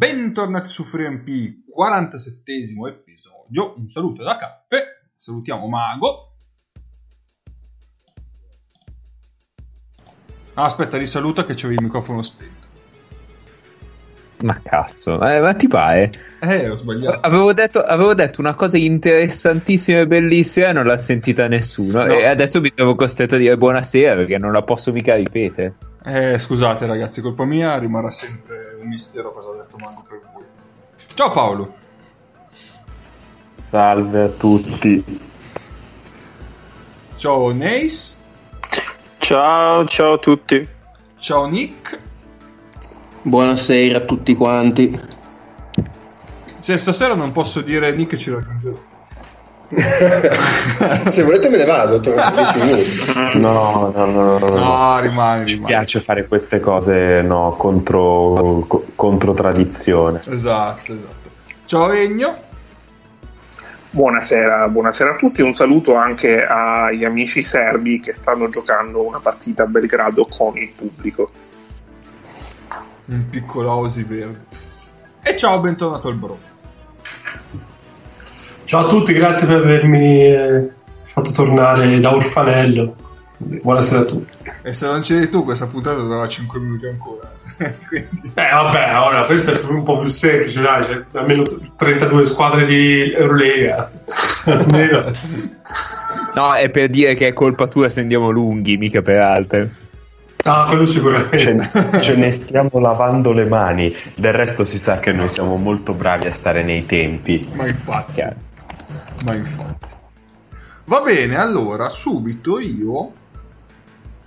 bentornati su FreeMP, 47esimo episodio. Un saluto da Cappe, salutiamo Mago. Ah, aspetta, risaluta che c'avevi il microfono spento. Ma cazzo, eh, ma ti pare? Eh, ho sbagliato. Avevo detto, avevo detto una cosa interessantissima e bellissima e non l'ha sentita nessuno. No. E adesso mi trovo costretto a dire buonasera perché non la posso mica ripetere. Eh, scusate ragazzi, colpa mia, rimarrà sempre un mistero cosa ha detto Mago per voi. Ciao Paolo. Salve a tutti. Ciao Neis. Ciao, ciao a tutti. Ciao Nick. Buonasera a tutti quanti. Se stasera non posso dire Nick ci raggiungerò. Se volete me ne vado, tra 10 minuti. No, no, no, no, no. No, rimani, Mi rimani. piace fare queste cose no, contro, co- contro tradizione. Esatto, esatto. Ciao Regno. Buonasera, buonasera a tutti. Un saluto anche agli amici serbi che stanno giocando una partita a Belgrado con il pubblico. Un piccolo Aussie verde. E ciao, bentornato al bro. Ciao a tutti, grazie per avermi eh, fatto tornare da orfanello. Buonasera a tutti. E se non c'eri tu, questa puntata durava 5 minuti ancora. Quindi... Eh vabbè, ora questo è un po' più semplice, dai, c'è almeno 32 squadre di Eurolega. Almeno. No, è per dire che è colpa tua se andiamo lunghi, mica per altre. Ah, quello Ce, sicuramente. ce ne stiamo lavando le mani. Del resto si sa che noi siamo molto bravi a stare nei tempi. Ma infatti, Chiaro. Ma infatti. Va bene, allora, subito io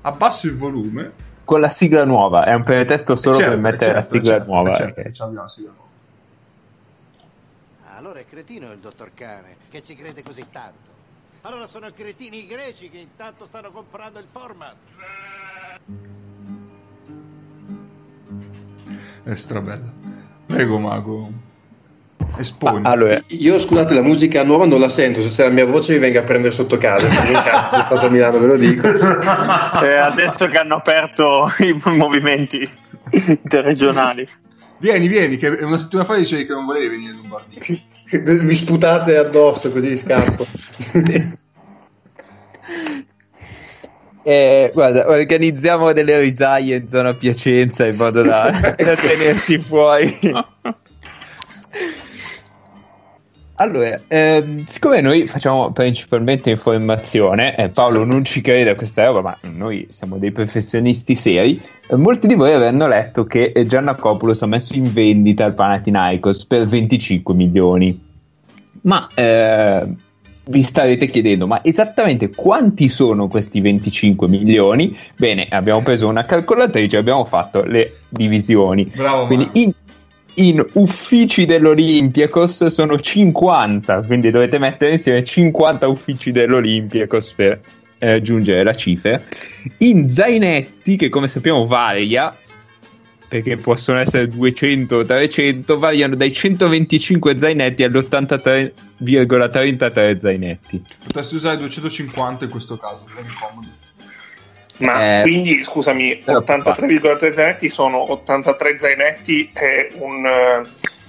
abbasso il volume. Con la sigla nuova, è un pretesto solo certo, per mettere eh, la certo, sigla certo, nuova. certo, eh. che abbiamo la sigla nuova. Allora è cretino il dottor Cane, che ci crede così tanto. Allora sono cretini i greci che intanto stanno comprando il format. È strabella. Prego, Mago. Esponi. Ah, allora, Io scusate, la musica nuova non la sento, se la mia voce mi venga a prendere sotto casa, se cazzo, sono stato a Milano, ve lo dico. Eh, adesso che hanno aperto i movimenti interregionali. Vieni, vieni, che una settimana fa dicevi che non volevi venire in Lombardia. Mi sputate addosso così scappo. eh, guarda, organizziamo delle risaie in zona Piacenza in modo da, da tenerti fuori. Allora, ehm, siccome noi facciamo principalmente informazione, e Paolo non ci crede a questa roba, ma noi siamo dei professionisti seri, eh, molti di voi avranno letto che eh, Giannakopoulos ha messo in vendita il Panathinaikos per 25 milioni. Ma eh, vi starete chiedendo, ma esattamente quanti sono questi 25 milioni? Bene, abbiamo preso una calcolatrice e abbiamo fatto le divisioni. Bravo, Quindi in, in uffici dell'Olympiakos sono 50, quindi dovete mettere insieme 50 uffici dell'Olympiakos per eh, raggiungere la cifra. In zainetti, che come sappiamo varia, perché possono essere 200 o 300, variano dai 125 zainetti agli 83,33 zainetti. Potresti usare 250 in questo caso, è comodo. Ma Eh, quindi, scusami, però, 83,3 zainetti sono 83 zainetti e un, eh,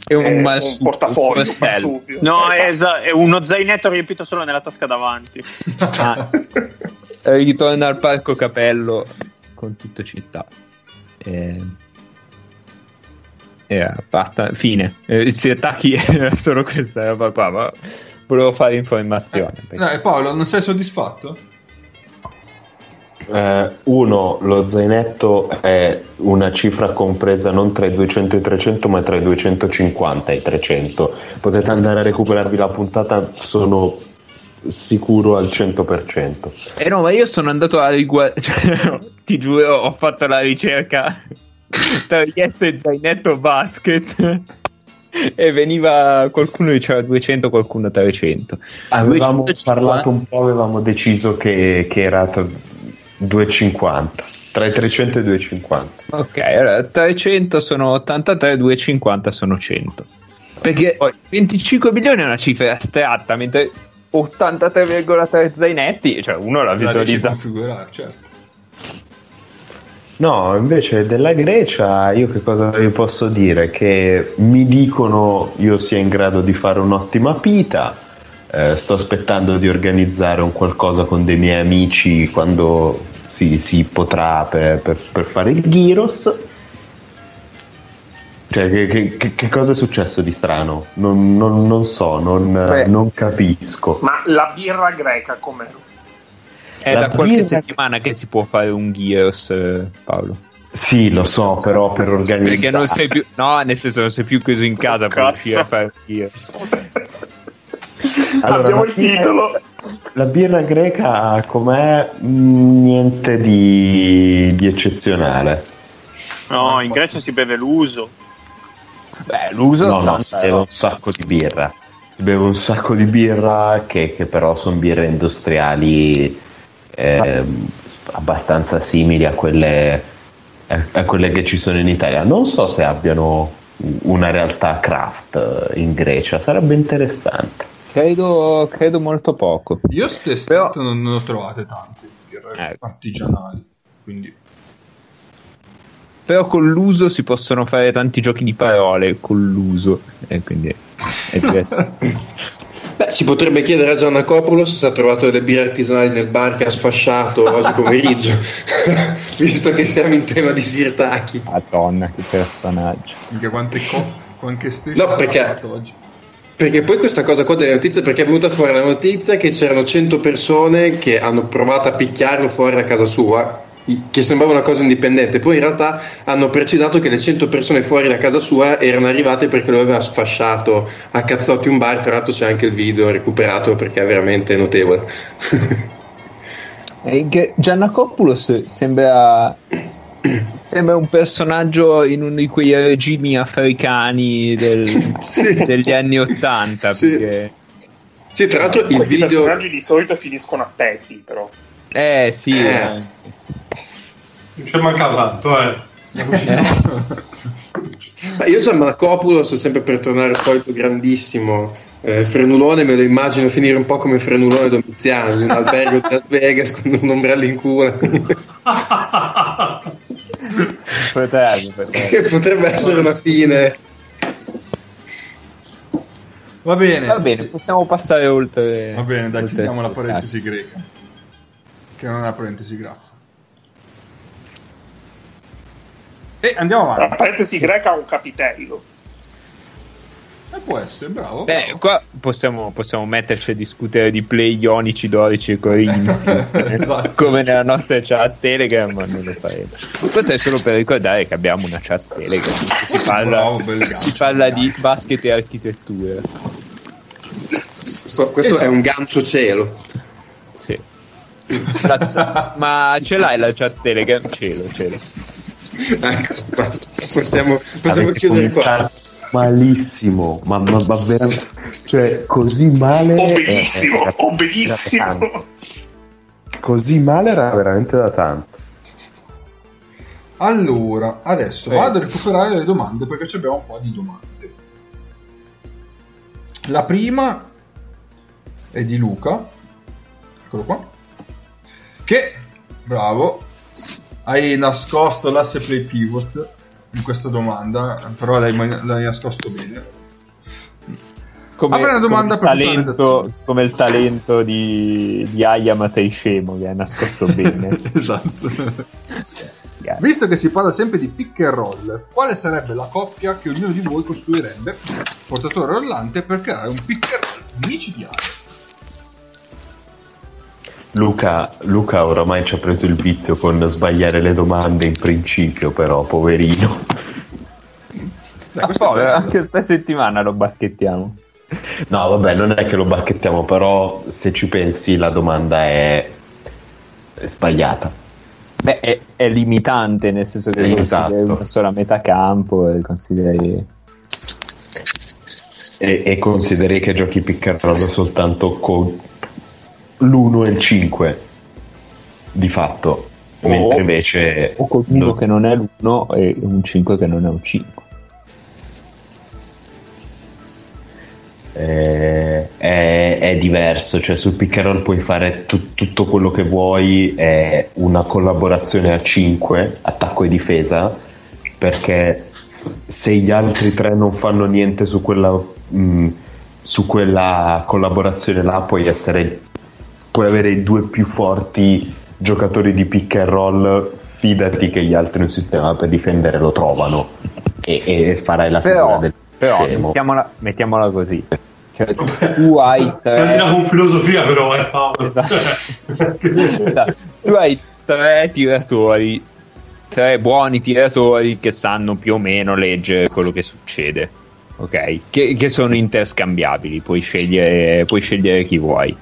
È un, eh, massu- un portafoglio, un un marsupio. No, Esatto. è, esa- è uno zainetto riempito solo nella tasca davanti. Ah, ritorna al parco Capello con tutto città. Eh, eh, basta, fine. Eh, si attacchi era solo questa roba qua, ma volevo fare informazione. perché- No, e Paolo, non sei soddisfatto? Eh, uno, lo zainetto è una cifra compresa non tra i 200 e i 300, ma tra i 250 e i 300. Potete andare a recuperarvi la puntata, sono sicuro al 100%. Eh no, ma io sono andato a riguardare, ti giuro, ho fatto la ricerca tra Rieste e Zainetto Basket e veniva qualcuno diceva 200, qualcuno 300. Avevamo 250. parlato un po', avevamo deciso che, che era tra 250, tra i 300 e i 250. Ok, allora 300 sono 83, 250 sono 100. Perché poi 25 milioni è una cifra astratta, mentre 83,3 zainetti, cioè uno la visualizza. configurare, certo. No, invece della Grecia io che cosa vi posso dire? Che mi dicono io sia in grado di fare un'ottima pita, eh, sto aspettando di organizzare un qualcosa con dei miei amici quando si, si potrà per, per- per fare il gyros. Cioè, che, che- che- cosa è successo di strano? Non, non- non so, non, Beh. non capisco. Ma la birra greca com'è? È La da qualche birra- settimana che si può fare un Gears, eh, Paolo. Sì, lo so, però per organizzare... Perché non sei più. No, nel senso, non sei più chiuso in casa per riuscire a fare un Gears. Allora, Abbiamo il birra- titolo. La birra greca com'è? Niente di, di eccezionale. No, in Grecia si beve l'uso. Beh, l'uso No, no, si beve un sacco di birra. Si beve un sacco di birra che, che però sono birre industriali ehm, abbastanza simili a quelle, a quelle che ci sono in Italia. Non so se abbiano una realtà craft in Grecia, sarebbe interessante. Credo, credo molto poco. Io stesso Però- non ne ho trovate tante birre Eh. artigianali. Quindi Però con l'uso si possono fare tanti giochi di parole con l'uso. E quindi è. Beh, si potrebbe chiedere a Giannacopoulos se ha trovato delle birre artigianali nel bar che ha sfasciato oggi pomeriggio, visto che siamo in tema di sirtaki. Madonna, che personaggio. anche quante, co- quante stesse No, perché- ha fatto oggi. Perché poi questa cosa qua delle notizie, perché è venuta fuori la notizia che c'erano 100 persone che hanno provato a picchiarlo fuori da casa sua, che sembrava una cosa indipendente, poi in realtà hanno precisato che le 100 persone fuori da casa sua erano arrivate perché lo aveva sfasciato a cazzotti un bar, tra l'altro c'è anche il video recuperato perché è veramente notevole. Giannacopoulos sembra sembra un personaggio in uno di quei regimi africani del- Sì. degli anni Ottanta Sì. perché sì, tra l'altro il Questi video... personaggi di solito finiscono appesi, però. eh sì Eh. eh. Non c'è mancato tanto, eh. Beh, io Gianmarcopoulos, sempre per tornare al solito grandissimo eh, frenulone, me lo immagino finire un po' come frenulone domiziano, in un albergo di Las Vegas con un ombrello in culo, potrebbe, potrebbe. che potrebbe essere una fine. Va bene. va bene possiamo passare oltre Va bene, dai, chiudiamo la parentesi greca. Che non è una parentesi graffa. E andiamo La avanti. parentesi greca ha un capitello. E può essere, bravo. Beh, bravo. qua possiamo, possiamo metterci a discutere di play ionici, dorici e corinzi Esatto. come nella nostra chat Telegram, ma non lo faremo. Questo è solo per ricordare che abbiamo una chat Telegram. Si parla, Bravo, si parla di basket e architettura. Questo è un gancio cielo. Sì. La- ma ce l'hai la chat Telegram? Cielo, cielo. Ecco, possiamo, possiamo chiudere qua. Malissimo, ma, ma, ma veramente, cioè così male. Oh, eh, benissimo, eh, oh, era benissimo. tanto. Così male era veramente da tanto. Allora, adesso Prego. vado a recuperare le domande perché ci abbiamo un po' di domande. La prima è di Luca. Eccolo qua. Che, bravo, hai nascosto l'asse play pivot in questa domanda, però l'hai, l'hai nascosto bene. Come, Apri una domanda come il talento, come il talento di, di Aya ma sei scemo che hai nascosto bene. esatto. Grazie. Visto che si parla sempre di pick and roll, quale sarebbe la coppia che ognuno di voi costruirebbe, portatore rollante, per creare un pick and roll micidiale? Luca, Luca oramai ci ha preso il vizio con sbagliare le domande in principio, però, poverino. Dai, Ah, è povero, bello. anche sta settimana lo bacchettiamo. No, vabbè, non è che lo bacchettiamo, però se ci pensi la domanda è, è sbagliata. Beh, è, è limitante, nel senso che Esatto. consideri una sola metà campo e consideri... E, e consideri che giochi pick and roll soltanto con l'1 e il 5 di fatto, O- mentre invece O con uno no. che non è l'1 e un 5 che non è un 5. eh, è, è diverso, cioè sul pick and roll puoi fare tu- tutto quello che vuoi, è una collaborazione a 5, attacco e difesa, perché se gli altri tre non fanno niente su quella, mh, su quella collaborazione là, puoi essere puoi avere i due più forti giocatori di pick and roll, fidati che gli altri un sistema per difendere lo trovano e, e farai la figura Però, del però scemo. mettiamola, mettiamola così. Cioè, tu hai tre... Andiamo con filosofia, però, eh, Paolo. Esatto. Esatto. tu hai tre tiratori, tre buoni tiratori che sanno più o meno leggere quello che succede, ok? Che, che sono interscambiabili, puoi scegliere, puoi scegliere chi vuoi.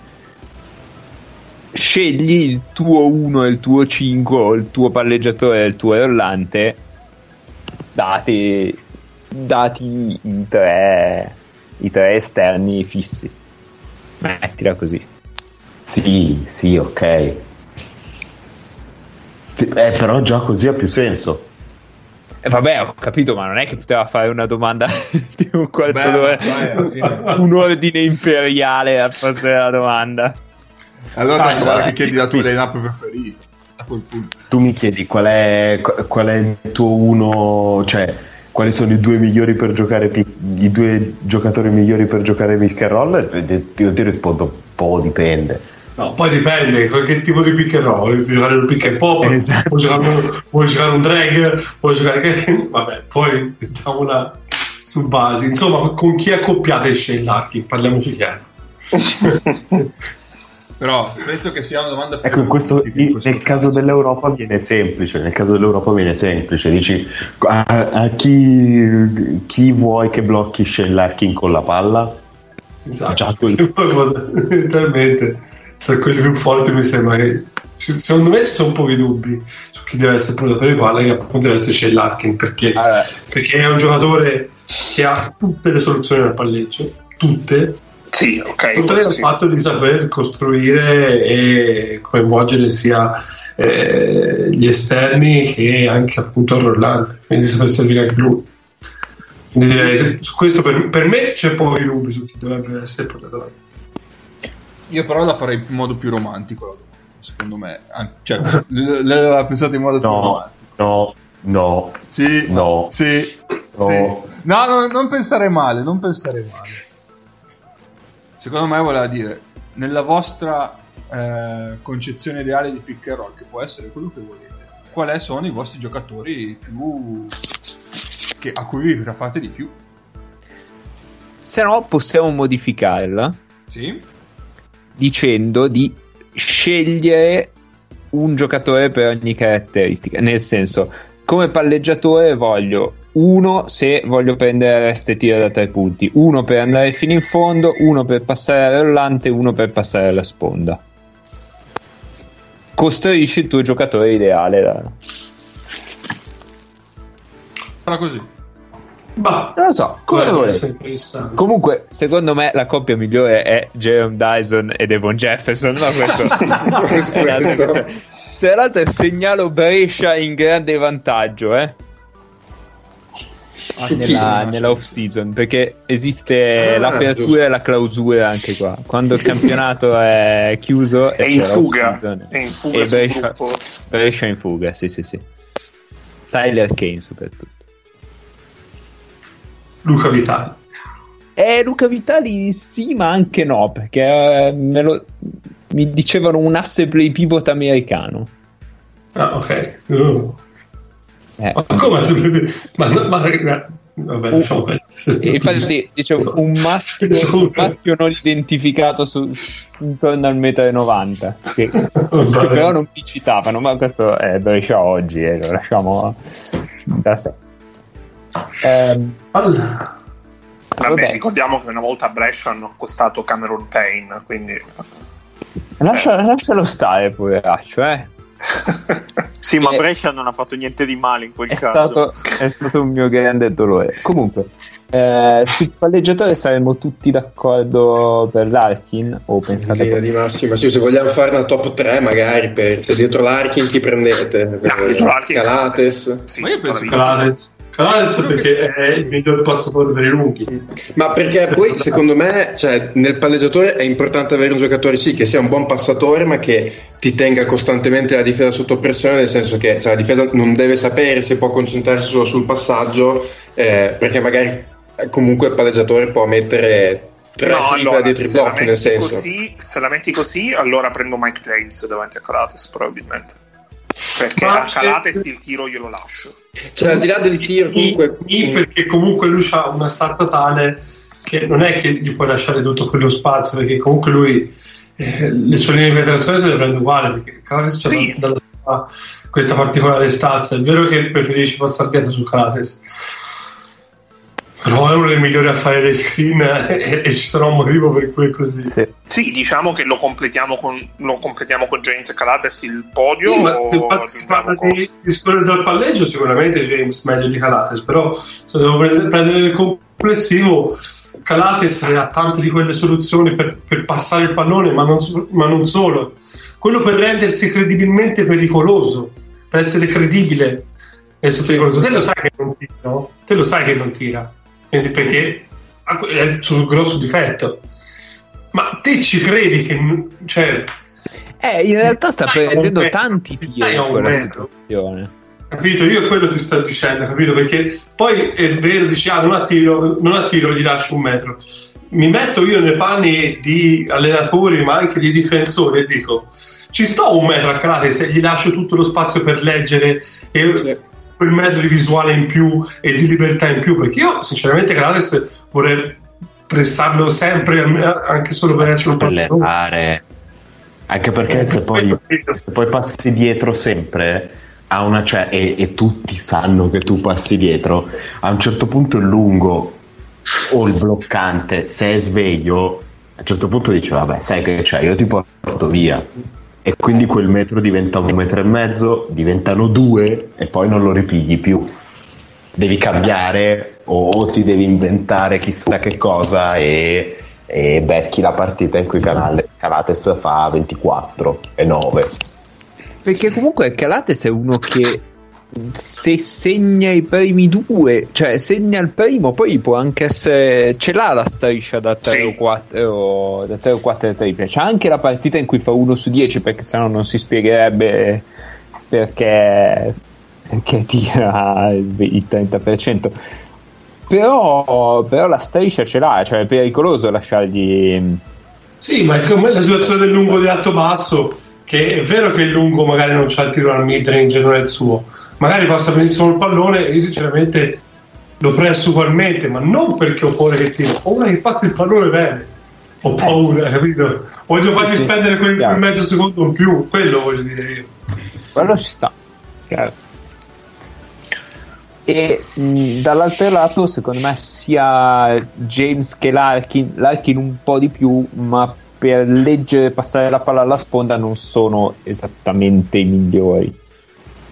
Scegli il tuo 1 e il tuo 5 o il tuo palleggiatore e il tuo rollante, dati, dati i tre, i tre esterni fissi. Mettila così. Sì, sì, ok. Eh, però già così ha più senso. Eh, vabbè, ho capito, ma non è che poteva fare una domanda di un alla fine- un ordine imperiale a fare la domanda. Allora Dai, tanto guarda dai, che chiedi la tua line-up preferita. A quel punto. Tu mi chiedi qual è, qual è il tuo uno, cioè quali sono i due migliori per giocare i due giocatori migliori per giocare pick and roll? Io ti rispondo un po' dipende. No, poi dipende con che tipo di pick and roll. Vuoi giocare un pick and pop, Esatto. vuoi, giocare un, vuoi giocare un drag, vuoi giocare che. Vabbè, poi mettiamo una su base. Insomma, con chi accoppiate Larkin? Parliamoci chiaro. Però penso che sia una domanda più Ecco, in questo, in questo nel caso dell'Europa viene semplice, nel caso dell'Europa viene semplice, dici a, a chi, chi vuoi che blocchi Shane Larkin con la palla? Esatto. Fondamentalmente, tra quelli più forti mi sembra che. Secondo me ci sono pochi dubbi su chi deve essere il portatore di palla, che appunto deve essere Shane Larkin, perché, Allora, perché è un giocatore che ha tutte le soluzioni al palleggio, tutte, Sì, ok. oltre al sì. fatto di saper costruire e coinvolgere sia eh, gli esterni che anche appunto il rollante, quindi saper servire anche lui. Quindi direi su questo per, per me c'è pochi dubbi su chi dovrebbe essere il portatore. Io però la farei in modo più romantico la domanda, secondo me. Cioè, l'aveva pensato in modo più No, romantico. no, no, Sì, no. sì, No. sì. No, no, non pensare male, non pensare male. Secondo me voleva dire, nella vostra eh, concezione ideale di pick and roll, che può essere quello che volete, quali sono i vostri giocatori più... Che, a cui vi rafate di più? se no, possiamo modificarla Sì? dicendo di scegliere un giocatore per ogni caratteristica. Nel senso, come palleggiatore voglio uno se voglio prendere tiro da tre punti, uno per andare fino in fondo, uno per passare al rollante, uno per passare alla sponda. Costruisci il tuo giocatore ideale. da- Farà così. Bah, Non lo so, come interessante. Comunque, secondo me la coppia migliore è Jerome Dyson e Devon Jefferson. No, questo la- Questo. Tra l'altro, segnalo Brescia in grande vantaggio, eh. Nella, nella off season perché esiste Ah, l'apertura giusto. e la clausura anche qua quando il campionato è chiuso È e in fuga, è in fuga e Brescia. Brescia in fuga sì sì sì Tyler Kane soprattutto Luca Vitali. Eh, Luca Vitali sì, ma anche no, perché eh, me lo- mi dicevano un asse play pivot americano. Ah, ok. Uh. Eh, Ma come? Ma, ma, ma- vabbè, Uh, perdere. e infatti dicevo un maschio, un maschio non identificato su, intorno al metro e 90 che, che però non mi citavano, ma questo è Brescia oggi e lo lasciamo da sé. Ehm, Allora, Vabbè, vabbè, ricordiamo che una volta a Brescia hanno accostato Cameron Payne, quindi... lascia- lascialo stare, poveraccio, eh. Sì, ma Eh, Brescia non ha fatto niente di male in quel è caso. stato, è stato un mio grande dolore. Comunque, eh, sul palleggiatore saremmo tutti d'accordo per l'Arkin o In pensate linea di massima, sì, se vogliamo fare una top 3 magari per se dietro l'Arkin chi prendete? No, dietro l'Arkin- Calates. Sì, Ma io penso. Calates. Calates perché è il miglior passatore per i lunghi. Ma perché poi secondo me cioè, nel palleggiatore è importante avere un giocatore sì che sia un buon passatore ma che ti tenga costantemente la difesa sotto pressione nel senso che cioè, la difesa non deve sapere se può concentrarsi solo sul passaggio eh, perché magari eh, comunque il palleggiatore può mettere tre No, allora, dietro i blocchi nel metti senso così, se la metti così, allora prendo Mike James davanti a Calates, probabilmente. Perché Ma- a Calates il tiro glielo lascio. cioè al di là del tiro comunque perché comunque lui ha una stanza tale che non è che gli puoi lasciare tutto quello spazio, perché comunque lui eh, le sue linee di penetrazione se le prende uguali, perché Calates c'ha Sì. dalla- dalla- questa particolare stanza. È vero che preferisci passare dietro su Calates. Però è uno dei migliori a fare le screen e, e ci sarà un motivo per cui è così. Sì. Sì, diciamo che lo completiamo con, lo completiamo con James e Calates il podio. Sì, ma se si parla di, di scorrere dal palleggio, sicuramente James meglio di Calates, però se devo prendere, il complessivo, Calates ha tante di quelle soluzioni per, per passare il pallone, ma non, ma non solo. Quello per rendersi credibilmente pericoloso, per essere credibile. Essere pericoloso. Te lo sai che non tira, no? Te lo sai che non tira, perché è il suo grosso difetto. Ma te ci credi che... Cioè, Eh, in realtà sta prendendo tanti tiri in quella situazione. Capito? Io quello ti sto dicendo, capito? Perché poi è vero, dici, ah, non attiro, non attiro, gli lascio un metro. Mi metto io nei panni di allenatori, ma anche di difensori e dico, ci sto un metro a calate se gli lascio tutto lo spazio per leggere e quel metro di visuale in più e di libertà in più, perché io sinceramente Calates vorrei pressarlo sempre, anche solo per essere un passatore. Anche perché se poi, se poi passi dietro sempre a una cioè, e, e tutti sanno che tu passi dietro, a un certo punto il lungo o il bloccante, se è sveglio, a un certo punto dice vabbè sai che c'è, io ti porto via. E quindi quel metro diventa un metro e mezzo, diventano due e poi non lo ripigli più. Devi cambiare o, ti devi inventare chissà che cosa e, e becchi la partita in cui Canale- Calates fa 24 e 9. Perché comunque Calates è uno che se segna i primi due, cioè segna il primo, poi può anche essere. ce l'ha la striscia da 3 Sì. o 4 da 3 o 4 triple. C'è anche la partita in cui fa 1 su 10, perché sennò non si spiegherebbe perché, perché tira il il 30%. Però, però la striscia ce l'ha, cioè è pericoloso lasciargli. Sì, ma è come la situazione del lungo di alto basso, che è vero che il lungo magari non c'ha il tiro al mid range, non è il suo, magari passa benissimo il pallone e io sinceramente lo presso ugualmente, ma non perché ho paura che tira, ho paura che passi il pallone bene. Ho paura, capito? Voglio fargli Eh. sì, spendere quel, quel mezzo secondo in più, quello voglio dire io. Quello ci sta. Chiaro. E mh, dall'altro lato, secondo me, sia James che Larkin, Larkin un po' di più, ma per leggere e passare la palla alla sponda non sono esattamente i migliori.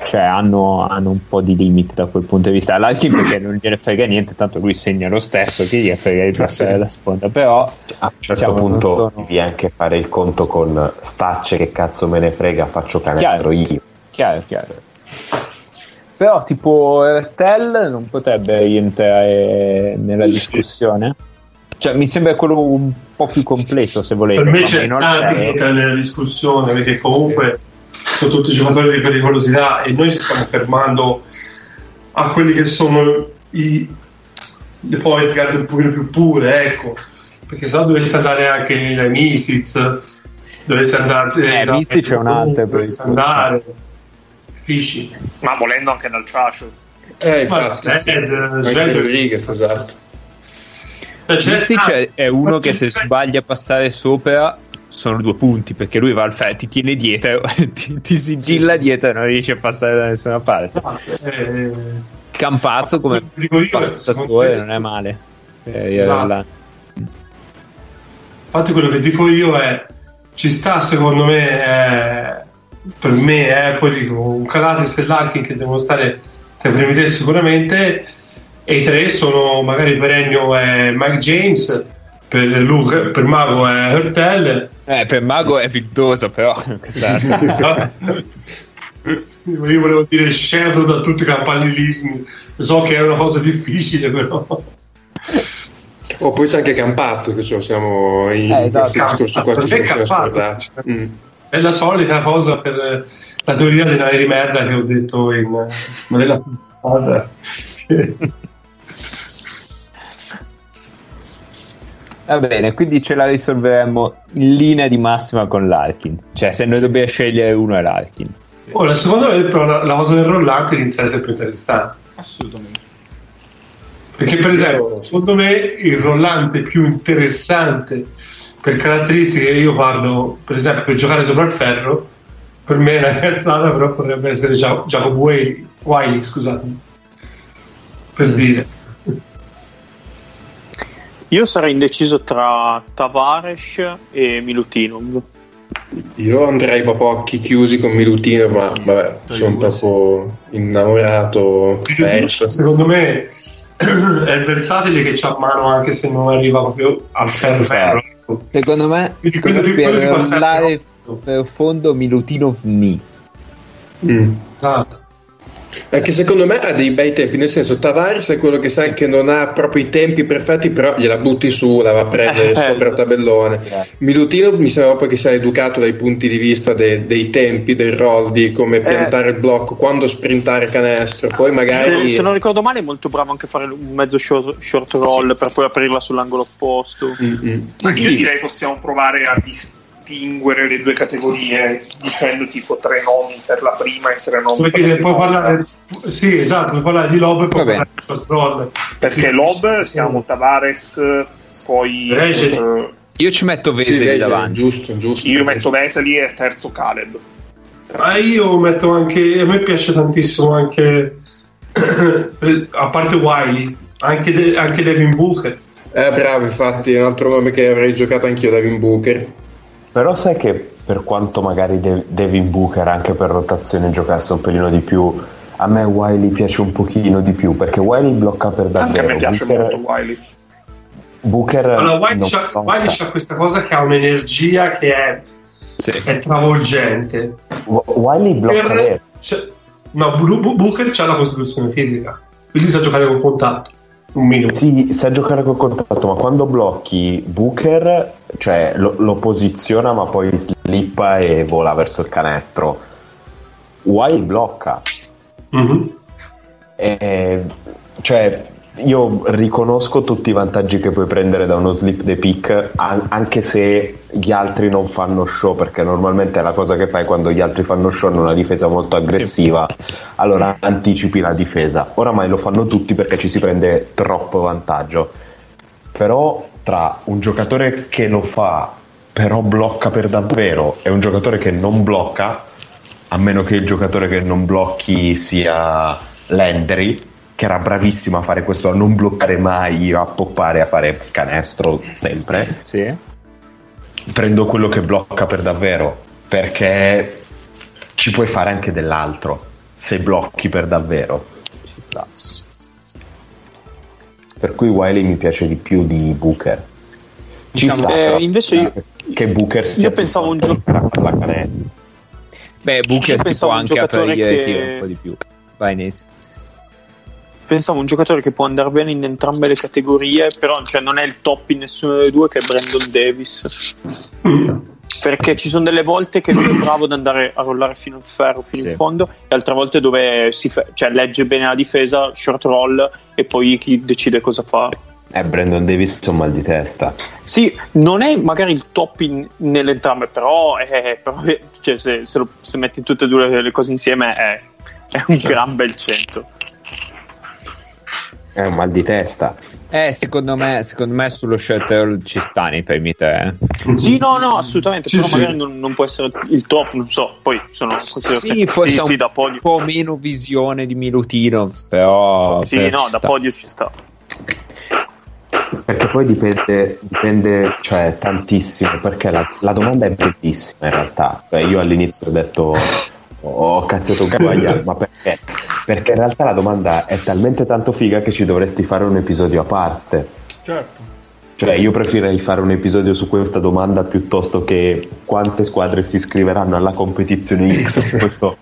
Cioè, hanno, hanno un po' di limiti da quel punto di vista. Larkin perché non gliene frega niente, tanto lui segna lo stesso, che gli frega di passare la sponda. Però, A un certo diciamo, punto sono- devi anche fare il conto con stacce che cazzo me ne frega, faccio canestro Chiaro. io. Chiaro, chiaro. Però tipo Ertel non potrebbe rientrare nella Sì, sì. Cioè, mi sembra quello un po' più completo, se volete. Per me ma c'è tanto c'è- nella discussione perché comunque sono tutti giocatori di pericolosità e noi ci stiamo fermando a quelli che sono i, le point guard un pochino più pure, ecco. Perché se no dovresti andare anche dai Misic, dovresti andare Eh, da Misic è un altro, dovresti per- andare. Capisci? Ma volendo anche dal Ciacio. eh, Ma infatti, Sled, sì. Anche Sled- Rodriguez, esatto. Cioè, c'è- Mizic ah, è- è uno che se sbaglia a passare sopra sono due punti perché lui va al fe- ti tiene dietro, ti, ti sigilla dietro e non riesce a passare da nessuna parte. eh, Campazzo come passatore non è male. Eh, Esatto. Infatti quello che dico io è ci sta secondo me eh, per me eh, poi dico un Calates e Larkin che devono stare tra i primi tre sicuramente e i tre sono magari per Ennio è Mike James per, Luke, per Mago è Hurtel Eh, per Mago è vildoso, però. Io volevo dire scevro da tutti i campanilismi. So che è una cosa difficile, però. Oh, poi c'è anche Campazzo, che so, siamo in Eh, esatto. questo discorso qua ci Campazzo? Mm. È la solita cosa per la teoria dei navi di merda che ho detto in una della puntata. Va bene, quindi ce la risolveremo in linea di massima con l'Arkin. Cioè, se noi dobbiamo scegliere uno è l'Arkin. Ora, secondo me, però, la, la cosa del rollante inizia a essere più interessante. Assolutamente. Perché, per esempio, secondo me il rollante più interessante per caratteristiche, io parlo, per esempio, per giocare sopra il ferro, per me è una cazzata, però potrebbe essere Gia- Jacob Wiley, Wiley, scusatemi, per dire. Io sarei indeciso tra Tavares e Milutinov. Io andrei proprio a occhi chiusi con Milutino, ma vabbè, sono proprio innamorato, perso. Secondo me è versatile che c'ha mano anche se non arriva proprio al ferro ferro. Secondo me, secondo me per andare per fondo Milutinov ni. Mm. Esatto. Anche secondo me ha dei bei tempi, nel senso Tavares è quello che sai che non ha proprio i tempi perfetti, però gliela butti su, la va a prendere Eh, sopra il tabellone. Milutinov mi sembra proprio che sia educato dai punti di vista de- dei tempi, del roll, di come piantare il blocco, quando sprintare canestro, poi magari... Se, se non ricordo male, è molto bravo anche a fare un mezzo short, short roll per poi aprirla sull'angolo opposto. Mm-mm. Ma Sì, io sì. direi possiamo provare a distinguere le due categorie dicendo tipo tre nomi per la prima e tre nomi Puoi per la dire, seconda. parlare, sì, esatto, puoi parlare di lob e poi parlare di short roll. Perché Sì, Lob sì. siamo Tavares, poi eh, Io ci metto Sì, Veseli Vesely, davanti. giusto, giusto. io metto Vesely e terzo Caleb. Ma io metto anche, a me piace tantissimo anche, a parte Wiley, anche, De- anche Devin Booker. Eh, bravo, infatti, è un altro nome che avrei giocato anch'io, Devin Booker. Però sai che per quanto magari De- Devin Booker anche per rotazione giocasse un pelino di più, a me Wiley piace un pochino di più perché Wiley blocca per Anche a davvero. me piace Booker, molto Wiley. Booker Allora, Wiley c'ha. Wiley c'ha questa cosa che ha un'energia che è, Sì. è travolgente. Wi- Wiley blocca Per- cioè, no, Booker c'ha la costituzione fisica, quindi sa giocare con contatto, un minimo. Sì, sa giocare col contatto, ma quando blocchi Booker, cioè lo, lo posiziona ma poi slippa e vola verso il canestro. Wiley blocca. Mhm. E, cioè, io riconosco tutti i vantaggi che puoi prendere da uno slip the pick, an- anche se gli altri non fanno show, perché normalmente è la cosa che fai quando gli altri fanno show, hanno una difesa molto aggressiva, allora anticipi la difesa. Oramai lo fanno tutti perché ci si prende troppo vantaggio. Però tra un giocatore che lo fa, però blocca per davvero, e un giocatore che non blocca, a meno che il giocatore che non blocchi sia Landry, che era bravissimo a fare questo, a non bloccare mai, a poppare, a fare canestro sempre. Sì. Prendo quello che blocca per davvero, perché ci puoi fare anche dell'altro, se blocchi per davvero. Ci sta. Per cui Wiley mi piace di più di Booker. Ci Diciamo, sta, eh, invece io- che Booker sia io pensavo un più gio- forte per la canestro. Beh, Booker Io si può anche giocatore aprire che- un po' di più. Vai Nesi. Pensavo un giocatore che può andare bene in entrambe le categorie, però cioè, non è il top in nessuna delle due, che è Brandon Davis. Perché ci sono delle volte che lui è bravo ad andare a rollare fino al ferro, fino Sì. in fondo, e altre volte dove si fa- cioè, legge bene la difesa, short roll, e poi chi decide cosa fare. Eh, Brandon Davis è un mal di testa. Sì, non è magari il top in, nelle entrambe, però, è, però è- cioè, se, se lo- se metti tutte e due le, le cose insieme è, è un gran bel 100. È un mal di testa. Eh, secondo me, secondo me sullo shutter ci sta nei primi tre. eh. Sì, no, no, assolutamente, Sì, però sì. magari non, non può essere il top, non so, poi sono Sì, forse sì, un da podio. po' meno visione di Milutino, però... Sì, però no, da sta. podio ci sta. Perché poi dipende, dipende cioè, tantissimo, perché la, la domanda è bellissima in realtà. Cioè, io all'inizio ho detto ho cazzato un cavaliere, ma perché? Perché in realtà la domanda è talmente tanto figa che ci dovresti fare un episodio a parte. Certo. Cioè, io preferirei fare un episodio su questa domanda piuttosto che quante squadre si iscriveranno alla competizione X questo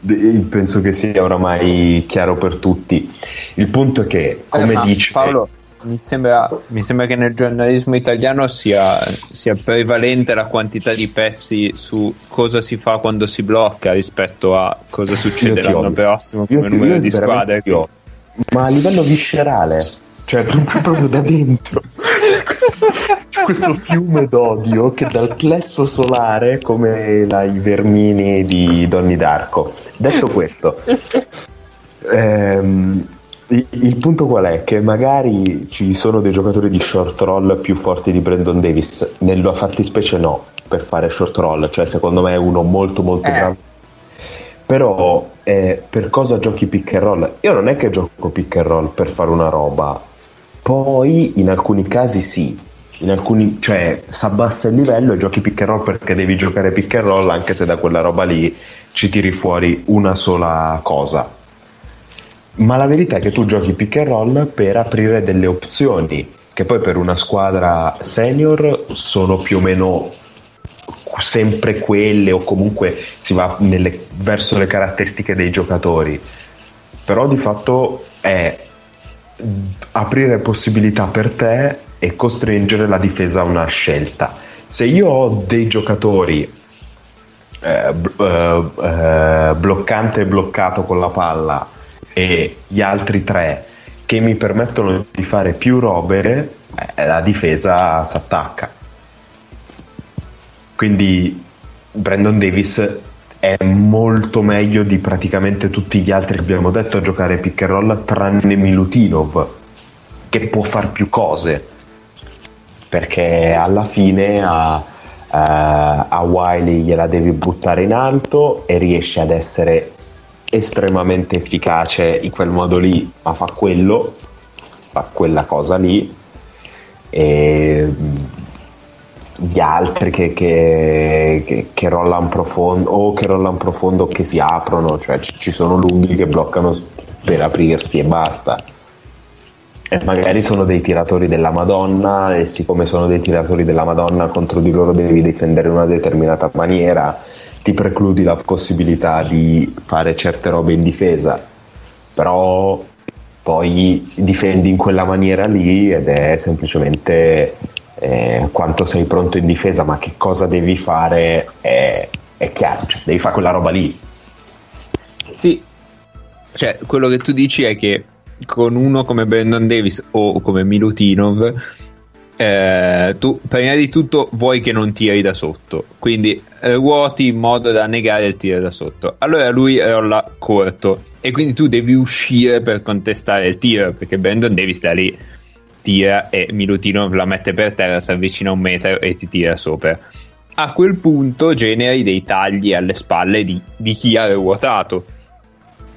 de- penso che sia oramai chiaro per tutti. Il punto è che, come Eh, dice Paolo, mi sembra, mi sembra che nel giornalismo italiano sia, sia prevalente la quantità di pezzi su cosa si fa quando si blocca rispetto a cosa succede Io l'anno odio. prossimo Io- come numero io di squadre. odio. ma a livello viscerale, cioè proprio, proprio da dentro. Questo, questo fiume d'odio che dal plesso solare come la- i vermini di Donnie Darko. Detto questo, ehm, il, il punto qual è? Che magari ci sono dei giocatori di short roll più forti di Brandon Davis, nella fattispecie no, per fare short roll, cioè secondo me è uno molto molto Eh. bravo. Però eh, per cosa giochi pick and roll? Io non è che gioco pick and roll per fare una roba, poi in alcuni casi sì, in alcuni, cioè si abbassa il livello e giochi pick and roll perché devi giocare pick and roll anche se da quella roba lì ci tiri fuori una sola cosa. Ma la verità è che tu giochi pick and roll per aprire delle opzioni che poi per una squadra senior sono più o meno sempre quelle o comunque si va nelle- verso le caratteristiche dei giocatori. Però di fatto è aprire possibilità per te e costringere la difesa a una scelta. Se io ho dei giocatori eh, eh, eh, bloccante e bloccato con la palla e gli altri tre che mi permettono di fare più robe, eh, la difesa si attacca. Quindi Brandon Davis è molto meglio di praticamente tutti gli altri che abbiamo detto a giocare pick and roll tranne Milutinov che può far più cose perché alla fine a, a- a Wiley gliela devi buttare in alto e riesce ad essere estremamente efficace in quel modo lì ma fa quello fa quella cosa lì e mm, gli altri che, che, che, che rollano profondo o che rollano profondo che si aprono, cioè ci, ci sono lunghi che bloccano per aprirsi e basta. E magari sono dei tiratori della Madonna e siccome sono dei tiratori della Madonna contro di loro devi difendere in una determinata maniera, ti precludi la possibilità di fare certe robe in difesa. Però poi difendi in quella maniera lì ed è semplicemente eh, quanto sei pronto in difesa, ma che cosa devi fare è, è chiaro, cioè, devi fare quella roba lì. Sì, cioè quello che tu dici è che con uno come Brandon Davis o come Milutinov, eh, tu prima di tutto vuoi che non tiri da sotto, quindi ruoti in modo da negare il tiro da sotto. Allora lui rolla corto e quindi tu devi uscire per contestare il tiro perché Brandon Davis sta lì, tira e Milutinov la mette per terra, si avvicina un metro e ti tira sopra. A quel punto generi dei tagli alle spalle di, di chi ha ruotato.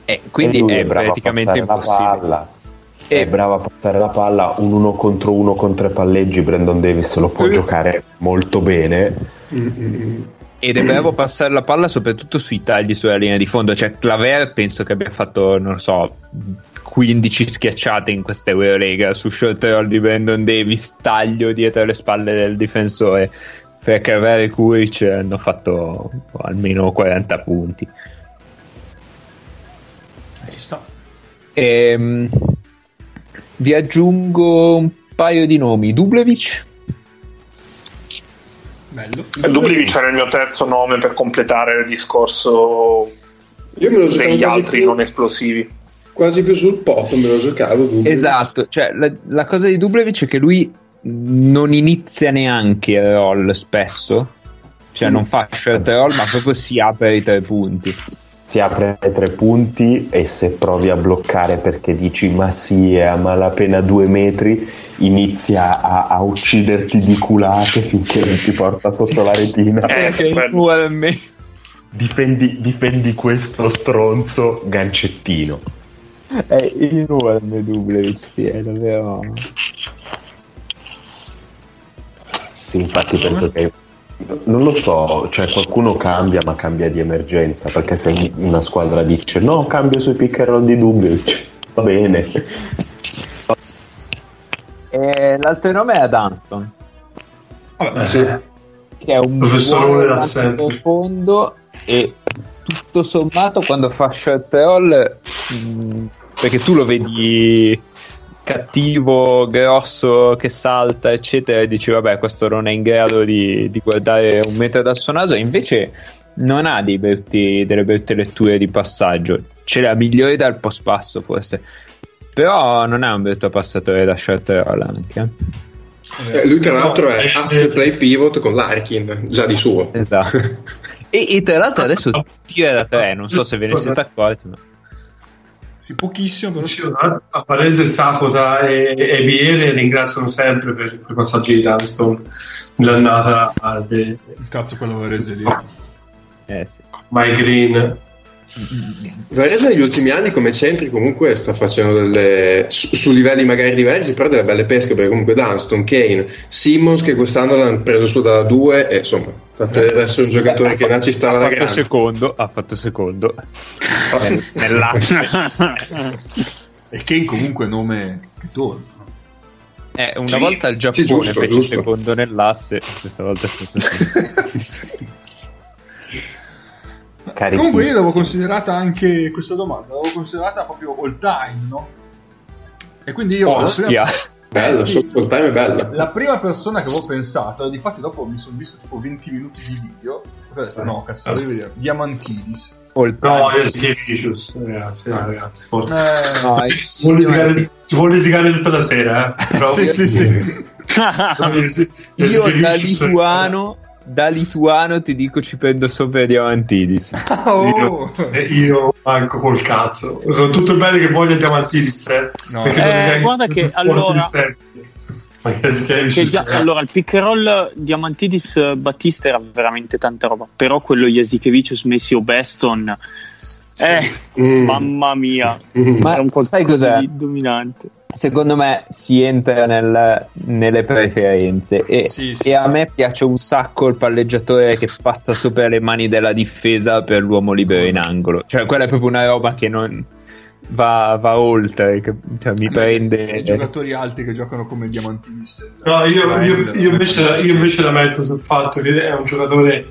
E quindi E è a praticamente impossibile. E- È bravo a passare la palla, un uno contro uno con tre palleggi, Brandon Davis lo può Eh. giocare molto bene. Ed è bravo a passare la palla soprattutto sui tagli sulla linea di fondo. Cioè, Claver penso che abbia fatto, non so, 15 schiacciate in questa Eurolega su short roll di Brandon Davis, taglio dietro le spalle del difensore. Per Claver e Kuric hanno fatto almeno 40 punti. Ci sta. Ehm, vi aggiungo un paio di nomi. Dublevic? Bello. E Dubljevic era il mio terzo nome per completare il discorso Io me lo giocavo degli altri più, non esplosivi. quasi più sul pot, me lo giocavo. Dubbio. Esatto, cioè la, la cosa di Dublevic è che lui non inizia neanche il roll spesso, cioè non fa short roll, ma proprio si apre i tre punti. Si apre ai tre punti e se provi a bloccare perché dici ma sì, è a malapena due metri, inizia a, a ucciderti di culate finché non ti porta sotto la retina. Eh, Che vuole me. Difendi, difendi questo stronzo gancettino. È enorme Dublevic, sì, è davvero... Sì, infatti penso che non lo so, cioè qualcuno cambia, ma cambia di emergenza. Perché se una squadra dice no, cambio sui pick and roll di Dubiovic, va bene. E l'altro nome è Dunston, Vabbè, sì. che è un Professore assente. profondo e tutto sommato quando fa shot roll, mh, perché tu lo vedi cattivo, grosso, che salta, eccetera, e dici vabbè questo non è in grado di, di guardare un metro dal suo naso, invece non ha dei brutti- delle brutte letture di passaggio, ce l'ha migliore dal post passo forse, però non è un brutto passatore da short roll anche. Eh, lui tra l'altro è Eh, ass play pivot con l'Arkin, già di suo. Esatto. e, e tra l'altro adesso tira da tre, non so se ve ne siete accorti, ma... Sì, pochissimo, però sì. A Palese, Sakota e, e Viere ringraziano sempre per quei passaggi di Dunston nell'annata al de- Cazzo, quello Varese lì. Eh, sì. My Green. Varese negli ultimi anni come centri comunque sta facendo delle su, su livelli magari diversi però delle belle pesche perché comunque Dunston, Kane, Simmons che quest'anno l'hanno preso su da due e insomma per essere un giocatore che nasce sta ha fatto secondo, ha fatto secondo nel, nell'asse. E Kane comunque nome che torna. Eh, una Sì, volta il Giappone sì, giusto, fece giusto. secondo nell'asse, questa volta è stato Carichi. Comunque io l'avevo considerata anche questa domanda, l'avevo considerata proprio all time, no? E quindi io... la Ostia. prima- bella, Eh, sì. sotto il time è bella La prima persona che avevo pensato, e difatti dopo mi sono visto tipo 20 minuti di video, e ho detto no, cazzo, devo vedere, Diamantidis. All No, time. io Vicious, ragazzi, no, ragazzi, forse. Eh, No, Si vuole, litigare, si vuole litigare tutta la sera, eh? Però- sì, sì, sì. Io da lituano, da lituano ti dico ci prendo sopra Diamantidis. Oh. Io, eh, io manco col cazzo. Con tutto il bene che voglio a Diamantidis, eh? No. Eh, guarda che allora- di che ragazzi. allora, il pick and roll Diamantidis eh, Battista era veramente tanta roba. Però quello Jasikevicius Messi o Beston, eh, Mm. mamma mia, Mm. Ma era un sai cos'è? di dominante. Secondo me si entra nel- nelle preferenze e, Sì, sì, e a me piace un sacco il palleggiatore che passa sopra le mani della difesa per l'uomo libero in angolo. Cioè, quella è proprio una roba che non va, va oltre, che- cioè, mi I prende... giocatori alti che giocano come Diamantidis. No, io, io- io invece, io invece la metto sul fatto che è un giocatore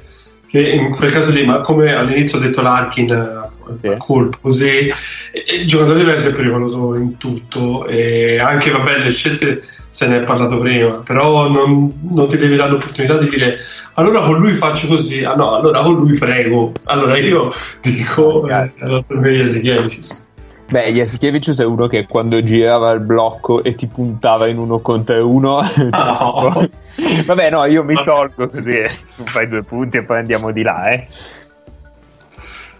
che in quel caso lì, ma come all'inizio ho detto l'Arkin, eh, Sì. colpo così, il giocatore deve essere pericoloso in tutto e anche vabbè le scelte se ne è parlato prima, però non, non ti devi dare l'opportunità di dire allora con lui faccio così, ah no, allora con lui prego, allora io dico eh, allora per me Ezechielicius. Beh, Jasikevicius è uno che quando girava il blocco e ti puntava in uno contro uno... no. Vabbè, no, io mi tolgo così eh, tu fai due punti e poi andiamo di là, eh.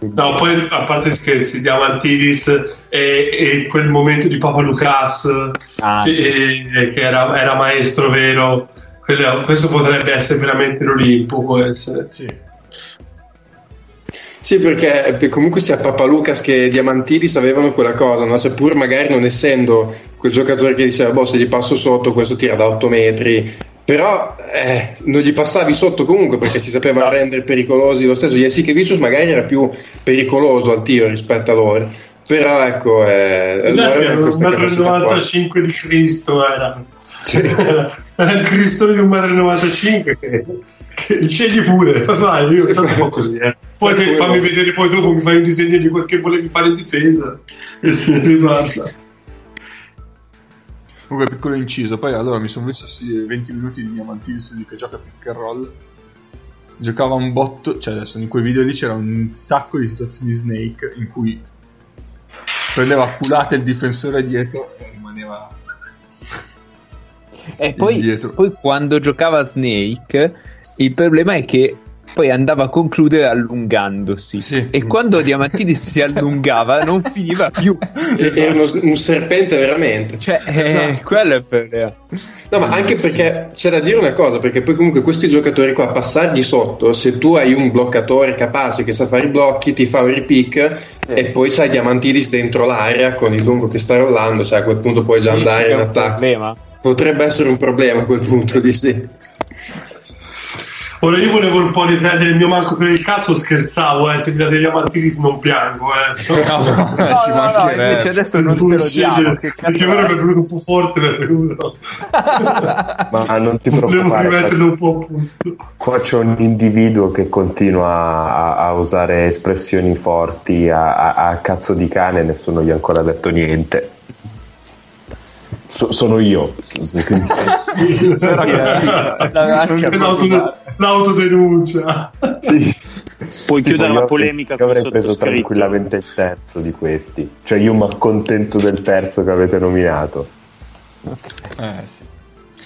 No, poi a parte scherzi, Diamantidis e, e quel momento di Papa Lucas Ah. che, che era, era maestro vero, quello- questo potrebbe essere veramente l'Olimpo, può essere. Sì. Sì, perché comunque sia Papalucas che Diamantidis avevano quella cosa, no? seppur magari non essendo quel giocatore che diceva, boh, se gli passo sotto, questo tira da 8 metri, però eh, non gli passavi sotto comunque perché si sapeva Esatto. rendere pericolosi lo stesso. Jasikevicius magari era più pericoloso al tiro rispetto a loro, però ecco, eh, allora Era un questa capacità qua. 1,95 di Cristo era. Sì. era il Cristone di 1,95 m che, che scegli pure, vai, io tanto fa così, eh. Poi che- fammi vedere poi dopo mi fai un disegno di quel che volevi fare in difesa e se ne riparla. Comunque, piccolo inciso. Poi allora mi sono visto sì, 20 minuti di Diamantidis di che gioca pick and roll. Giocava un botto, cioè adesso in quei video lì c'era un sacco di situazioni Snake in cui prendeva a culate il difensore dietro e rimaneva E poi, poi quando giocava Snake, il problema è che poi andava a concludere allungandosi. Sì. E quando Diamantidis si allungava non finiva più. Era uno- un serpente veramente. Cioè, eh, Esatto. quello è il problema. No, ma anche perché c'è da dire una cosa, perché poi comunque questi giocatori qua, passargli sotto, se tu hai un bloccatore capace che sa fare i blocchi, ti fa un repick e poi c'hai Diamantidis dentro l'area con il lungo che sta rollando, cioè a quel punto puoi già Sì, andare in attacco. problema. Potrebbe essere un problema a quel punto di sì. Ora io volevo un po' riprendere il mio manco per il cazzo, scherzavo, eh, se mi date gli amantilismi non piango, eh. No, No, no, no, invece adesso non te lo diamo. Che Perché ora è? mi è venuto un po' forte, mi è venuto. Ma non ti Volevo preoccupare, rimetterlo un po' a posto. qua c'è un individuo che continua a, a usare espressioni forti a, a- a cazzo di cane nessuno gli ha ancora detto niente. So- sono io. Sarà L'auto-. L'autodenuncia. sì. Puoi chiudere io la polemica io avrei preso tranquillamente il terzo di questi. Cioè io mi accontento del terzo che avete nominato. Eh sì.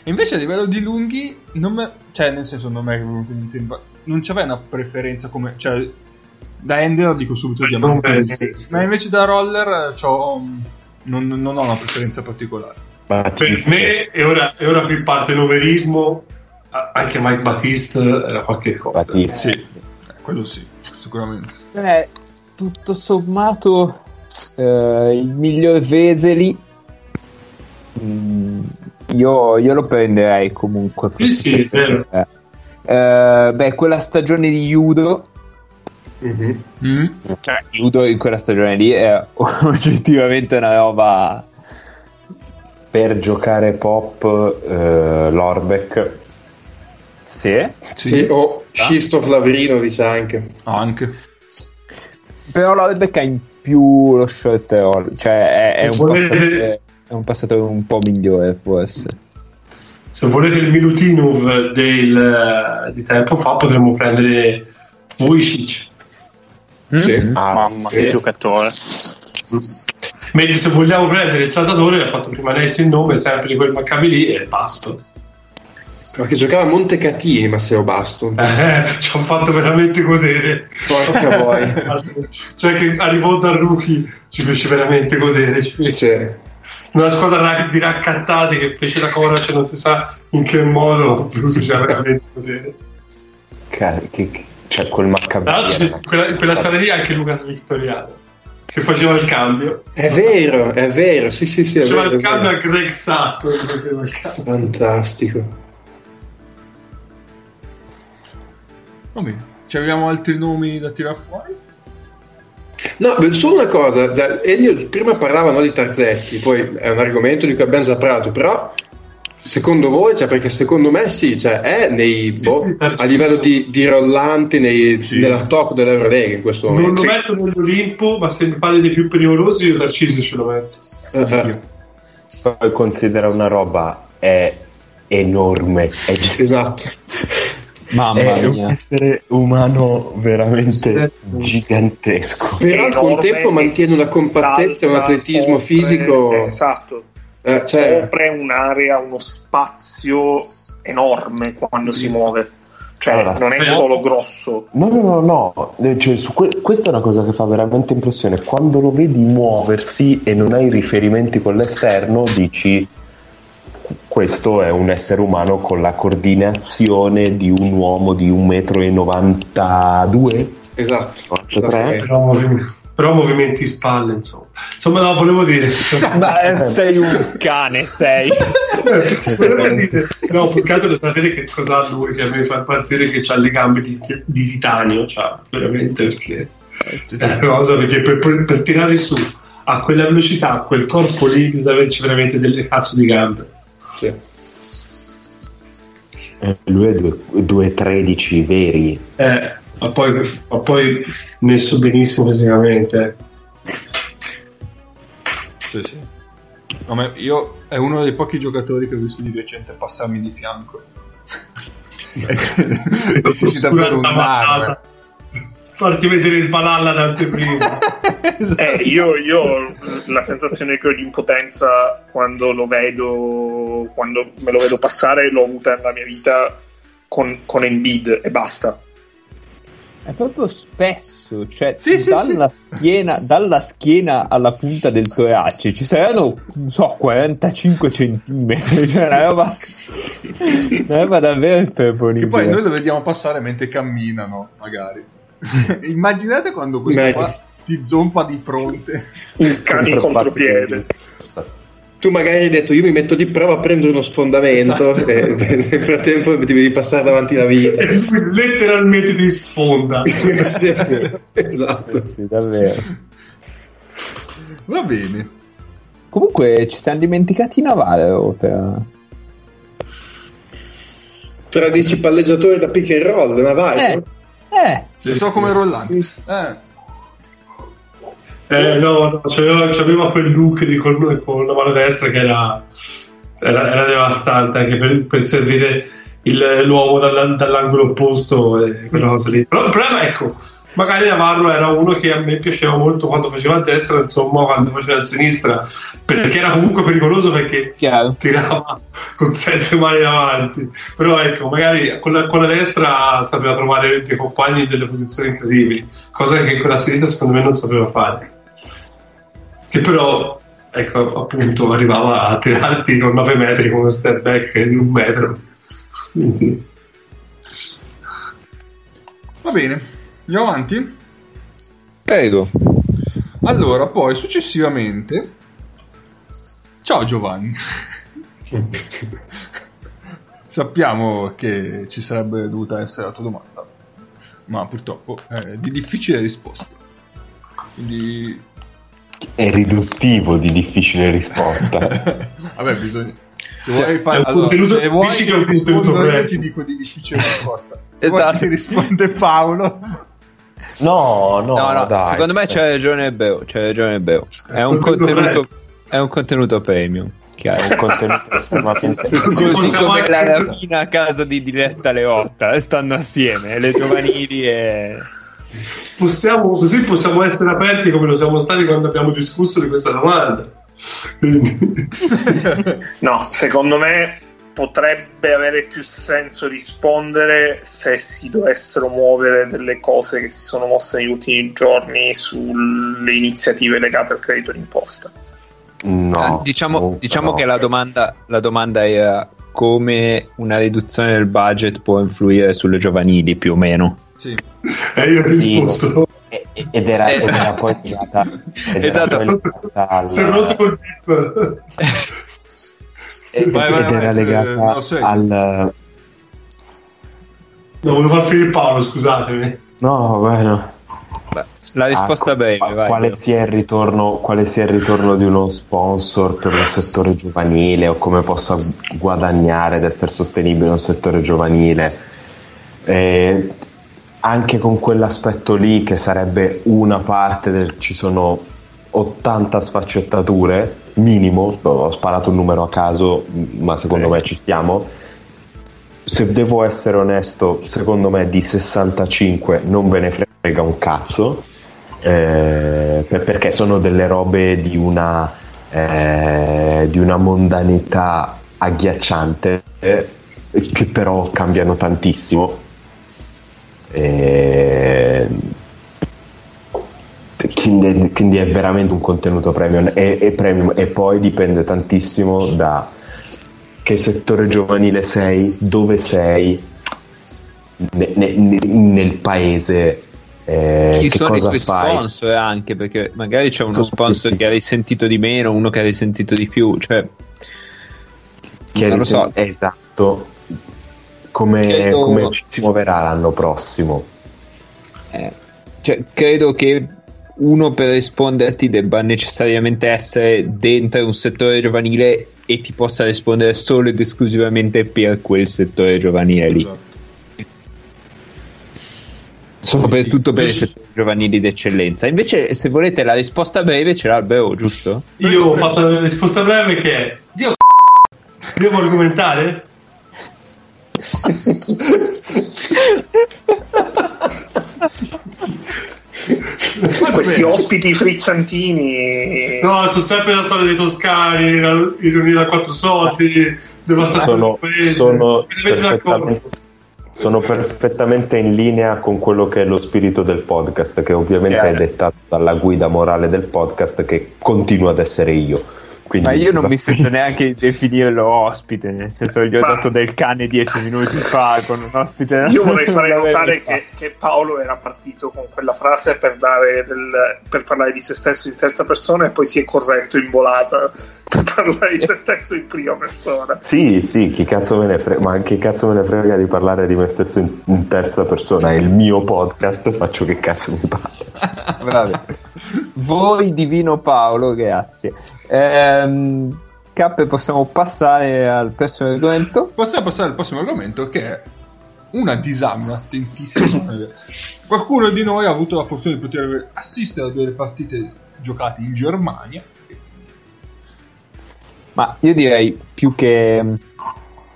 Invece a livello di lunghi, non me- cioè nel senso non è venuto in Non c'aveva una preferenza come... Cioè, da Ender dico subito Non diamante. Ma invece da roller eh, c'ho, non, non ho una preferenza particolare. Per me, e ora, e ora qui parte l'overismo, anche Mike Batiste era qualche cosa. Batista. Sì, eh, quello sì, sicuramente. Eh, tutto sommato, eh, il miglior Veseli. mm, io, io lo prenderei comunque. Sì, sì, è vero. Eh, eh, beh, quella stagione di Judo. Mhm. Mm? Cioè, Judo in quella stagione lì è oggettivamente una roba. Per giocare pop eh, Lorbeck Sì. Sì, o Shistoff Lavrino dice anche. Anche. Però la becca in più lo short roll, cioè è, è un Volete- è un passatore un po' migliore forse. Se volete il Milutinov del, di tempo fa, potremmo prendere Vujicic. Sì. Ah, Mamma, sì. che giocatore. Mentre se vogliamo prendere il saltatore, ha fatto prima lei il nome, sempre di quel Maccabi lì, e basta. Ma che giocava a Montecatini, Massimo Baston. Eh, ci hanno fatto veramente godere. Porca boia. cioè che arrivò da rookie, ci fece veramente godere. Sì. una squadra ra- di raccattati che fece la corace non si sa in che modo, faceva veramente godere. cioè quel Maccabi quella, in quella squadra lì anche Lucas Victoriano, che faceva il cambio. È vero, è vero, sì, sì, sì, Faceva vero. il cambio a Greg Sutton. faceva il cambio. Fantastico. Va bene. Ci abbiamo altri nomi da tirare fuori? No, solo una cosa, Elio prima parlava no, di Tarzeschi, poi è un argomento di cui abbiamo già parlato, però secondo voi, cioè, perché secondo me sì, cioè, è nei, Sì, boh, sì, a livello di, di rollanti nei- Sì. nella top dell'Eurolega in questo Non momento. lo metto nell'Olimpo, ma se mi parli dei più pericolosi, io Tarcisio ce lo metto. Eh, poi considera una roba è enorme è, esatto. Mamma è un mia. essere umano veramente gigantesco Però al contempo mantiene una compattezza e un atletismo fisico. Esatto. Eh, cioè, Copre un'area, uno spazio enorme quando si muove. Cioè, Allora, non è solo grosso. no no no no Eh, cioè, su que- questa è una cosa che fa veramente impressione quando lo vedi muoversi e non hai riferimenti con l'esterno dici questo è un essere umano con la coordinazione di un uomo di 1,92 m esatto. 93? esattamente. Però, movim- però movimenti di spalle, insomma. Insomma, no, volevo dire. Ma sei un cane, sei. Dire- no, più che altro lo sapete che cosa ha lui che a me fa impazzire che ha le gambe di, di titanio, c'ha veramente perché è una cosa perché per, per- per tirare su a quella velocità, a quel corpo lì, deve averci veramente delle cazzo di gambe. Sì. Eh, lui è due- 2,13 veri Eh, ma, poi, ma poi messo benissimo fisicamente. Sì, sì. No, ma io è uno dei pochi giocatori che ho visto di recente passarmi di fianco. e senti davvero Sulla un'arma. batata. Farti vedere il balalla d'anteprima. Esatto. Eh, io, io la sensazione che ho di impotenza quando lo vedo, quando me lo vedo passare, l'ho avuta nella mia vita con, con Embiid e basta. È proprio spesso, cioè Sì, sì, dalla, Schiena, dalla schiena alla punta del torace ci saranno, non so, 45 centimetri, cioè una roba, una roba davvero Che poi improponibile. noi lo vediamo passare mentre camminano, magari. Immaginate quando questo Meglio. qua ti zompa di fronte. Il cane contropiede. Tu magari hai detto io mi metto di prova a prendere uno sfondamento Esatto. e nel frattempo ti devi passare davanti la vita. E lui letteralmente ti sfonda. Sì, esatto. Sì, davvero. Va bene. Comunque ci siamo dimenticati Navale per... Tra dici palleggiatori da pick and roll, una vai. Eh, eh, Pensavo come Rollante. Eh, Eh, no, no, c'aveva, c'aveva quel look di col- con la mano destra che era, era, era devastante anche per, per servire il- l'uomo dalla- dall'angolo opposto e quella cosa lì. Però il problema, ecco, magari Navarro era uno che a me piaceva molto quando faceva a destra, insomma, quando faceva a sinistra, perché era comunque pericoloso perché chiaro. tirava con sette mani davanti. Però ecco, magari con la, con la destra sapeva trovare dei compagni in delle posizioni incredibili, cosa che con la sinistra secondo me non sapeva fare. Che però, ecco, appunto, arrivava a tirarti con 9 metri con uno step back di un metro. Quindi, va bene. Andiamo avanti? Prego. Allora, poi successivamente... Ciao Giovanni. Sappiamo che ci sarebbe dovuta essere la tua domanda, ma purtroppo è di difficile risposta. Quindi, È riduttivo di difficile risposta. vabbè, bisogna. Se vuoi fare allora, contenuto- se vuoi dici che rispondo contenuto io, ti dico di difficile risposta. Se vuoi Esatto. che risponde Paolo, No, no, No, no, dai. secondo me c'è ragione Beo, c'è ragione Beo. È un contenuto, è un contenuto premium. Chiaro. È un contenuto estremamente... Così come anche- la rapina a casa di Diletta Leotta, stanno assieme, le giovanili e... possiamo, così possiamo essere aperti come lo siamo stati quando abbiamo discusso di questa domanda. Quindi, No, secondo me potrebbe avere più senso rispondere se si dovessero muovere delle cose che si sono mosse negli ultimi giorni sulle iniziative legate al credito d'imposta. No, Ah, diciamo diciamo no. che la domanda, la domanda era come una riduzione del budget può influire sulle giovanili più o meno. Sì. e io ho risposto. E- Ed era, ed era poi era Esatto. al- Si è rotto col ed, Vai, vai, ed vai, era se- legata non lo sai. al No, volevo far finire Paolo, scusatemi. no bueno La risposta Ah, vai. quale, Beo. sia il ritorno, quale sia il ritorno di uno sponsor per un settore giovanile o come possa guadagnare ed essere sostenibile un settore giovanile Eh, anche con quell'aspetto lì che sarebbe una parte del ci sono 80 sfaccettature minimo ho sparato un numero a caso ma secondo me ci stiamo se devo essere onesto, secondo me di 65 non ve ne frega un cazzo, eh, per- perché sono delle robe di una, eh, di una mondanità agghiacciante, eh, che però cambiano tantissimo. Eh, quindi, quindi è veramente un contenuto premium e, e premium e poi dipende tantissimo da che settore giovanile sei, dove sei, ne- ne- ne- nel paese, eh, Chi sono i tuoi fai. sponsor anche? Perché magari c'è uno sponsor che hai sentito di meno, uno che hai sentito di più. Cioè, non lo so. Esatto. Come, Credo- come ci si muoverà l'anno prossimo? eh, cioè, credo che uno per risponderti debba necessariamente essere dentro un settore giovanile e ti possa rispondere solo ed esclusivamente per quel settore giovanile lì. Esatto. Soprattutto per i settori giovanili d'eccellenza. Invece, se volete la risposta breve, ce l'ha il Beo, giusto? Io ho fatto la risposta breve che è Dio Devo argomentare? Questi ospiti frizzantini. No, sono sempre la storia dei toscani, la- i riunire da quattro soldi, devastazione Sono, del paese. sono perfettamente, sono perfettamente in linea con quello che è lo spirito del podcast, che ovviamente Chiaro. è dettato dalla guida morale del podcast, che continua ad essere io. Quindi, Ma io non mi sento neanche di definirlo ospite, nel senso gli ho Ma- dato del cane dieci minuti fa con un ospite. Io vorrei fare notare che, che Paolo era partito con quella frase per, dare del- per parlare di se stesso in terza persona e poi si è corretto in volata per parlare di se stesso in prima persona. Sì, sì, chi cazzo me ne frega, ma che cazzo me ne frega di parlare di me stesso in, in terza persona? È il mio podcast, faccio che cazzo mi pare. Vabbè. Voi divino Paolo, grazie. Ehm, Cappe, possiamo passare al prossimo argomento? Possiamo passare al prossimo argomento che è una disamina attentissima. Qualcuno di noi ha avuto la fortuna di poter assistere a due partite giocate in Germania. Ma io direi più che,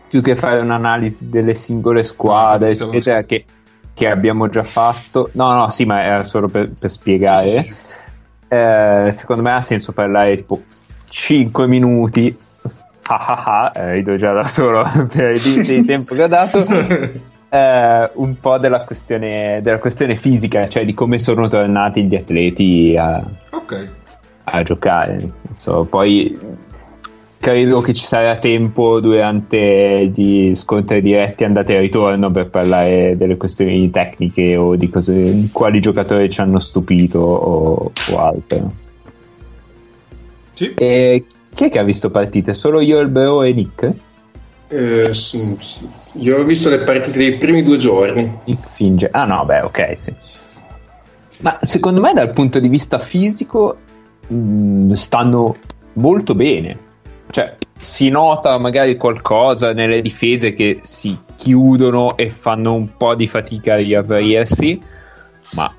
più che fare un'analisi delle singole squadre, eccetera, che, che abbiamo già fatto. No, no, sì, ma era solo per, per spiegare. Sì, sì, sì. Eh, secondo me ha senso parlare tipo 5 minuti. Ah ah ah, eh, già da solo per il tempo che ho dato. Eh, un po' della questione, della questione fisica, cioè di come sono tornati gli atleti a, Ok. a giocare. senso, poi credo che ci sarà tempo durante gli scontri diretti andate e ritorno per parlare delle questioni tecniche o di cose, di quali giocatori ci hanno stupito o, o altro. Sì. E chi è che ha visto partite? Solo io, il Bro e Nick? Eh, sì, sì. Io ho visto le partite dei primi due giorni. Nick finge. Ah no, beh, ok, sì. Ma secondo me dal punto di vista fisico mh, stanno molto bene. Cioè, si nota magari qualcosa nelle difese che si chiudono e fanno un po' di fatica a riaprirsi, ma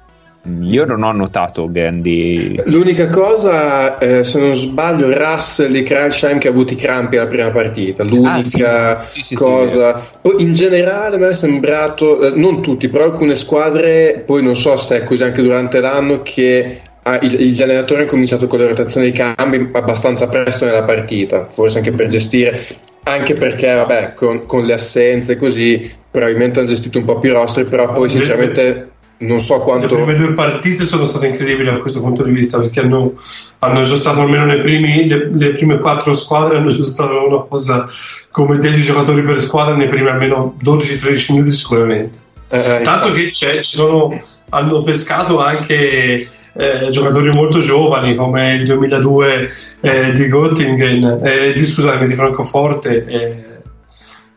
io non ho notato grandi... L'unica cosa, eh, se non sbaglio, Russell di Kreisheim che ha avuto i crampi alla prima partita. L'unica Ah. Sì, sì, sì, cosa. Poi in generale mi è sembrato, eh, non tutti, però alcune squadre, poi non so se è così anche durante l'anno, che ah, il- gli allenatori hanno cominciato con le rotazioni dei cambi abbastanza presto nella partita, forse anche per gestire. Anche perché, vabbè, con, con le assenze così, probabilmente hanno gestito un po' più i rostri, però poi Le- sinceramente non so Le quanto... prime due partite sono state incredibili da questo punto di vista perché hanno, hanno giostato almeno le, primi- le- le prime quattro squadre hanno giostato una cosa come 10 giocatori per squadra nei primi almeno 12-13 minuti sicuramente eh, eh, tanto che c'è- ci sono, hanno pescato anche eh, giocatori molto giovani come il 2002 eh, di Göttingen eh, di, scusami di Francoforte eh,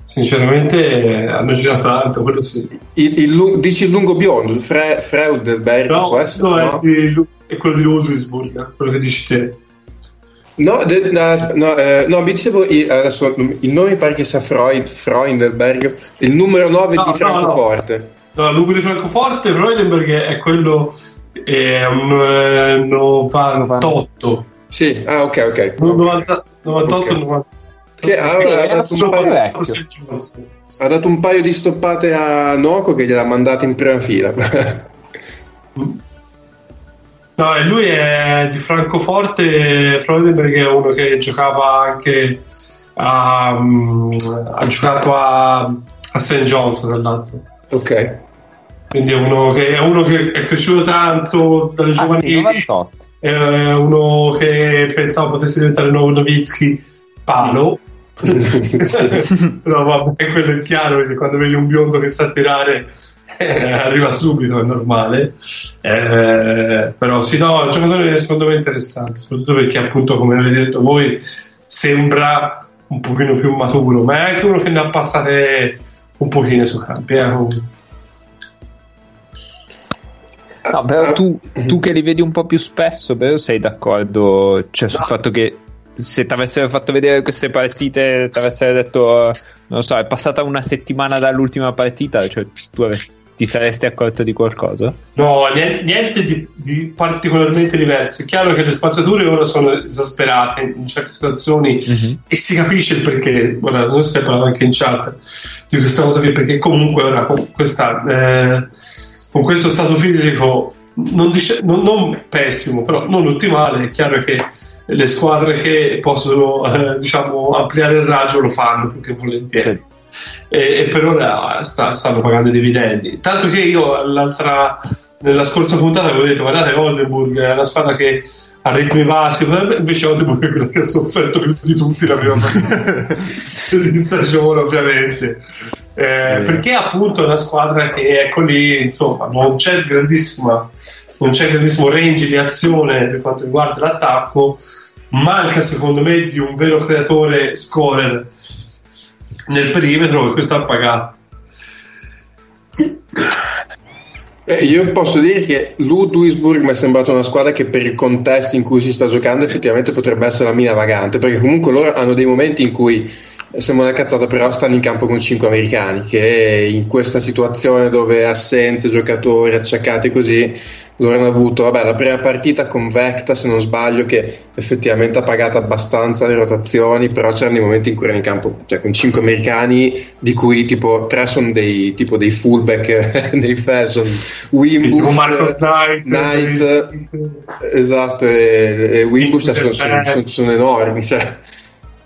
sinceramente eh, hanno girato tanto quello sì Il, il dici il lungo biondo, Fre- Freudenberg No, essere? no, no? È, di- è quello di Ludwigsburg, quello che dici te. No, de- no, no, eh, no, mi dicevo il, adesso il nome mi pare che sia Freud, Freudenberg, il numero 9 No, di no, Francoforte. No, Lugo di Francoforte, Freudenberg è quello è un eh, 98. Sì, ah, ok, ok. Un 90 98 Ok. 90. Che ha, Sì, ha dato paio, ha dato un paio di stoppate a Noco che gliel'ha mandata in prima fila. No, e lui è di Francoforte. Freudenberg è uno che giocava anche a, mm, ha giocato a, a St. John's, tra l'altro. ok. Quindi è uno che è, uno che è cresciuto tanto dalle Ah, sì, giovanili. 98. è uno che pensavo potesse diventare il nuovo Novitsky palo però vabbè quello è chiaro perché quando vedi un biondo che sa tirare eh, arriva subito è normale Eh, però sì no è un giocatore secondo me interessante soprattutto perché appunto come avete detto voi sembra un pochino più maturo ma è anche uno che ne ha passate un pochino su campi eh. No, però tu, tu che li vedi un po' più spesso, però sei d'accordo cioè, sul fatto che se ti avessero fatto vedere queste partite, ti avessero detto, non so, è passata una settimana dall'ultima partita, cioè tu ave- ti saresti accorto di qualcosa? No, niente, di, di particolarmente diverso. È chiaro che le spazzature ora sono esasperate in certe situazioni Mhm. e si capisce il perché. Guarda, noi stiamo parlando anche in chat di questa cosa qui, perché comunque ora questa, eh, con questo stato fisico non, dice- non- non pessimo, però non ottimale, è chiaro che le squadre che possono eh, diciamo ampliare il raggio lo fanno più che volentieri e, e per ora sta- stanno pagando i dividendi. Tanto che io nella scorsa puntata avevo detto: guardate, Oldenburg è una squadra che a ritmi bassi, invece oggi pure quello che ha sofferto più di tutti la prima partita di stagione, ovviamente. Eh, perché appunto è una squadra che ecco lì, insomma, non c'è grandissima non c'è grandissimo range di azione per quanto riguarda l'attacco, manca secondo me di un vero creatore scorer nel perimetro e questo ha pagato. Eh, io posso dire che Ludwigsburg mi è sembrata una squadra che per il contesto in cui si sta giocando effettivamente potrebbe essere la mina vagante, perché comunque loro hanno dei momenti in cui sembra una cazzata, però stanno in campo con 5 americani, che in questa situazione dove assenze, giocatori acciaccati così, loro hanno avuto vabbè, la prima partita con Vecta, se non sbaglio, che effettivamente ha pagato abbastanza le rotazioni, però c'erano i momenti in cui erano in campo cioè, con 5 americani, di cui tipo 3 sono dei, tipo dei fullback dei fashion, Wimbush, Knight, Knight esatto, e, e Wimbush sono, sono, sono, sono enormi. Cioè.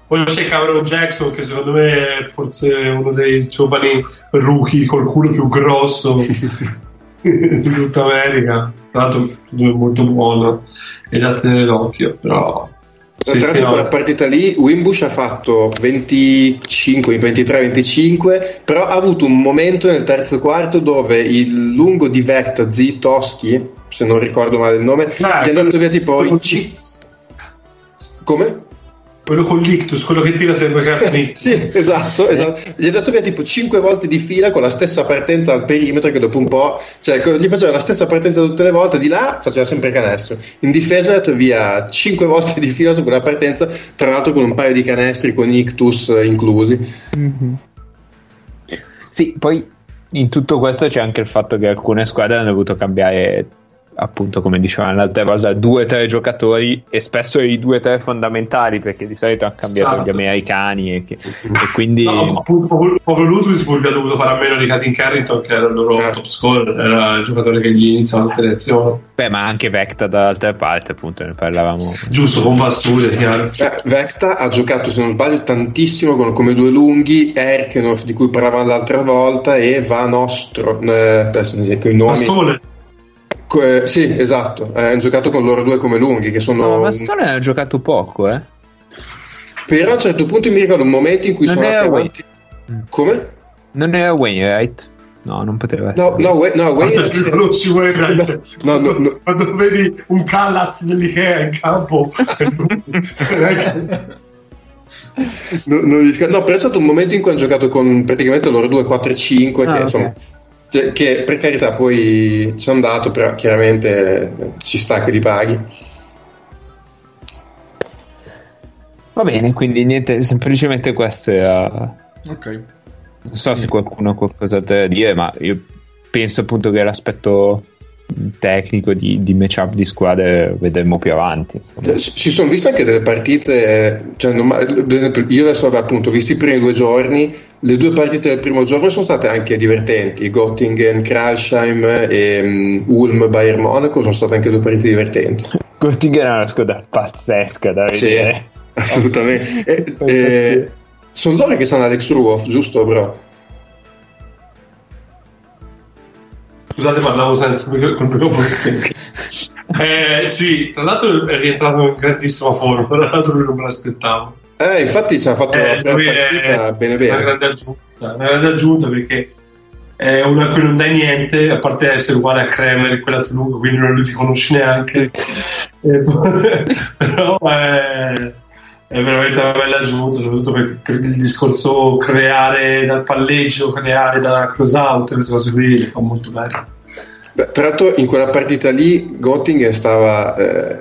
Poi c'è Cameron Jackson che secondo me è forse uno dei giovani rookie col culo più grosso di tutta America. Tra l'altro è molto buono e da tenere d'occhio, però... Sì, tra l'altro, quella partita lì Wimbush ha fatto 25, 23-25, però ha avuto un momento nel terzo quarto dove il lungo di Vetta Zitoschi, se non ricordo male il nome, Ah, gli è andato via tipo in c- Come? Quello con l'ictus, quello che tira sempre che Sì, esatto, esatto. Gli è andato via tipo 5 volte di fila con la stessa partenza al perimetro che dopo un po', cioè gli faceva la stessa partenza tutte le volte, di là faceva sempre canestro. In difesa è andato via 5 volte di fila su quella partenza, tra l'altro con un paio di canestri con ictus eh, inclusi. Sì, poi in tutto questo c'è anche il fatto che alcune squadre hanno dovuto cambiare, appunto, come dicevamo l'altra volta, due o tre giocatori e spesso i due o tre fondamentali, perché di solito hanno cambiato Esatto. gli americani e, che- e quindi... No, proprio, proprio Ludwigsburg ha dovuto fare a meno di Katin Carrington, che era il loro Eh. top scorer, era il giocatore che gli iniziava tutte le azioni. Beh, ma anche Vecta dall'altra parte, appunto, ne parlavamo. Giusto, con Basturia, chiaro. Eh, Vecta ha giocato, se non sbaglio, tantissimo con, come due lunghi, Erkenov di cui parlavamo l'altra volta e Van Ostro, eh, adesso non so, i nomi. Bastone, eh, sì, esatto, eh, hanno giocato con loro due come lunghi, che sono... No, ma Stone ha giocato poco, eh. Però a un certo punto mi ricordo un momento in cui Non sono andati Wayne. avanti. Come? Non era Wainwright? No, non poteva essere. No, no, Wayne, no, Wayne non ci vuoi prendere. No, no, no. Quando vedi un Callaz dell'Ikea in campo, no, non riesco- no, però è stato un momento in cui hanno giocato con praticamente loro due 4-5 che, Ah, ok. insomma, cioè, che per carità poi ci è andato, però chiaramente eh, ci sta che li paghi. Va bene, quindi niente, semplicemente questo era... Ok. Non so se qualcuno ha qualcosa da dire, ma io penso appunto che l'aspetto tecnico di, di matchup di squadre vedremo più avanti. insomma. Eh, Si sono viste anche delle partite, eh, cioè, io adesso appunto visto i primi due giorni, le due partite del primo giorno sono state anche divertenti, Göttingen, Kralsheim e mm, Ulm, Bayern Monaco sono state anche due partite divertenti. Göttingen è una squadra pazzesca da Sì, vedere. assolutamente. E- Fa e- impazzire. sono loro che sanno Alex Ruoff, giusto bro? Scusate, parlavo senza col microfono spento. Eh, sì, tra l'altro è rientrato in grandissima forma, tra l'altro lui non me l'aspettavo. Eh, infatti ci hanno fatto Eh, lui è partita bene una bene. grande aggiunta, una grande aggiunta perché è una a cui non dai niente, a parte essere uguale a Kremer, quella più lunga, quindi non lo riconosci neanche. Eh, però è, è veramente una bella aggiunta, soprattutto per, per il discorso creare dal palleggio, creare da close out, queste cose qui le fa molto bene. Beh, tra l'altro in quella partita lì Göttingen stava... eh,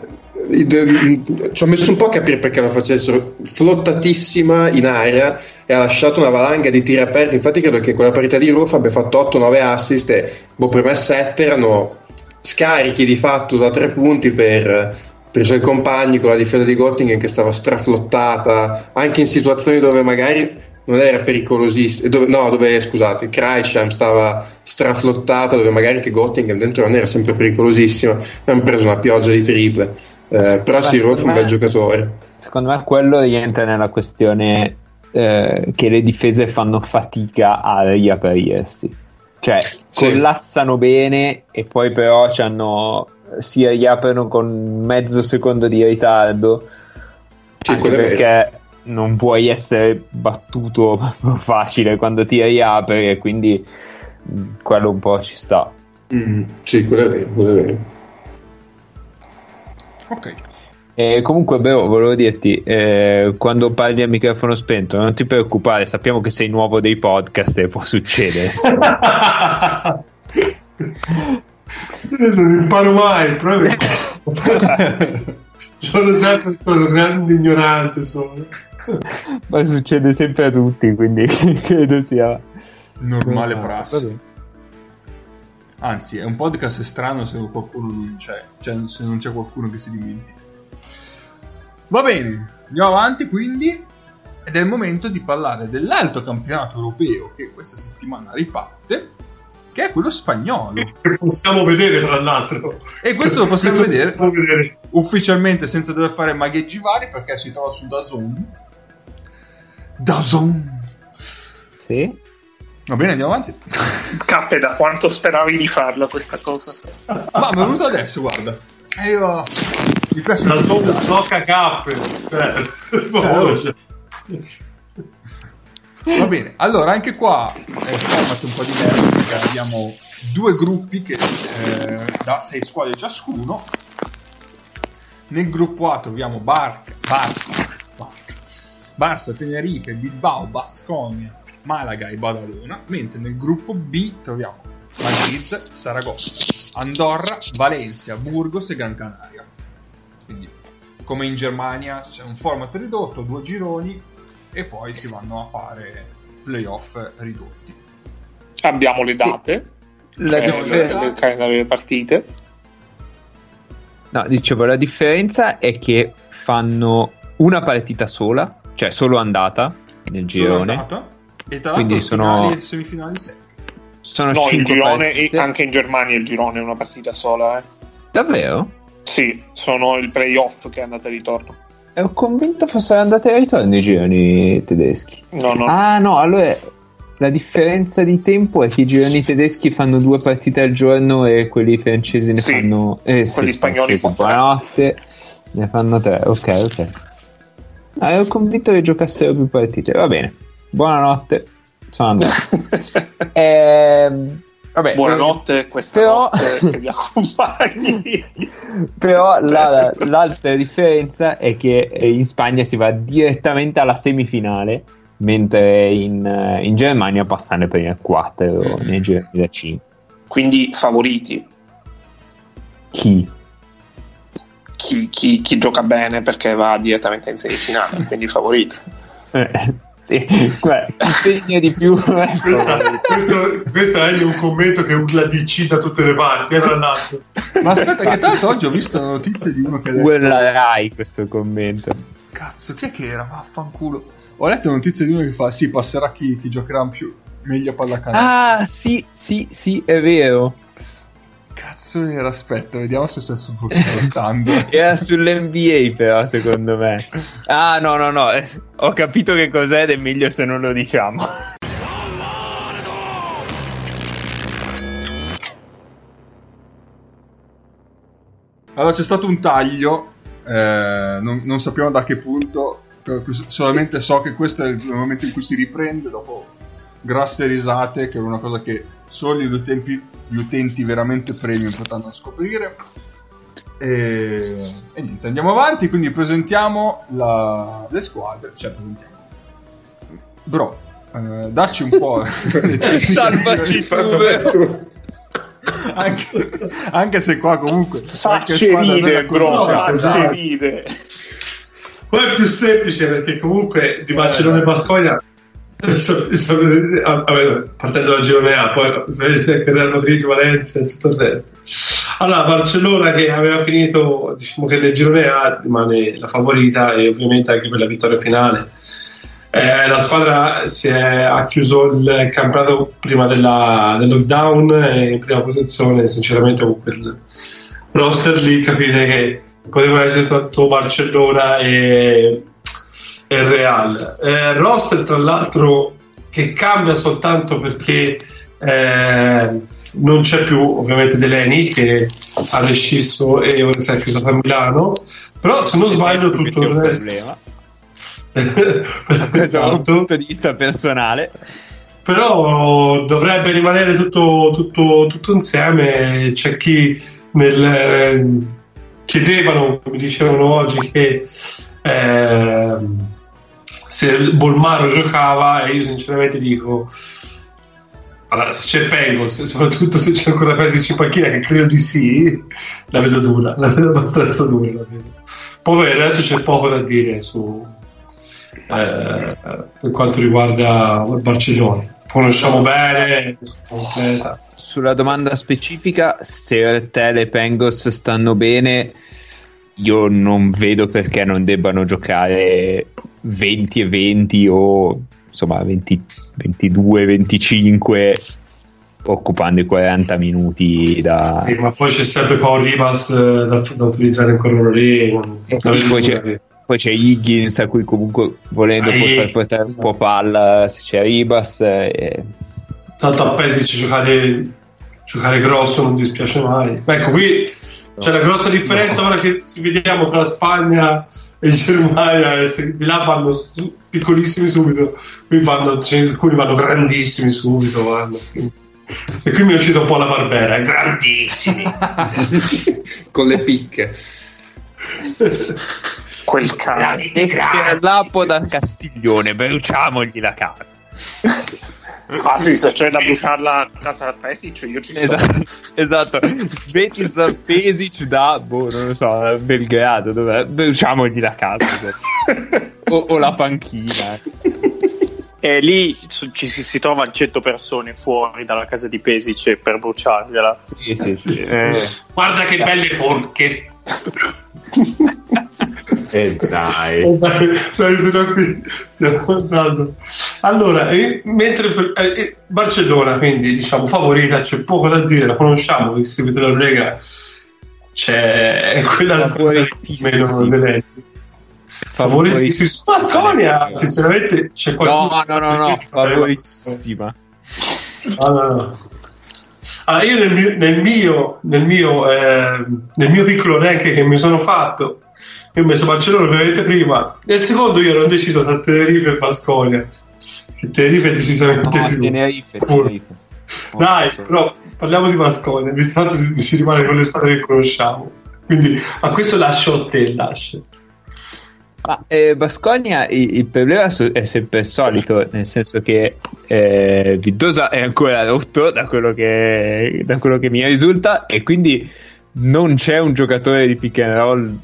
de- ci ho messo un po' a capire perché lo facessero flottatissima in aria e ha lasciato una valanga di tiri aperti infatti credo che quella partita lì Ruff abbia fatto 8-9 assist e boh, per me 7 erano scarichi di fatto da tre punti per, per i suoi compagni con la difesa di Göttingen che stava straflottata anche in situazioni dove magari non era pericolosissimo dove, no dove scusate Kreisheim stava straflottata dove magari anche Göttingen dentro non era sempre pericolosissima hanno preso una pioggia di triple eh, però Ruff è un bel giocatore Secondo me quello rientra nella questione eh, che le difese fanno fatica a riaprirsi. Cioè, Sì. collassano bene e poi però hanno si riaprono con mezzo secondo di ritardo. Sì, anche perché non vuoi essere battuto proprio facile quando ti riapri e quindi mh, quello un po' ci sta. Mm, sì, quello è vero, quello è vero. Ok. E comunque, Beo, volevo dirti, eh, quando parli a microfono spento, non ti preoccupare, sappiamo che sei nuovo dei podcast e può succedere. non imparo mai, che- sono sempre sono un grande ignorante sono. Ma succede sempre a tutti, quindi credo sia Normale Ah, prassi. Anzi, è un podcast strano se qualcuno non c'è, cioè se non c'è qualcuno che si dimentica. Va bene, andiamo avanti quindi. Ed è il momento di parlare dell'altro campionato europeo che questa settimana riparte, che è quello spagnolo. Che possiamo vedere tra l'altro. E questo lo possiamo Questo vedere possiamo vedere. ufficialmente senza dover fare magheggi vari perché si trova su DAZN. DAZN. Sì. Va bene, andiamo avanti. Cappe, da quanto speravi di farla questa cosa? Ma mi è venuto adesso, guarda. E io mi piace La usare. blocca cappe. Cioè, per favore. Va bene, allora anche qua è il format un po' diverso perché abbiamo due gruppi che, eh, da sei squadre ciascuno. Nel gruppo A troviamo Barca, Barca, Barça, Tenerife, Bilbao, Basconia, Malaga e Badalona, mentre nel gruppo B troviamo Madrid, Saragossa, Andorra, Valencia, Burgos e Gran Canaria. Quindi, come in Germania, c'è un format ridotto, due gironi e poi si vanno a fare playoff ridotti. Abbiamo le date, La cioè, differ- il calendario delle partite. No, dicevo, la differenza è che fanno una partita sola, cioè solo andata nel girone. andata, e tra Quindi l'altro sono- e semifinali sempre. Sono No, il girone, partite. anche in Germania il girone è una partita sola. Eh. Davvero? Sì, sono il playoff che è andata e ritorno. Ero convinto fossero andate e ritorno i gironi tedeschi. No, no. Ah, no, allora la differenza di tempo è che i gironi tedeschi fanno due partite al giorno e quelli francesi ne Sì, fanno. Eh, sì, quelli spagnoli francesi, fanno tre. Buonanotte, ne fanno tre. Ok, ok. Ah, ero convinto che giocassero più partite. Va bene, buonanotte. Sono andato. Ehm, vabbè, Buonanotte, questa però- notte che vi accompagni. Però la- l'altra differenza è che eh, in Spagna si va direttamente alla semifinale, mentre in, eh, in Germania passano le prime quattro nei gironi da 5. Quindi favoriti. Chi? Chi, chi- chi gioca bene perché va direttamente in semifinale, quindi favoriti. Eh, sì, chi segna di più. Questa- questo, questo è un commento che urla DC da tutte le parti, eh, tra l'altro. Ma aspetta, che l'altro oggi ho visto una notizia di uno che Quella Rai questo commento. Cazzo, chi è che era? Vaffanculo. Ho letto una notizia di uno che fa: Sì, passerà chi, chi giocherà più meglio a pallacanestro. Ah, sì, sì, sì, è vero. Cazzo era? Aspetta, vediamo se sto ascoltando. Era sull'NBA però secondo me. Ah no no no, eh, ho capito che cos'è ed è meglio se non lo diciamo. Allora c'è stato un taglio, eh, non, non sappiamo da che punto, solamente so che questo è il momento in cui si riprende dopo grosse risate, che è una cosa che solo gli utenti, gli utenti veramente premium potranno scoprire. E, e niente, andiamo avanti, quindi presentiamo la- le squadre, cioè presentiamo. Bro, eh, dacci un po'... Salvaci vero? anche, anche se qua comunque Facce la bro, facce vide. Poi è più semplice perché comunque di Barcellona e Basconia ah, partendo dal girone A poi Real Madrid, Valencia e tutto il resto. Allora Barcellona che aveva finito diciamo che nel girone A rimane la favorita e ovviamente anche per la vittoria finale. Eh, la squadra si è, ha chiuso il campionato prima della, del lockdown e in prima posizione sinceramente con quel roster lì capite che potevano essere tanto Barcellona e, e Real. Eh, roster tra l'altro che cambia soltanto perché eh, non c'è più ovviamente Deleni che ha rescisso e ora si è chiuso a Milano, però se non sbaglio tutto il resto... problema. Questo è un Esatto. punto di vista personale. però dovrebbe rimanere tutto, tutto, tutto insieme. C'è chi nel, eh, chiedevano, mi dicevano oggi, che ehm, se Bolmaro giocava, e io sinceramente dico. Allora, se c'è Pengos, soprattutto se c'è ancora Pesic in panchina, che credo di sì, la vedo dura, la vedo abbastanza dura. La vedo. Poi resto c'è poco da dire su, eh, per quanto riguarda il Barcellona. Conosciamo bene, completa. Sulla domanda specifica, se Ertel e Pengos stanno bene, io non vedo perché non debbano giocare 20 e 20 o insomma 20, 22, 25 occupando i 40 minuti da... Sì, ma poi c'è sempre Paul Rivas eh, da, da utilizzare ancora lì. non- Eh sì, poi c'è- Poi c'è Higgins a cui comunque volendo Ah, può far Higgins, portare un po' palla se c'è Ribas. eh, Tanto a Pesic giocare, giocare grosso non dispiace mai. Ecco, qui c'è la grossa differenza ora che ci vediamo tra Spagna e Germania. e se di là vanno su- piccolissimi subito, qui vanno, cioè, alcuni vanno grandissimi subito. Vanno. E qui mi è uscita un po' la barbera, eh, grandissimi. Con le picche. Quel cane. Lapo da Castiglione, bruciamogli la casa. Ah sì, se c'è da bruciarla a casa da Pesic, io ci sto. Esatto, esatto. Svetislav Pesic da, boh, non lo so, Belgrado, dov'è? Bruciamogli la casa. o, o la panchina. E lì ci si, si trovano 100 persone fuori dalla casa di Pesic per bruciargliela. Sì, sì, sì. Eh, Guarda che belle forche. E dai. Oh, dai, dai, se no qui stiamo andando. Allora, eh, mentre per- eh, eh, Barcellona, quindi diciamo favorita, c'è poco da dire, la conosciamo, che seguite la Lega, c'è quella Favoritissima. meno delle favoritissima. Su Asconia, sinceramente, c'è No, qualcuno. no, no, no, favoritissima. No, no, no. Allora, io nel mio, nel mio, nel mio, eh, nel mio piccolo rank che mi sono fatto, io ho messo Barcellona ovviamente prima, nel secondo io ero deciso tra Tenerife e Basconia. Che Tenerife è decisamente No, più. Tenerife, Tenerife. Dai, però parliamo di Basconia, visto tanto si, si rimane con le squadre che conosciamo. Quindi a questo lascio a te, lascio. Ma eh, Basconia il, il problema è sempre il solito, nel senso che eh, Viddosa è ancora rotto da quello, che, da quello che mi risulta e quindi non c'è un giocatore di pick and roll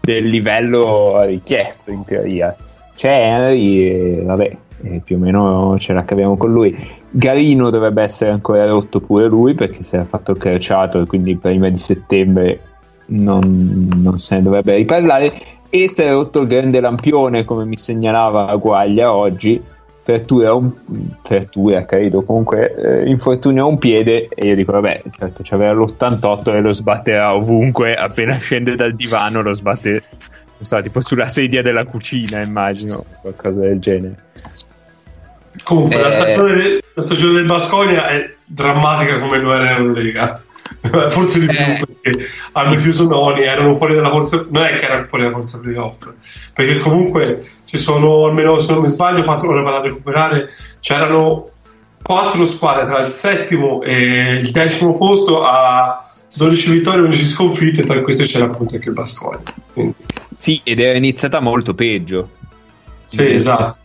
del livello richiesto in teoria. C'è Henry e vabbè, eh, più o meno ce la caviamo con lui. Garino dovrebbe essere ancora rotto pure lui perché si era fatto crociato e quindi prima di settembre non, non se ne dovrebbe riparlare e si è rotto il grande lampione come mi segnalava Guaglia oggi frattura, un, frattura credo comunque eh, infortunio a un piede e io dico vabbè certo c'aveva l'88 e lo sbatterà ovunque appena scende dal divano lo sbatte non so tipo sulla sedia della cucina immagino qualcosa del genere Comunque, la, Eh. stagione, la stagione del Basconia è drammatica come lo era in Eurolega. Forse di più Eh. perché hanno chiuso Noni, erano fuori dalla forza. Non è che erano fuori dalla forza playoff, perché comunque ci sono almeno, se non mi sbaglio, quattro ore da recuperare. C'erano quattro squadre tra il settimo e il decimo posto a 12 vittorie e 11 sconfitte. Tra queste c'era appunto anche il Basconia. Quindi, sì ed era iniziata molto peggio sì, esatto.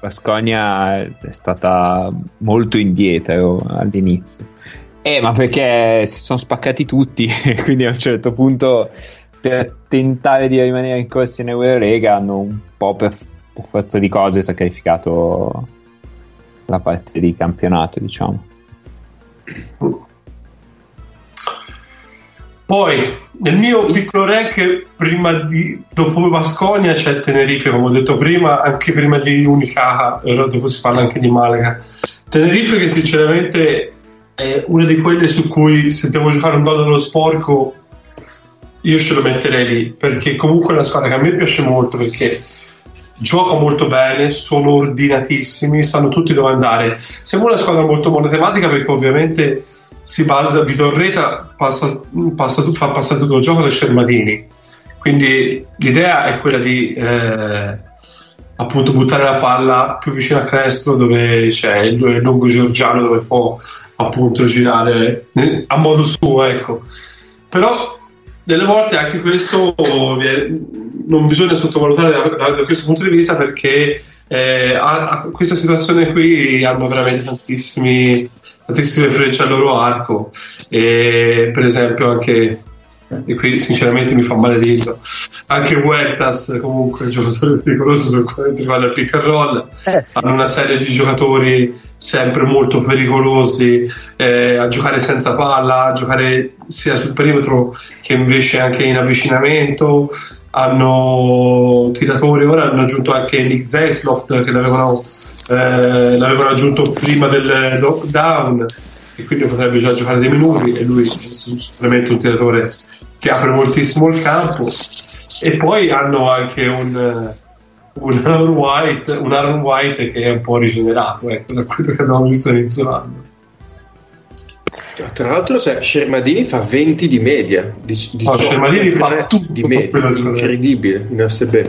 Basconia è stata molto indietro all'inizio. Eh, ma perché si sono spaccati tutti, quindi a un certo punto per tentare di rimanere in corsa in Eurolega hanno un po' per, forza di cose sacrificato la parte di campionato, diciamo. Poi nel mio piccolo rank, prima di dopo Basconia c'è Tenerife, come ho detto prima, anche prima di Unicaja, e dopo si parla anche di Malaga. Tenerife che sinceramente è una di quelle su cui se devo giocare un dado dello sporco io ce lo metterei lì, perché comunque è una squadra che a me piace molto, perché giocano molto bene, sono ordinatissimi, sanno tutti dove andare. Siamo una squadra molto monotematica perché ovviamente si basa, Vidorreta passa, passa, fa passare tutto il gioco da Scermadini. Quindi l'idea è quella di eh, appunto buttare la palla più vicino a Crestro dove c'è il, il lungo georgiano dove può appunto girare eh, a modo suo, ecco. Però delle volte anche questo non bisogna sottovalutare da, da, da questo punto di vista perché eh, a, a questa situazione qui hanno veramente tantissime frecce al loro arco e per esempio anche e qui sinceramente mi fa male dirlo anche Huertas comunque un giocatore pericoloso sul quale rivale al pick and roll. Eh, sì. hanno una serie di giocatori sempre molto pericolosi eh, a giocare senza palla a giocare sia sul perimetro che invece anche in avvicinamento. Hanno tiratori ora hanno aggiunto anche Nick Zasloft che l'avevano, eh, l'avevano aggiunto prima del lockdown e quindi potrebbe già giocare dei minuti e lui è veramente un tiratore che apre moltissimo il campo e poi hanno anche un, un Aaron White, un Aaron White che è un po' rigenerato ecco, da quello che abbiamo visto all'inizio dell'anno Tra l'altro, se Scermadini fa 20 di media. Di, di No, Scermadini fa tutto di media. Incredibile in ASB.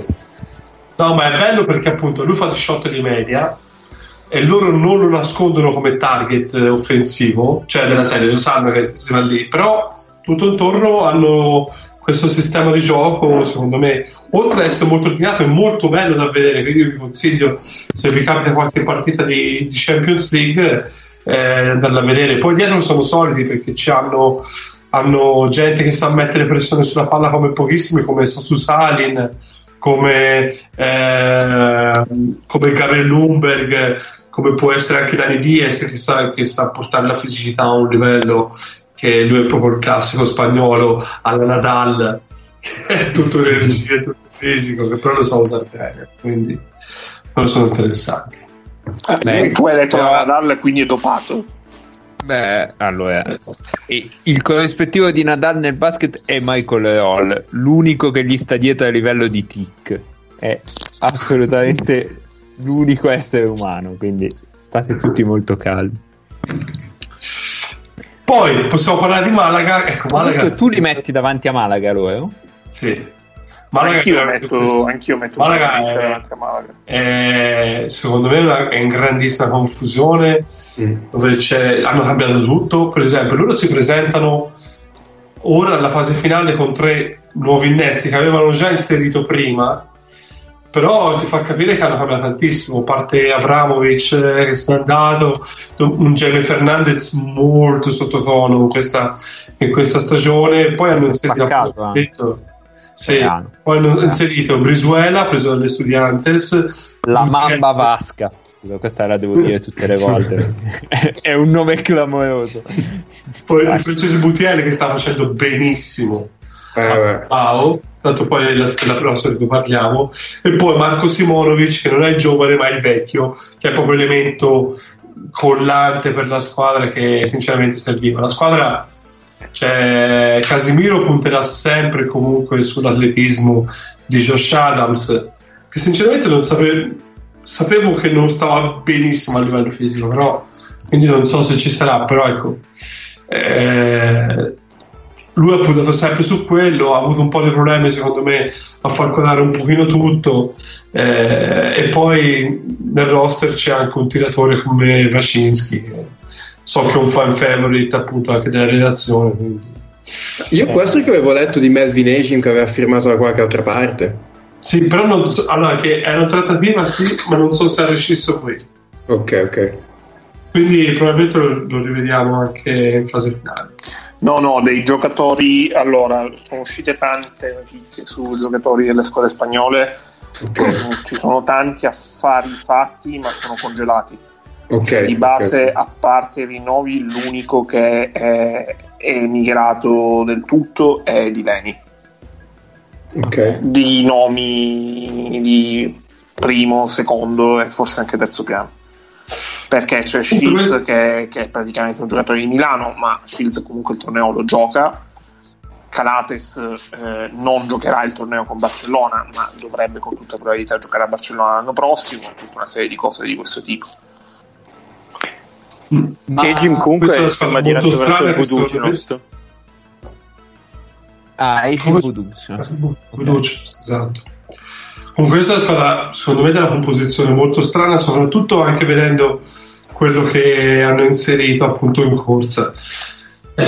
No, ma è bello perché appunto lui fa 18 di media e loro non lo nascondono come target eh, offensivo, cioè della serie, lo sanno che si va lì, però tutto intorno hanno questo sistema di gioco, secondo me, oltre ad essere molto ordinato, è molto bello da vedere, quindi io vi consiglio, se vi capita qualche partita di, di Champions League, eh, andarla a vedere. Poi dietro sono solidi perché ci hanno, hanno gente che sa mettere pressione sulla palla come pochissimi, come Sasu Salin, come, eh, come Gabriel Lumberg, come può essere anche Dani Diaz che sa, che sa portare la fisicità a un livello che lui è proprio il classico spagnolo alla Nadal, che è tutto energia, tutto fisico, che però lo sa usare bene, quindi non sono interessanti. Beh, tu hai però- la Nadal quindi è dopato. Beh, allora, il corrispettivo di Nadal nel basket è Michael Hall, l'unico che gli sta dietro a livello di tic. È assolutamente l'unico essere umano, quindi state tutti molto calmi. Poi possiamo parlare di Malaga. Ecco, Malaga. Comunque, tu li metti davanti a Malaga loro? Sì. Malaga anch'io, è- metto, anch'io metto Malaga è- davanti a Malaga. è, secondo me è una- è in grandissima confusione dove c'è- hanno cambiato tutto. Per esempio, loro si presentano ora alla fase finale con tre nuovi innesti che avevano già inserito prima. Però ti fa capire che hanno cambiato tantissimo. Parte Avramovic eh, che se n'è andato, un Jamie Fernandez molto sottotono in questa, in questa stagione. Poi hanno inserito, spaccato detto, sì, poi hanno inserito Brisuela, preso dalle Studiantes, La Mamba Vasca. Questa la devo dire tutte le volte. è un nome clamoroso. Poi il francese Butiele che sta facendo benissimo Eh, a vabbè. Pau, tanto poi è la, la prossima di cui parliamo, e poi Marco Simonovic che non è il giovane ma è il vecchio, che è proprio l'elemento collante per la squadra che sinceramente serviva. La squadra, cioè Casimiro punterà sempre comunque sull'atletismo di Josh Adams, che sinceramente non sapevo, sapevo che non stava benissimo a livello fisico, però quindi non so se ci sarà, però ecco. eh, lui ha puntato sempre su quello, ha avuto un po' di problemi secondo me a far quadrare un pochino tutto eh, e poi nel roster c'è anche un tiratore come Wacinski, che so che è un fan favorite appunto anche della redazione. Quindi. Io può essere che avevo letto di Melvin Agim che aveva firmato da qualche altra parte. Sì, però non so, allora che è una trattativa sì, ma non so se ha rescisso qui. Ok, ok. Quindi probabilmente lo, lo rivediamo anche in fase finale. No, no, dei giocatori. Allora, sono uscite tante notizie su giocatori delle scuole spagnole. Ok, Ci sono tanti affari fatti, ma sono congelati. Ok. Di base, ok. a parte i rinnovi, l'unico che è, è emigrato del tutto è di Leni. Ok. Di nomi di primo, secondo e forse anche terzo piano. Perché c'è Shields che, che è praticamente un giocatore di Milano, ma Shields comunque il torneo lo gioca. Calates eh, non giocherà il torneo con Barcellona, ma dovrebbe con tutta probabilità giocare a Barcellona l'anno prossimo, tutta una serie di cose di questo tipo. Ma... E Jim comunque Questa è molto strana che sono Buducino. Ah, Agent Come- Buducino. Buducino, esatto. Comunque questa è squadra, secondo me, della composizione molto strana, soprattutto anche vedendo quello che hanno inserito appunto in corsa. Eh,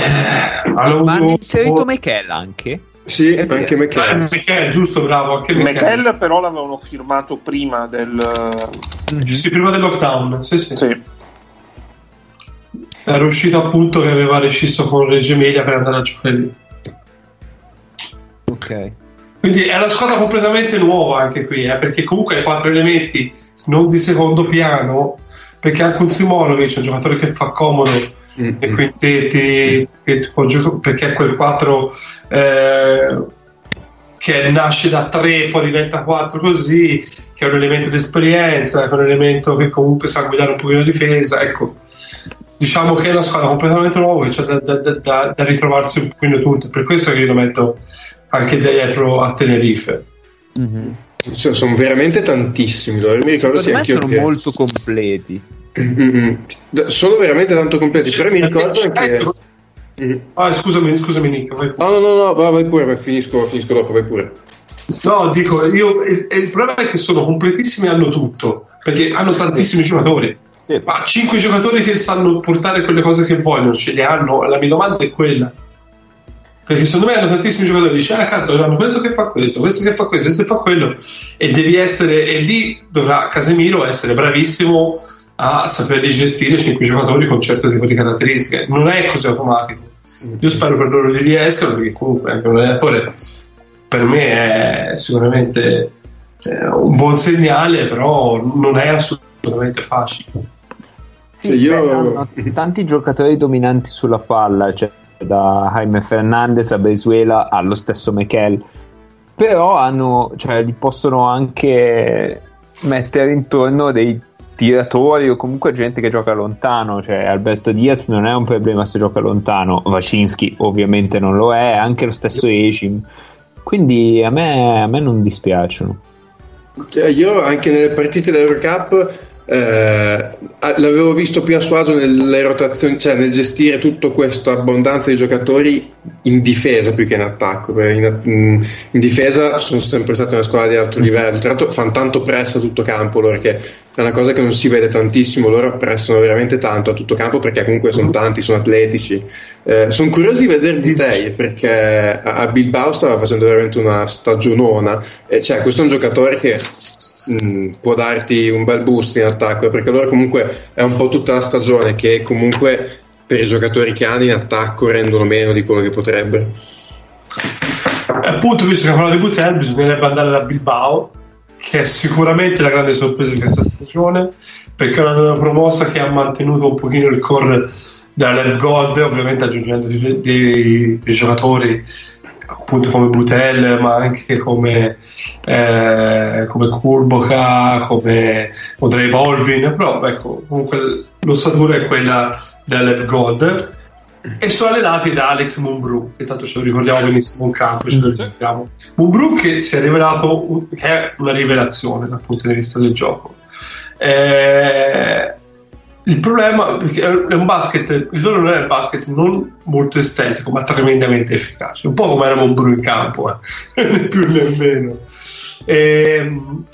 hanno Ma hanno inserito Michael anche? Sì, È anche Eh. Michele, giusto, bravo, anche Michele. Michael però l'avevano firmato prima del... Sì, prima del lockdown, sì, sì. Sì, Era uscito appunto che aveva rescisso con Reggio Emilia per andare a giocare lì. Ok. Quindi è una squadra completamente nuova anche qui, eh, perché comunque hai quattro elementi non di secondo piano, perché anche un Simonovic è un giocatore che fa comodo Mm, nei quintetti, può gioca- perché è quel 4 eh, che nasce da 3 poi diventa 4 così, che è un elemento di esperienza, che è un elemento che comunque sa guidare un pochino la difesa, ecco. Diciamo che è una squadra completamente nuova che c'è da, da- da- da- da ritrovarsi un pochino tutto, per questo che io lo metto anche dietro a Tenerife. Mhm. Sono, sono veramente tantissimi loro. Mi ricordo Secondo sì, me sono che- molto completi. Mm, mm. Da- Sono veramente tanto completi, però mi ricordo anche. Mm. Ah, scusami, scusami Nick, vai pure. No, no, no, no, vai, vai pure, vai, finisco, finisco dopo, vai pure. No, dico, io, il, il problema è che sono completissimi e hanno tutto, perché hanno tantissimi giocatori. Sì. Ma 5 giocatori che sanno portare quelle cose che vogliono, ce le hanno? La mia domanda è quella. Perché secondo me hanno tantissimi giocatori, dice, ah cazzo, hanno questo che fa questo, questo che fa questo, questo che fa quello, e devi essere, e lì dovrà Casemiro essere bravissimo a saperli gestire 5 giocatori con certo tipo di caratteristiche. Non è così automatico. Io spero per loro di riescano, perché comunque anche un allenatore per me è sicuramente eh, un buon segnale, però non è assolutamente facile. Sì, Cioè, io- beh, tanti giocatori dominanti sulla palla, cioè da Jaime Fernandez a Bezuela allo stesso Michel, però hanno, cioè, li possono anche mettere intorno dei tiratori o comunque gente che gioca lontano, cioè Alberto Diaz non è un problema se gioca lontano, Wacinski ovviamente non lo è, anche lo stesso Eshim, quindi a me, a me non dispiacciono. Cioè, io anche nelle partite dell'Eurocup eh, l'avevo visto più a suo agio nelle rotazioni, cioè nel gestire tutta questa abbondanza di giocatori in difesa più che in attacco. In, in- difesa sono sempre stati una squadra di alto livello. Tra l'altro, fanno tanto press a tutto campo loro, che è una cosa che non si vede tantissimo. Loro pressano veramente tanto a tutto campo perché comunque sono tanti, sono atletici. Eh, sono curioso di vedere Butei perché a Bilbao stava facendo veramente una stagionona. E cioè, questo è un giocatore che mh, può darti un bel boost in attacco perché loro comunque è un po' tutta la stagione che comunque per i giocatori che hanno in attacco rendono meno di quello che potrebbero. Appunto, visto che parliamo di Butel, bisognerebbe andare da Bilbao, che è sicuramente la grande sorpresa di questa stagione, perché è una nuova promossa che ha mantenuto un pochino il core della Lab Gold, ovviamente aggiungendo dei, dei- giocatori appunto come Butel, ma anche come, eh, come Kurboka, come Odrei Volvin, però ecco, comunque l'ossatura è quella della Lab Gold e sono allenati da Alex Mumbrou che tanto ce lo ricordiamo benissimo in campo ce lo ricordiamo. Mumbrou che si è rivelato un- che è una rivelazione dal punto di vista del gioco Eh, il problema perché è un basket il loro non è un basket non molto estetico ma tremendamente efficace un po' come era Mumbrou in campo eh. né più né meno Ehm,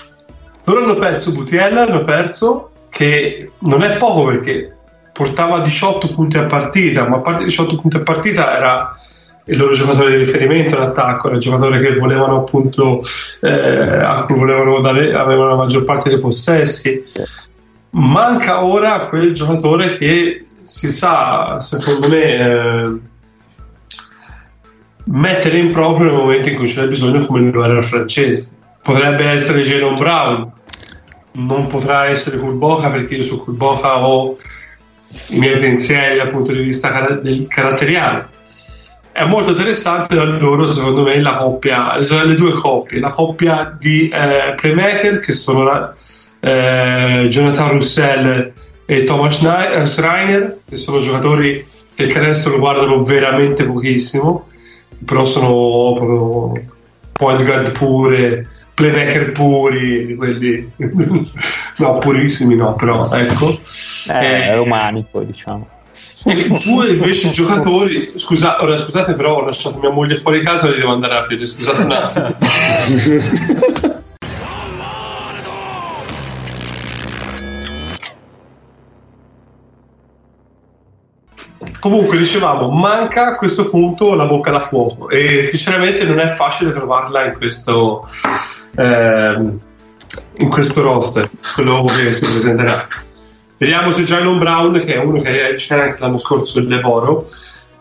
loro hanno perso Butiella hanno perso che non è poco perché portava 18 punti a partita, ma a parte 18 punti a partita era il loro giocatore di riferimento in attacco, era il giocatore che volevano appunto eh, a cui volevano dare, avevano la maggior parte dei possessi. Manca ora quel giocatore che si sa, secondo me, eh, mettere in proprio nel momento in cui ce n'è bisogno, come lo era il francese. Potrebbe essere Jalen Brown, non potrà essere Kulboka perché io su Kulboka ho i miei pensieri dal punto di vista cara- del caratteriale. È molto interessante da loro, secondo me, la coppia, cioè le due coppie, la coppia di eh, playmaker che sono la- eh, Jonathan Russell e Thomas eh, Schreiner, che sono giocatori che il canestro guardano veramente pochissimo però sono proprio point guard pure, playmaker puri, quelli no, purissimi no, però ecco. Eh, Eh, romanico, diciamo. e due invece giocatori, scusa, ora scusate però ho lasciato mia moglie fuori casa e li devo andare a aprire, scusate un attimo. Comunque dicevamo, manca a questo punto la bocca da fuoco e sinceramente non è facile trovarla in questo, ehm, in questo roster, quello che si presenterà. Vediamo se Jalen Brown, che è uno che c'era anche l'anno scorso il Levoro,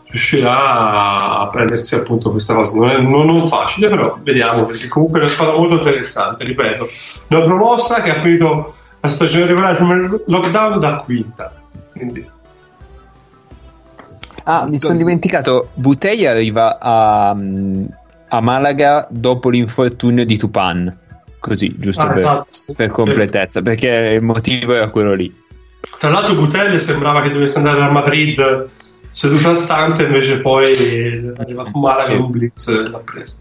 riuscirà a prendersi appunto questa cosa. Non è non, non facile, però vediamo, perché comunque è una squadra molto interessante, ripeto. Una promossa che ha finito la stagione regolare prima del lockdown da quinta. Quindi Ah, mi sono dimenticato. Butei arriva a, mm, a Malaga dopo l'infortunio di Tupan. Così, giusto Ah, per, esatto, per completezza, perché il motivo era quello lì. Tra l'altro Butelle sembrava che dovesse andare a Madrid seduta stante, invece poi è arrivato a Malaga Sì. e un blitz l'ha preso.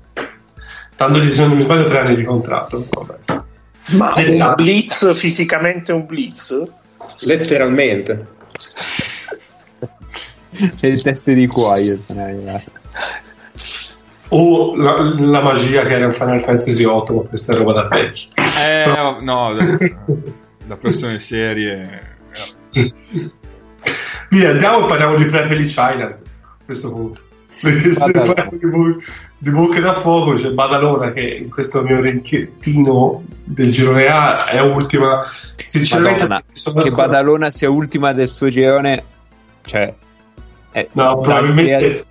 Dandogli, se non mi sbaglio, tre anni di contratto. Vabbè. Ma un blitz, fisicamente un blitz? Letteralmente. Le teste di cuoio sono arrivate. O la, la magia che era in Final Fantasy 8, ma questa è roba da vecchi. Eh, no, no, da, da persone serie. Via, andiamo e parliamo di Prepeli Island a questo punto. Perché se parliamo di, bo- di bocche da fuoco c'è Badalona che in questo mio orecchiettino del girone A è ultima. Sinceramente, Madonna, che Badalona sia ultima del suo girone, cioè, è No, probabilmente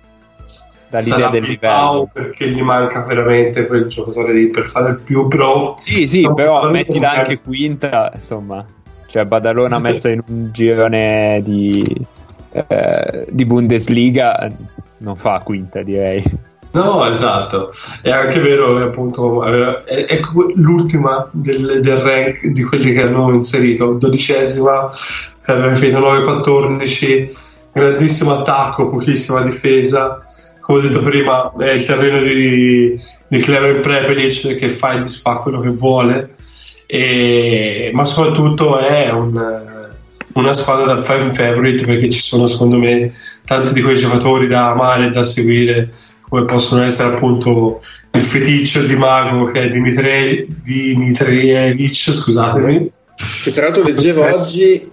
dall'idea del livello. perché gli manca veramente quel giocatore lì per fare il più pro. Sì, sì, però mettila è- anche quinta, insomma. Cioè, Badalona messa in un girone di, eh, di Bundesliga non fa quinta, direi. No, esatto. È anche vero che appunto è, è l'ultima del, del rank di quelli che hanno inserito, dodicesima, aveva finito 9-14, grandissimo attacco, pochissima difesa. Come ho detto prima, è il terreno di, di Clever Prepelic che fa e disfa quello che vuole, e- ma soprattutto è un- una squadra da fan favorite perché ci sono secondo me tanti di quei giocatori da amare e da seguire come possono essere appunto il feticcio di Mago che è Dimitrievich scusatemi. Che tra l'altro leggevo oggi,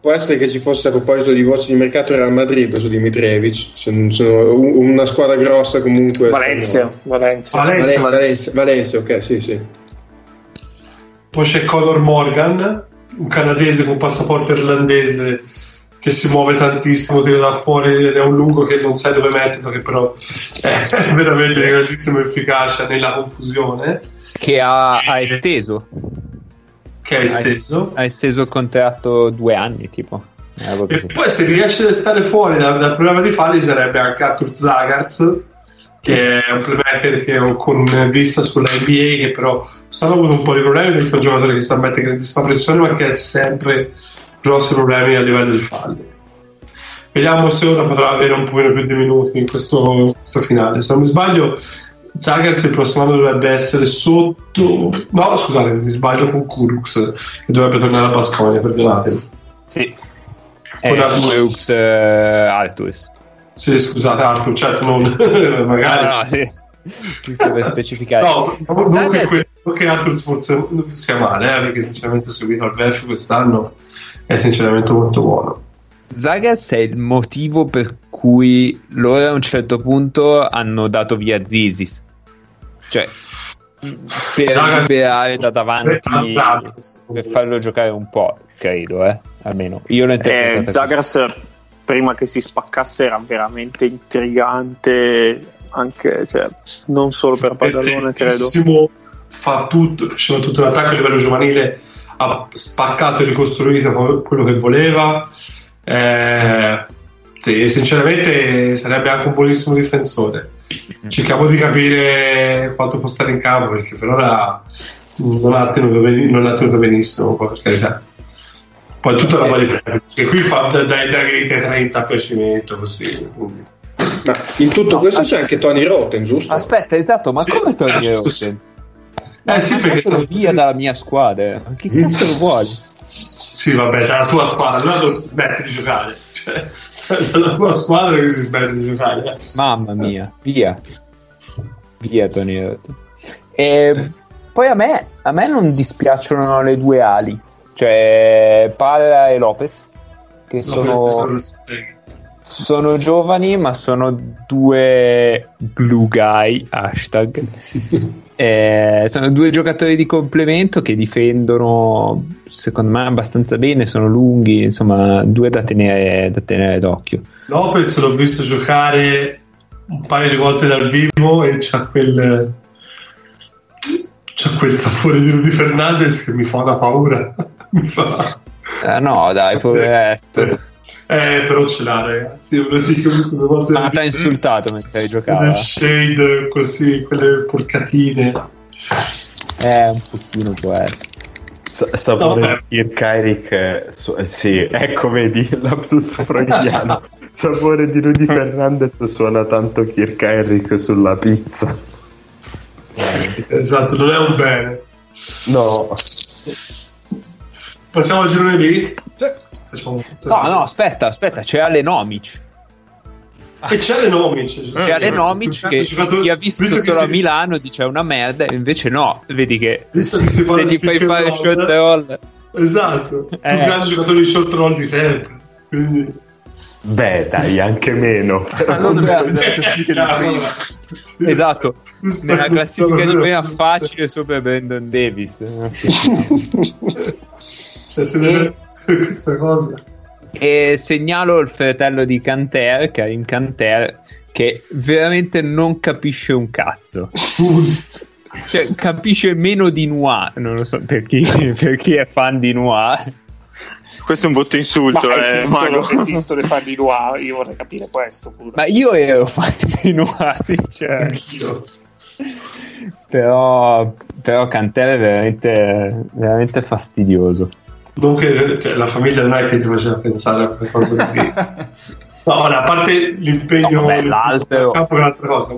può essere che ci fosse a proposito di voci di mercato Real Madrid su Dimitrievich, sono, sono un- una squadra grossa comunque. Valencia, Valencia. Valencia, Valencia, Valencia, Valencia, ok, sì, sì. poi c'è Conor Morgan un canadese con passaporto irlandese che si muove tantissimo tira da fuori ed è un lungo che non sai dove metterlo che però è veramente di grandissima efficacia nella confusione Che ha, ha esteso. Che è esteso Ha esteso il contratto due anni, tipo. Una E poi se riesce a stare fuori dal, dal problema di falli sarebbe anche Arthur Zagarz che è un playmaker che ho con vista sulla NBA che però stanno avuto un po' di problemi perché è un giocatore che sta mettendo grandissima pressione ma che ha sempre grossi problemi a livello di falli vediamo se ora potrà avere un pochino più di minuti in questo, questo finale. Se non mi sbaglio Zagarz il prossimo anno dovrebbe essere sotto no scusate mi sbaglio con Kurux che dovrebbe tornare a Basconia perdonatemi Sì. Con Brooks eh, Arthurs. Sì, scusate, Arthur, certo, non magari. No, no, sì. Giusto per specificare. No, non che, Zagarz- quello che Arthur forse sia male, eh, perché sinceramente seguito al Verfi quest'anno è sinceramente molto buono. Zagas è il motivo per cui loro a un certo punto hanno dato via Zisis. Cioè, per Zagas- liberare da davanti, per farlo giocare un po', credo, eh? almeno. Io l'ho Eh, interpretata così. Zagras prima che si spaccasse era veramente intrigante anche cioè, non solo per Badalone credo fa tutto, faceva tutto l'attacco a livello giovanile, ha spaccato e ricostruito quello che voleva. Eh, sì, sinceramente sarebbe anche un buonissimo difensore. Cerchiamo di capire quanto può stare in campo perché per ora non ha tenuto, beni- non ha tenuto benissimo, poi, per carità. Poi tutta la di premio, che qui fa dai, dai, dai 30 a piacimento così. quindi. Ma in tutto No, questo as- c'è anche Tony Rotten, giusto? Aspetta, esatto, ma Sì, come Tony eh, Rosen? Eh sì, perché Mandatelo sta- via dalla mia squadra. Che cazzo lo vuoi? Sì, vabbè, dalla tua squadra, allora smetti di giocare. Cioè, dalla tua squadra che si smette di giocare. Mamma mia, via. Via Tony. E poi a me, a me non dispiacciono le due ali, cioè Palla e Lopez, che sono, sono giovani ma sono due blue guy, hashtag. Eh, sono due giocatori di complemento che difendono secondo me abbastanza bene, sono lunghi, insomma due da tenere, da tenere d'occhio. Lopez l'ho visto giocare un paio di volte dal vivo e c'ha quel c'ha quel sapore di Rudy Fernandez che mi fa una paura mi fa Eh, no dai, poveretto. Eh però ce l'ha ragazzi io ve lo dico due volte Ma ti ha insultato mentre giocava? quelle shade così quelle porcatine Eh, un pochino può essere. Sa- Sapore No, di Kirk Eric, eh, su- eh, sì, ecco vedi, lapsus freudiano. Sapore di Rudy Fernandez suona tanto Kirk Eric sulla pizza. esatto non è un bene No, passiamo al girone B Facciamo- No, no, aspetta, aspetta, c'è Alenomic. e c'è Lenomic C'è Alenomic che chi ha visto solo a Milano dice è una merda, e invece no, vedi che Visto che si se gli fai fare shot roll esatto il Eh. più grande giocatore di short roll di sempre quindi beh dai, anche meno. Allora. Sì. Esatto, nella classifica di prima facile sopra Brandon Davis. Cioè, se deve questa cosa. E segnalo il fratello di Canter, Karim Canter, che veramente non capisce un cazzo. Cioè, capisce meno di Noir, non lo so per chi, per chi è fan di Noir. Questo è un brutto insulto, Ma eh, esistono, Mago. esistono i fan di Noir, io vorrei capire questo pure. Ma io ero fan di Noir, sinceramente. Anch'io. Però, però Canter è veramente, veramente fastidioso. Non che cioè, la famiglia non è che ti faceva pensare a quelle cose qui. No, ora, a parte l'impegno No, vabbè, l'altro- campo è un'altra cosa.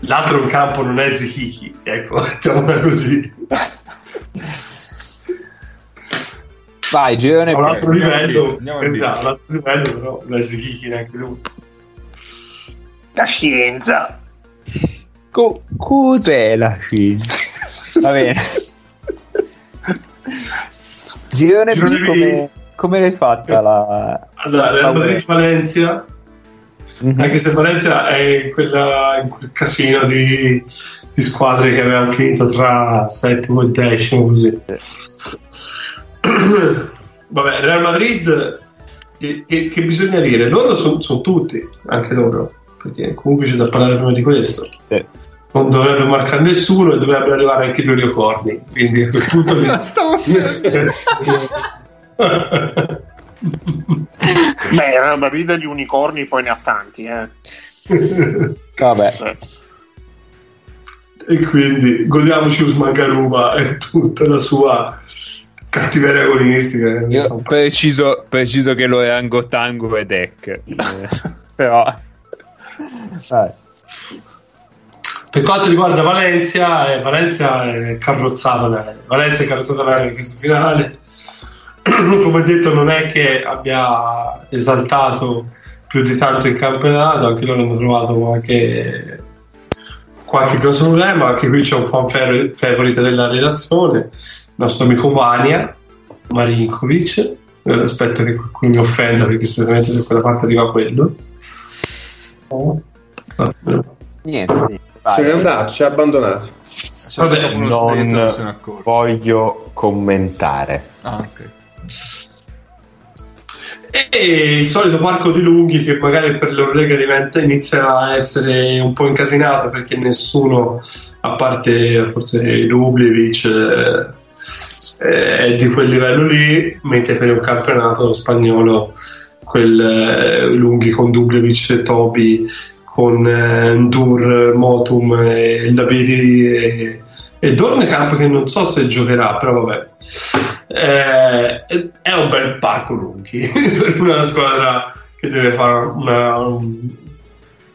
L'altro campo non è Zichichi, ecco, mettiamola così. Vai, girone un altro andiamo livello, andiamo a B. esatto, a un altro livello, però non è Zichichi neanche lui. La scienza. Co- cos'è la scienza? Va bene. Girone Girone B. come, come l'hai fatta la... Allora, Real Madrid Valencia, Mhm. anche se Valencia è in, quella- in quel casino di, di squadre che avevano finito tra settimo e decimo così. Vabbè Real Madrid che, che- che bisogna dire? Loro sono tutti anche loro perché comunque c'è da parlare prima di questo. Sì. Non dovrebbe marcare nessuno e dovrebbe arrivare anche Giulio Corni quindi a quel punto lì- Stavo Beh, Real Madrid gli unicorni poi ne ha tanti, eh. Vabbè. E quindi godiamoci Usman Garuba e tutta la sua cattiveria agonistica Io preciso, preciso che lo rango tango e deck. Eh, però... Vai. Per quanto riguarda Valencia eh, Valencia è carrozzata bene Valencia è carrozzata bene in questo finale come detto non è che abbia esaltato più di tanto il campionato anche loro hanno trovato qualche qualche grosso problema anche qui c'è un fan favorite della relazione il nostro amico Vania Marinkovic aspetto che qualcuno mi offenda perché sicuramente da quella parte arriva quello. No. Niente, niente. Se n'è andato, ci ha abbandonato. Vabbè, Vabbè, non se voglio commentare. Ah, ok. E il solito parco di lunghi che magari per l'Eurolega diventa, inizia a essere un po' incasinato perché nessuno, a parte forse Dubljevic, eh, è di quel livello lì, mentre per un campionato spagnolo quel eh, lunghi con Dubljevic, Tobi, con eh, Ndur, Motum, e Laviri e, e Dornekamp che non so se giocherà, però vabbè. Eh, è un bel parco lunghi per una squadra che deve fare una, un-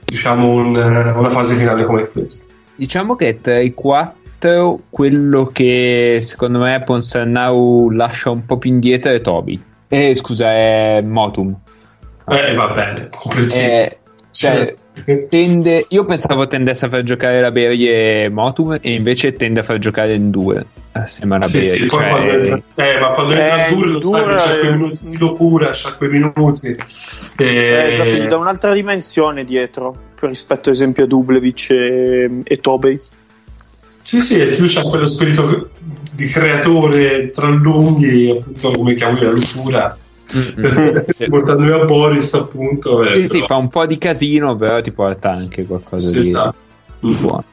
diciamo un- una fase finale come questa. Diciamo che tra i quattro, quello che secondo me Ponsarnau lascia un po' più indietro è Toby. Eh, scusa, è Motum. Eh, va bene, comprensibile. Eh, cioè, tende, io pensavo tendesse a far giocare la Berry e Motum, e invece tende a far giocare in due assieme alla Sì, Berry. sì, cioè, quando eh, ma quando entra Eh, il Dur lo il sai quei minuti, lo cura, c'ha quei minuti. Eh, E- esatto, gli dà un'altra dimensione dietro rispetto ad esempio a Dublevic e, e Tobey. Sì, sì, e più c'ha quello spirito di creatore tra lunghi, appunto come chiamo io la locura, Mm, mm. Sì. portandoli a Boris appunto. e Sì, sì, fa un po' di casino, però ti porta anche qualcosa Sì, di esatto. buono.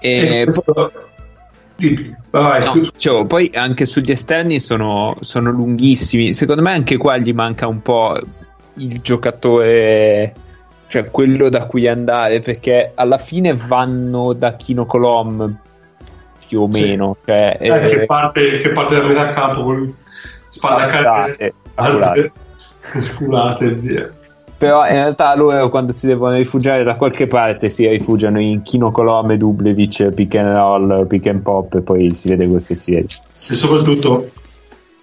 E E questo- Dimmi, vai, No, poi anche sugli esterni sono, sono lunghissimi. Secondo me anche qua gli manca un po' il giocatore, cioè quello da cui andare, perché alla fine vanno da Kino Colom più o Sì. meno. Cioè, Eh, eh, che, parte, che parte da metà campo con spalla a Falsate, carte, culate e via. Però in realtà loro quando si devono rifugiare da qualche parte si rifugiano in Kino Colom, Dublevic, pick and roll, pick and pop e poi si vede quel che si vede. E soprattutto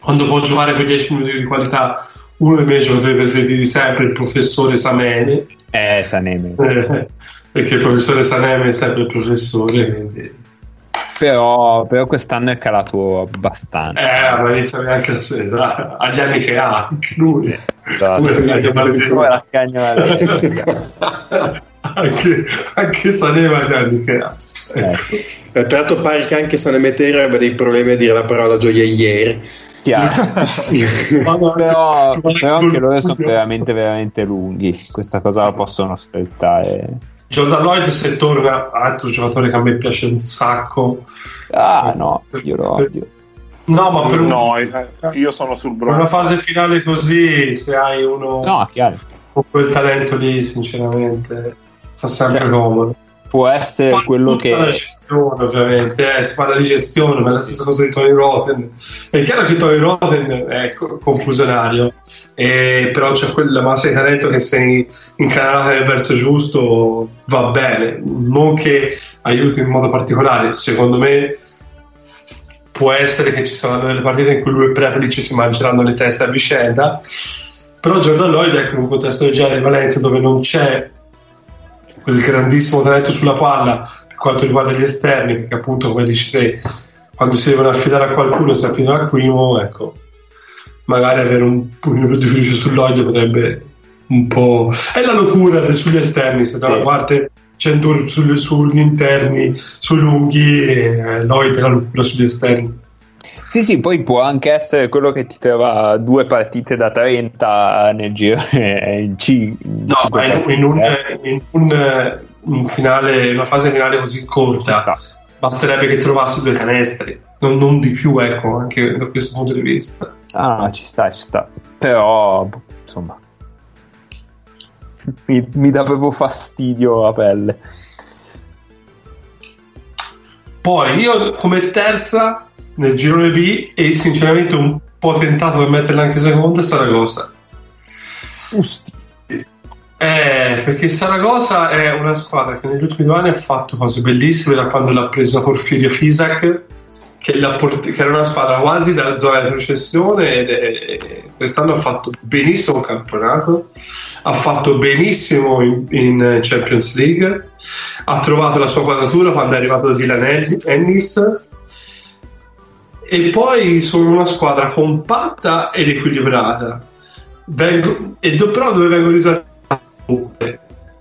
quando può giocare per 10 minuti di qualità uno dei miei giocatori preferiti di sempre, il professore Sanemi, Eh, Saneme. eh, perché il professore Sanemi è sempre il professore, quindi Però, però quest'anno è calato abbastanza. eh, ma inizia neanche a sera, agli anni che ha anche lui. Esatto. La la della- anche, anche Sanemi agli anni che ha. Eh, Eh, Tra l'altro pare che anche Sanemetero abbia dei problemi a dire la parola gioiellieri. chiaro. Però, però anche loro sono veramente veramente lunghi questa cosa la possono aspettare Jordan Lloyd se torna, altro giocatore che a me piace un sacco. ah no io lo odio No, ma per, un- No, eh, io sono sul per una fase finale così, se hai uno no chiaro con quel talento lì, sinceramente, fa sempre Cioè, comodo. Può essere Poi quello tutta la che gestione, ovviamente, eh, si parla di gestione, ma è la stessa cosa di Tony Roten. È chiaro che Tony Roten è co- confusionario, e però c'è quella massa di talento che se incanalata nel verso giusto va bene, non che aiuti in modo particolare. Secondo me può essere che ci saranno delle partite in cui lui e Prepelic si mangeranno le teste a vicenda, però Jordan Lloyd ecco in un contesto del genere di Valencia dove non c'è quel grandissimo talento sulla palla per quanto riguarda gli esterni, perché appunto come dici te, quando si devono affidare a qualcuno si affidano a Quimo, ecco, magari avere un pochino più di fiducia potrebbe un po'... È la locura sugli esterni, se da una parte c'è Endur sugli, sugli interni, sui lunghi, e eh, Lloyd la locura sugli esterni. Sì sì poi può anche essere quello che ti trova due partite da 30 nel giro in, C, No, ma in, partite, in un, eh. in un, eh, un finale, una fase finale così corta, basterebbe che trovassi due canestri, non, non di più, ecco, anche da questo punto di vista. Ah, ci sta, ci sta. Però, insomma, mi, mi dà proprio fastidio a pelle. Poi io come terza nel girone B e sinceramente un po' tentato per metterla anche seconda Saragossa. Usti. Eh, perché Saragossa è una squadra che negli ultimi due anni ha fatto cose bellissime da quando l'ha preso Porfirio Fisac che, port- che era una squadra quasi dalla zona di processione ed è- quest'anno ha fatto benissimo il campionato ha fatto benissimo in, in Champions League ha trovato la sua quadratura quando è arrivato Dylan En- Ennis e poi sono una squadra compatta ed equilibrata Vengo- e do- però dove vengo risaltato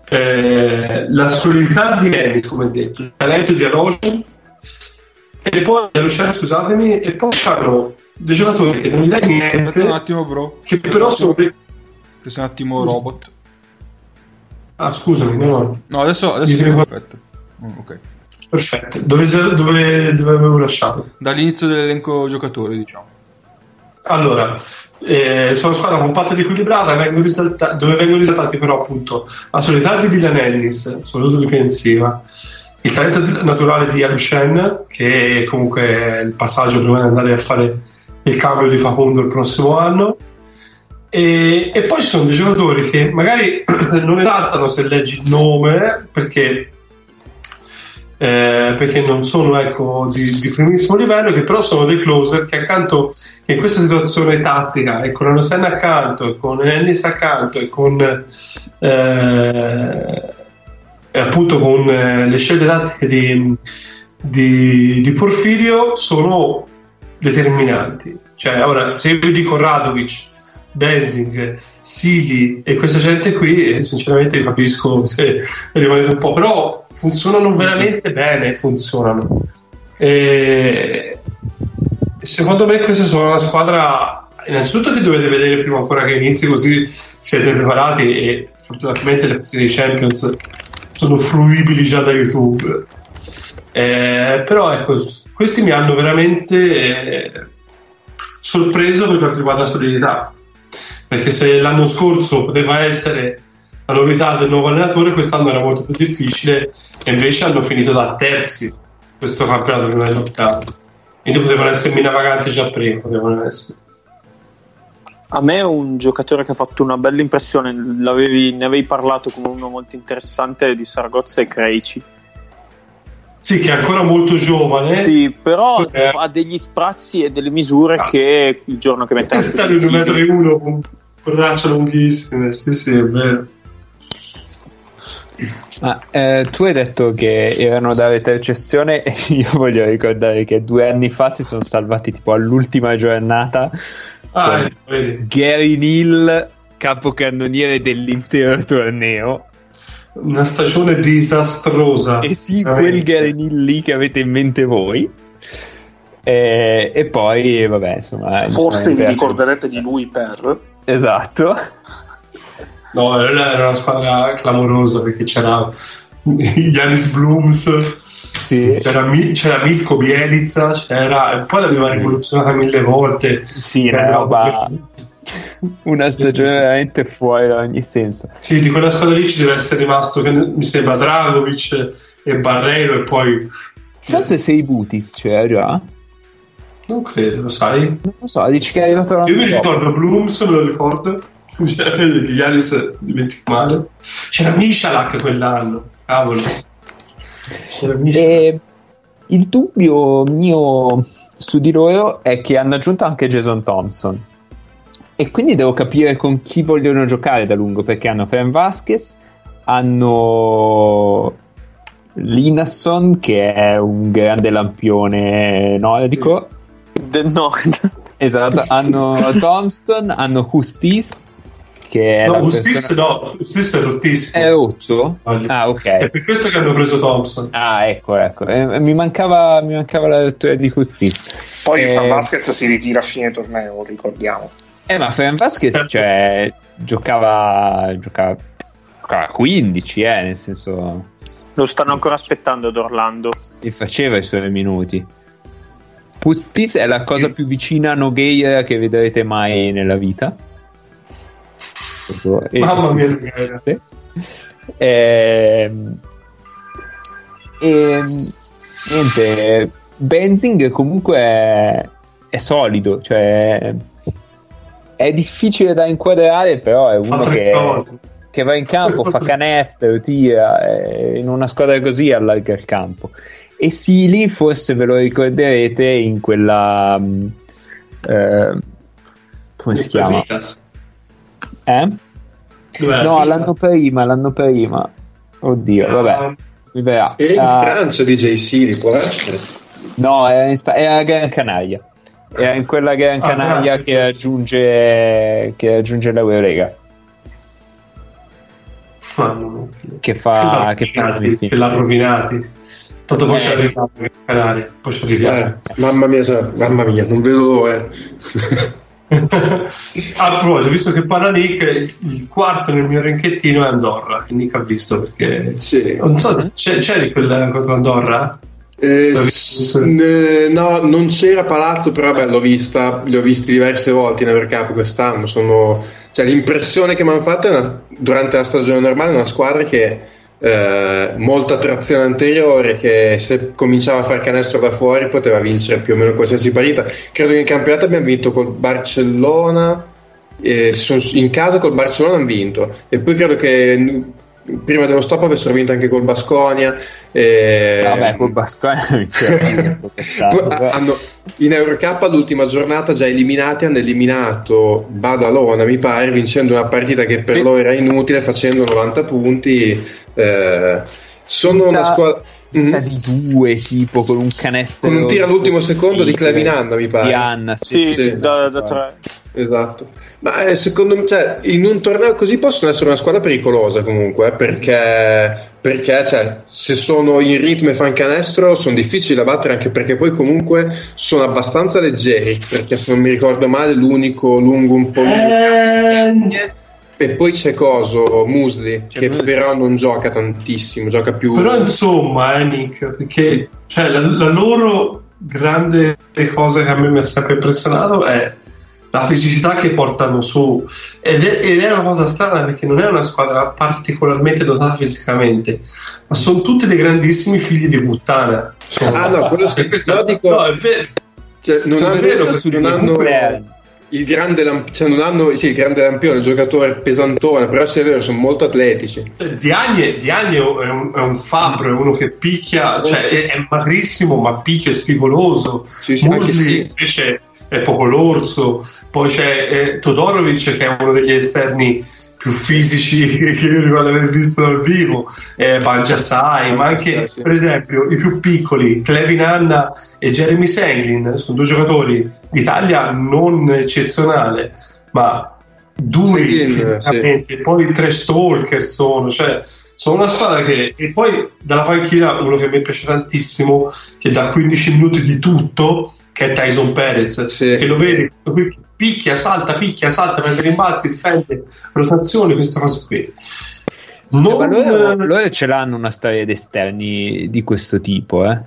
eh, la solidità di Ennis come detto il talento di Alocian e poi Luciano scusatemi e poi hanno dei giocatori che non gli dai Aspetta un niente attimo, bro. che però sono Che sei un attimo robot. ah scusami no, no. Adesso, adesso qua- perfetto. Mm, ok. Perfetto. Dove, dove, dove avevo lasciato? Dall'inizio dell'elenco giocatori, diciamo. Allora, eh, sono una squadra compatta ed equilibrata vengono risalta- dove vengono risaltati però appunto la solidità di Dylan Ellis, soprattutto difensiva, il talento naturale di Alushen, che comunque è il passaggio prima di andare a fare il cambio di Facundo il prossimo anno, E, e poi ci sono dei giocatori che magari non esaltano se leggi il nome perché, eh, perché non sono ecco, di, di primissimo livello, che però sono dei closer che accanto che in questa situazione tattica e con Anosen accanto e con Ennis accanto e con eh, appunto con eh, le scelte tattiche di, di, di Porfirio sono determinanti. Cioè, ora, se io dico Radovic, Benzing, Sili e questa gente qui, sinceramente capisco se rimanete un po', però funzionano veramente bene, funzionano. E secondo me questa sono una squadra innanzitutto che dovete vedere prima ancora che inizi così siete preparati e fortunatamente le partite di Champions sono fruibili già da YouTube. Eh, però ecco questi mi hanno veramente eh, sorpreso per quanto riguarda la solidità perché se l'anno scorso poteva essere la novità del nuovo allenatore quest'anno era molto più difficile e invece hanno finito da terzi questo campionato prima dell'ottavo quindi potevano essere minavaganti già prima potevano essere. A me un giocatore che ha fatto una bella impressione, ne avevi parlato come uno molto interessante di Saragozza e Creici. Sì che è ancora molto giovane Sì, però Eh. ha degli sprazzi e delle misure Ah, che il giorno che mette è stato metro e uno con braccia lunghissime sì sì è vero Ma, eh, tu hai detto che erano da retrocessione e io voglio ricordare che due anni fa si sono salvati tipo all'ultima giornata ah con vedi. Gary Neal, capocannoniere dell'intero torneo. Una stagione disastrosa E sì, Veramente. quel Gary Neal lì che avete in mente voi. E, e poi, vabbè, insomma... Forse vi ricorderete di lui per... Esatto. No, era una squadra clamorosa perché c'era Janis Blooms, Sì, c'era, c'era Milko Bielica, c'era, e poi l'aveva rivoluzionata mille volte. sì, una roba... Una stagione veramente fuori da ogni senso. Sì, di quella squadra lì ci deve essere rimasto, che mi sembra, Dragovic e Barreiro e poi... Forse sei Butis c'era già? Non credo, lo sai? Non lo so, dici che è arrivato l'anno Io mi ricordo Blooms, me lo ricordo. Di Giannis, dimentico male. C'era Michalak quell'anno, cavolo. C'era Michalak. E il dubbio mio su di loro è che hanno aggiunto anche Jason Thompson. E quindi devo capire con chi vogliono giocare da lungo perché hanno Fran Vasquez, hanno Linasson che è un grande lampione nordico. Del nord. Esatto, hanno Thompson, hanno Hustis che è No, la Ustis persona- no, Ustis è rottissimo. è rotto? Ah, È ok. per questo che hanno preso Thompson. Ah, ecco, ecco. Eh, mi, mancava, mi mancava la lettura di Hustis. Poi Eh, Fran Vasquez si ritira a fine torneo, ricordiamo. Eh, ma Fran Vasquez, Certo. cioè, giocava, giocava, giocava 15, eh, nel senso, Lo stanno ancora aspettando ad Orlando. e faceva i suoi minuti. Pustis è la cosa più vicina a Nogueira che vedrete mai nella vita. E- Mamma mia, Nogueira. Sì. Ehm, e, niente, Benzing comunque è, è solido, cioè è difficile da inquadrare, però è uno che, che va in campo, fa canestro, tira, eh, in una squadra così allarga il campo. E Sili forse ve lo ricorderete in quella... mh, eh, come si chiama? Vegas. Eh? Dov'è? No, l'anno prima, l'anno prima. Oddio, vabbè, mi verrà. E in Ah, Francia DJ Siri può essere. no, era, in Spa- era a Gran Canaria. In quella Gran Ah, Canaria bravo. che raggiunge, che raggiunge l'Eurolega. Mamma mia. Che fa, che Che fa che l'ha rovinati. Tanto poi Eh, ci arriviamo a Canale, poi ci arriviamo. Eh, mamma mia, mamma mia, non vedo l'ora. a proposito, visto che parla Nick, il quarto nel mio ranchettino è Andorra, che Nick ha visto perché... Sì. Non so, c'è, c'eri quel contro Andorra? Eh, s- no, non c'era Palazzo, però beh, l'ho vista, li ho visti diverse volte in Evercup quest'anno. Sono, cioè, l'impressione che mi hanno fatto è una- durante la stagione normale è una squadra che eh, molta trazione anteriore, che se cominciava a fare canestro da fuori poteva vincere più o meno qualsiasi partita. Credo che in campionato abbiamo vinto col Barcellona eh, in casa col Barcellona hanno vinto e poi credo che prima dello stop avessero vinto anche col Basconia eh, Vabbè, col Basconia poi ha- hanno- in Eurocup all'ultima giornata già eliminati hanno eliminato Badalona mi pare vincendo una partita che per Sì. loro era inutile facendo 90 punti eh, sono una squadra Mhm. di due tipo con un canestro Con un tiro all'ultimo secondo di Clevinanda, mi pare. di Anna Sì, sì. da, da tre. Esatto, ma eh, secondo me, cioè, in un torneo così possono essere una squadra pericolosa comunque, eh, perché, perché cioè, se sono in ritmo e fan canestro sono difficili da battere anche perché poi comunque sono abbastanza leggeri, perché se non mi ricordo male l'unico lungo un po' lungo. E poi c'è Coso, Musli, che Musli. però non gioca tantissimo, gioca più... Però insomma, eh, Nick, perché cioè, la, la loro grande cosa che a me mi ha sempre impressionato è la fisicità che portano su ed è, ed è una cosa strana perché non è una squadra particolarmente dotata fisicamente ma sono tutti dei grandissimi figli di puttana insomma. Ah no, quello sì, Questo- però dico- no, è vero. Cioè, non Sono hanno, vero non hanno il grande lamp- cioè non hanno sì, il grande lampione, il giocatore pesantone, però se è vero, sono molto atletici. Diagne, Diagne è un, è un fabbro, è uno che picchia, cioè è, è magrissimo ma picchia, è spigoloso. Sì, sì, Musli sì. invece è poco l'orso, poi c'è eh, Todorovic che è uno degli esterni più fisici che io ricordo aver visto dal vivo, eh, Banjasai, ma anche sì. per esempio i più piccoli, Clevin Anna e Jeremy Senglin, sono due giocatori di taglia non eccezionale, ma duri fisicamente, poi tre stalker sono, cioè sono una squadra che e poi dalla panchina uno che mi piace tantissimo che da 15 minuti di tutto che è Tyson Perez Sì. che lo che picchia, salta, picchia, salta, prende rimbalzi, difende, rotazioni, queste cose qui non, Ma loro, loro ce l'hanno una storia di esterni di questo tipo, eh.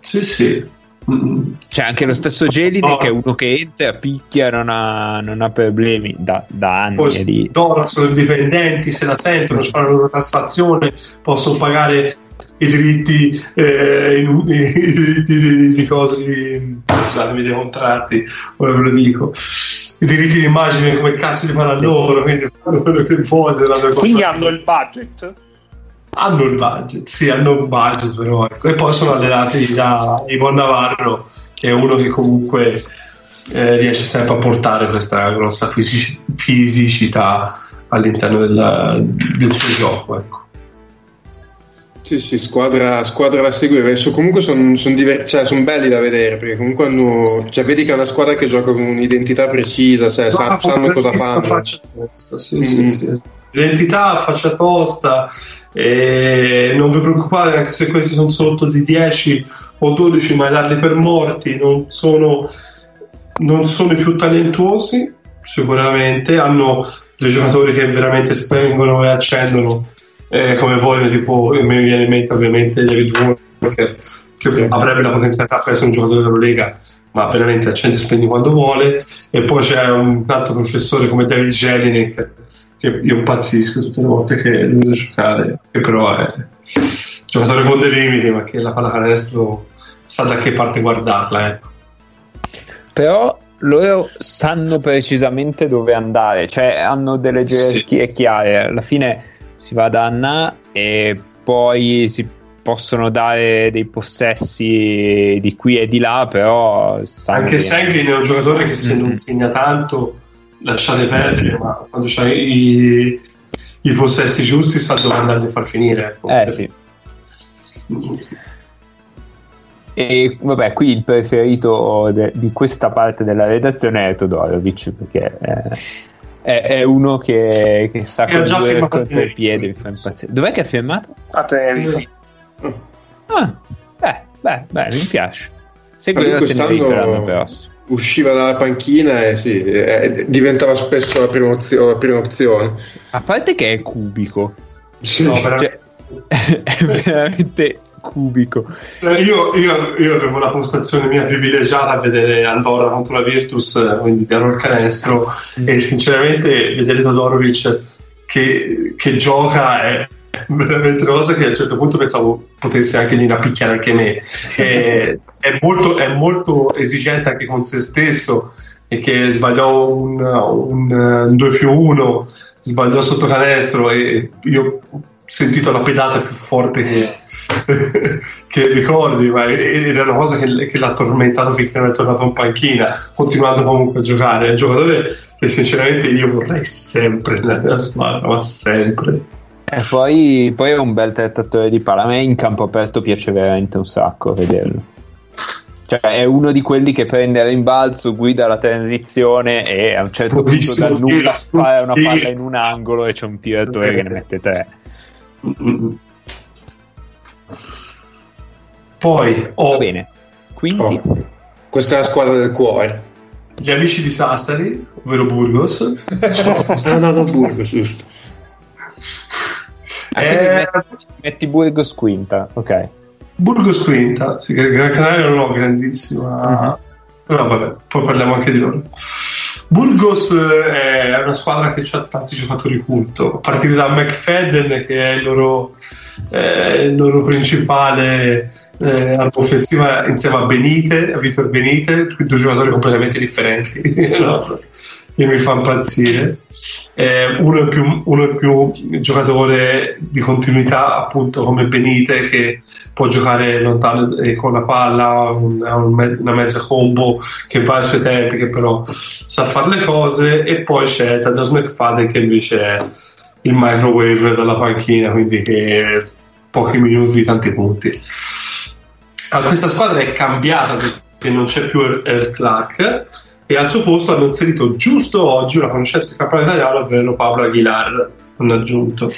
sì sì Mm. Cioè, anche lo stesso Gelide, No. che è uno che entra, picchia, non ha, non ha problemi da, da anni. poi lì. Dora sono indipendenti, se la sentono, hanno la loro tassazione, possono pagare i diritti, eh, i, i diritti di, di cose, scusatemi, dei contratti, ora ve lo dico, i diritti di immagine come cazzo li fanno loro, quindi fanno quello che vogliono. Quindi hanno il budget? Hanno il budget, sì, hanno un budget però, ecco. e poi sono allenati da Ivon Navarro, che è uno che comunque eh, riesce sempre a portare questa grossa fisici- fisicità all'interno della- del suo gioco. Ecco. Sì, sì, squadra, squadra da seguire. Adesso comunque sono belli da vedere perché comunque hanno, cioè, vedi che è una squadra che gioca con un'identità precisa, cioè, sa- No, sanno cosa fanno. faccia tosta, sì, Mm. sì, sì, sì. L'identità, faccia tosta, e non vi preoccupate anche se questi sono sotto di 10 o 12, ma darli per morti, non sono, non sono i più talentuosi, sicuramente, hanno dei giocatori che veramente spengono e accendono eh, come vogliono, tipo mi viene in mente ovviamente David Walker che avrebbe la potenzialità per essere un giocatore dell'Eurolega ma veramente accende e spegne quando vuole e poi c'è un altro professore come David Jelinek che io impazzisco tutte le volte che lo vedo giocare che però è un giocatore con dei limiti ma che la pallacanestro sa da che parte guardarla ecco. Però loro sanno precisamente dove andare, cioè hanno delle gerarchie chiare. Alla fine si va da Anna e poi si possono dare dei possessi di qui e di là, però anche. Senglin è un giocatore che se Mhm. non segna tanto lasciate perdere ma quando c'hai i, i possessi giusti sa dove andarli a far finire ecco. Eh sì. E vabbè, qui il preferito de- di questa parte della redazione è Todorovic perché eh, è, è uno che, che E condurre il firmato contropiede. mi fa impazzire. Dov'è che ha firmato? A Tenerife. Ah, beh, beh, beh, mi piace. Segui la Tenerife l'anno prossimo. Usciva dalla panchina e sì, eh, diventava spesso la prima, opzio- la prima opzione. A parte che è cubico, Sì. No, veramente. cioè, è veramente cubico. Eh, Io, io- io avevo la postazione mia privilegiata a vedere Andorra contro la Virtus, eh, quindi ero il canestro, e sinceramente vedere Todorovic che, che gioca è veramente una cosa che a un certo punto pensavo potesse anche venire a picchiare anche me. È, è molto, è molto esigente anche con se stesso e che sbagliò un, un 2 più 1, sbagliò sotto canestro e io ho sentito la pedata più forte che, che ricordi, ma era una cosa che, che l'ha tormentato finché non è tornato in panchina, continuando comunque a giocare. È un giocatore che sinceramente io vorrei sempre nella mia squadra, ma sempre. E poi, poi è un bel trattatore di palla. A me in campo aperto piace veramente un sacco vederlo. Cioè, è uno di quelli che prende a rimbalzo, guida la transizione e a un certo punto dal nulla spara una palla in un angolo e c'è un tiratore che ne mette tre. Poi ho Va bene. Quindi, Oh, Questa è la squadra del cuore. gli amici di Sassari, ovvero Burgos. Ah, no, no, Burgos, giusto. ah, Eh, metti, metti Burgos quinta, ok. Burgos Quinta, sì, che Gran Canaria non ho grandissima. Però vabbè, poi parliamo anche di loro. Burgos eh, è una squadra che ha tanti giocatori culto, a partire da McFadden che è il loro, eh, il loro principale eh, all'offensiva insieme a Benite, a Vitor Benite, due giocatori completamente differenti, no? che mi fa impazzire. Eh, uno, è più, uno è più giocatore di continuità, appunto come Benite, che può giocare lontano e con la palla, un- un una mezza combo che va ai suoi tempi, che però sa fare le cose. E poi c'è Tadeusz McFadden, che invece è il microwave dalla panchina, quindi che pochi minuti, tanti punti. Allora, questa squadra è cambiata perché non c'è più Er Clark e al suo posto hanno inserito giusto oggi una conoscenza del campionato italiano, ovvero Pablo Aguilar, hanno aggiunto.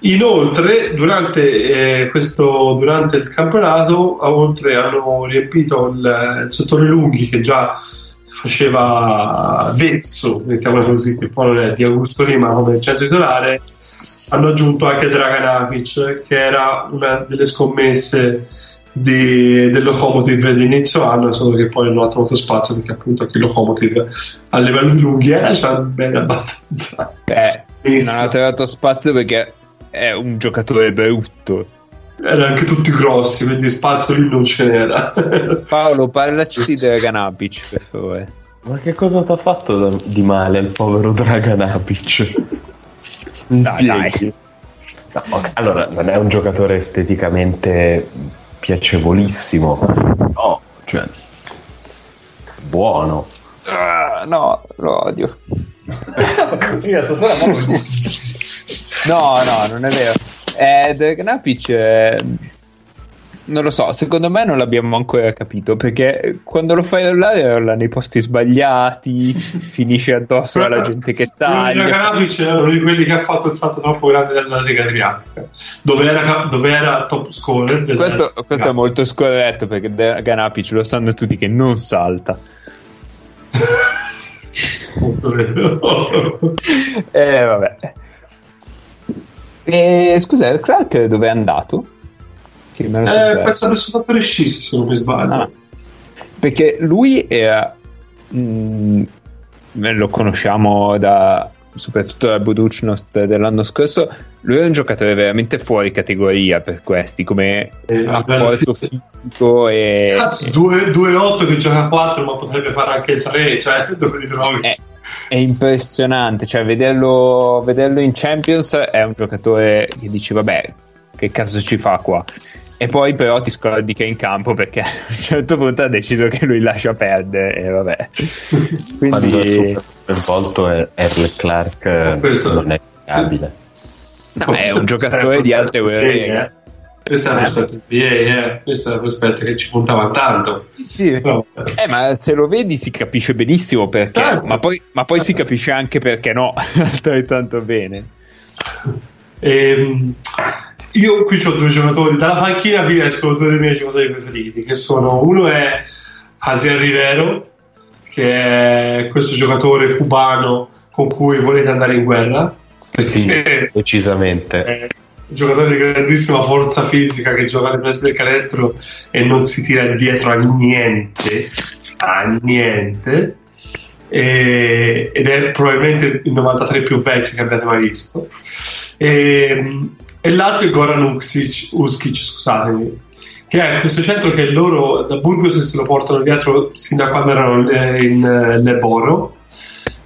Inoltre, durante, eh, questo, durante il campionato, a- oltre hanno riempito il, il settore lunghi che già faceva vezzo, mettiamola così, che poi non è di Augusto Lima come centro titolare, hanno aggiunto anche Draganavic, che era una delle scommesse di, del Locomotive di inizio anno, solo che poi non ha trovato spazio perché appunto anche il Locomotive a livello di lunghi era già bene abbastanza. Benissimo. non ha trovato spazio perché è un giocatore brutto. Erano anche tutti grossi, quindi spazio lì non ce n'era. Paolo, parlaci di Draganapic, per favore. Ma che cosa ti ha fatto di male il povero Draganapic? Mi Dai, dai. No, allora, non è un giocatore esteticamente piacevolissimo, no, cioè, buono. Ah, no, lo odio. Io stasera No, no, non è vero. Eh, Draganapic, eh, non lo so, secondo me non l'abbiamo ancora capito perché quando lo fai rollare rolla nei posti sbagliati, finisce addosso alla gente che taglia. Draganovic era uno di quelli che ha fatto il salto troppo grande della Lega Adriatica, dove era, dove era top scorer. della- Questo, questo è molto scorretto perché Draganapic lo sanno tutti che non salta. Eh, vabbè. E, scusa, Clark dove è andato? Che me Eh, penso adesso fatto scisto, se non mi sbaglio. Ah. Perché lui era. mh, lo conosciamo da soprattutto dal Buducnost dell'anno scorso. Lui è un giocatore veramente fuori categoria per questi, come Eh, apporto vabbè. fisico e. Cazzo, 2-8 che gioca a 4, ma potrebbe fare anche 3, cioè dove li trovi? È, è impressionante, cioè vederlo, vederlo in Champions è un giocatore che dici vabbè, che cazzo ci fa qua? E poi però ti scordi che è in campo perché a un certo punto ha deciso che lui lascia perdere e vabbè. Quando è Quindi super coinvolto è Erle Clark eh, Questo- non è giocabile. no, è un giocatore di alte Eh, Questo è l'aspetto NBA, eh. questo è l'aspetto che ci puntava tanto. Sì. Però, Eh, ma se lo vedi si capisce benissimo perché, Certo. ma, poi, ma poi si capisce anche perché no, altrettanto bene. Ehm, io qui ho due giocatori dalla panchina vi escono due dei miei giocatori preferiti che sono uno è Asier Rivero che è questo giocatore cubano con cui volete andare in guerra Sì, perché decisamente. Giocatore di grandissima forza fisica che gioca alle prese del canestro e non si tira dietro a niente a niente E- ed è probabilmente il 93 più vecchio che abbiate mai visto e, e l'altro è Goran Uksic, Uskic scusatemi che è questo centro che loro da Burgos se lo portano dietro sin da quando erano eh, in eh, Leboro.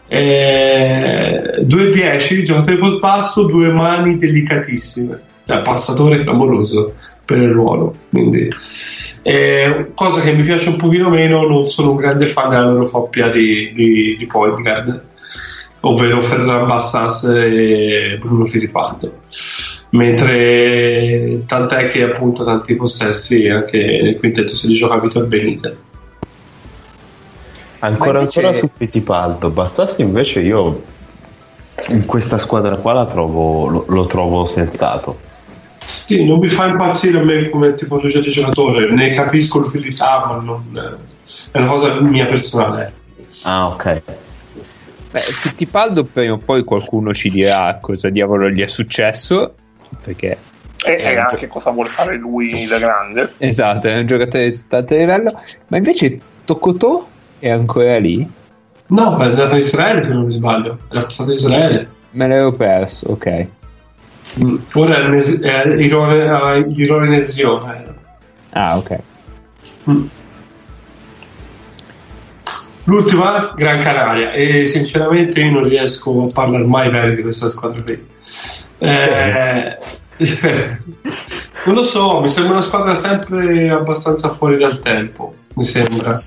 Eh, 2-10, giocatore post basso, due mani delicatissime, cioè passatore clamoroso per il ruolo. Quindi, eh, cosa che mi piace un pochino meno, non sono un grande fan della loro coppia di, di, di point guard, ovvero Ferran Bassas e Bruno Filipaldo mentre tant'è che appunto tanti possessi anche nel quintetto se li gioca Vitor Benite Ancora invece- ancora su Fittipaldo, Bassassi invece io in questa squadra qua la trovo, lo, lo trovo sensato. sì non mi fa impazzire a me come tipologia di giocatore ne capisco l'utilità ma non è una cosa mia personale Ah, ok. Beh, Fittipaldo prima o poi qualcuno ci dirà cosa diavolo gli è successo, perché E, anche cosa vuole fare lui da grande. esatto, è un giocatore di tutt'altro livello, ma invece Tokotò è ancora lì? no è andato in Israele se non mi sbaglio è passato in Israele Me l'avevo perso, ok. Mm. ora è, Nes- è Irone, Ironesio Ah, ok. Mm. L'ultima, Gran Canaria, e sinceramente io non riesco a parlare mai bene di questa squadra qui. Eh, non lo so, mi sembra una squadra sempre abbastanza fuori dal tempo, mi sembra.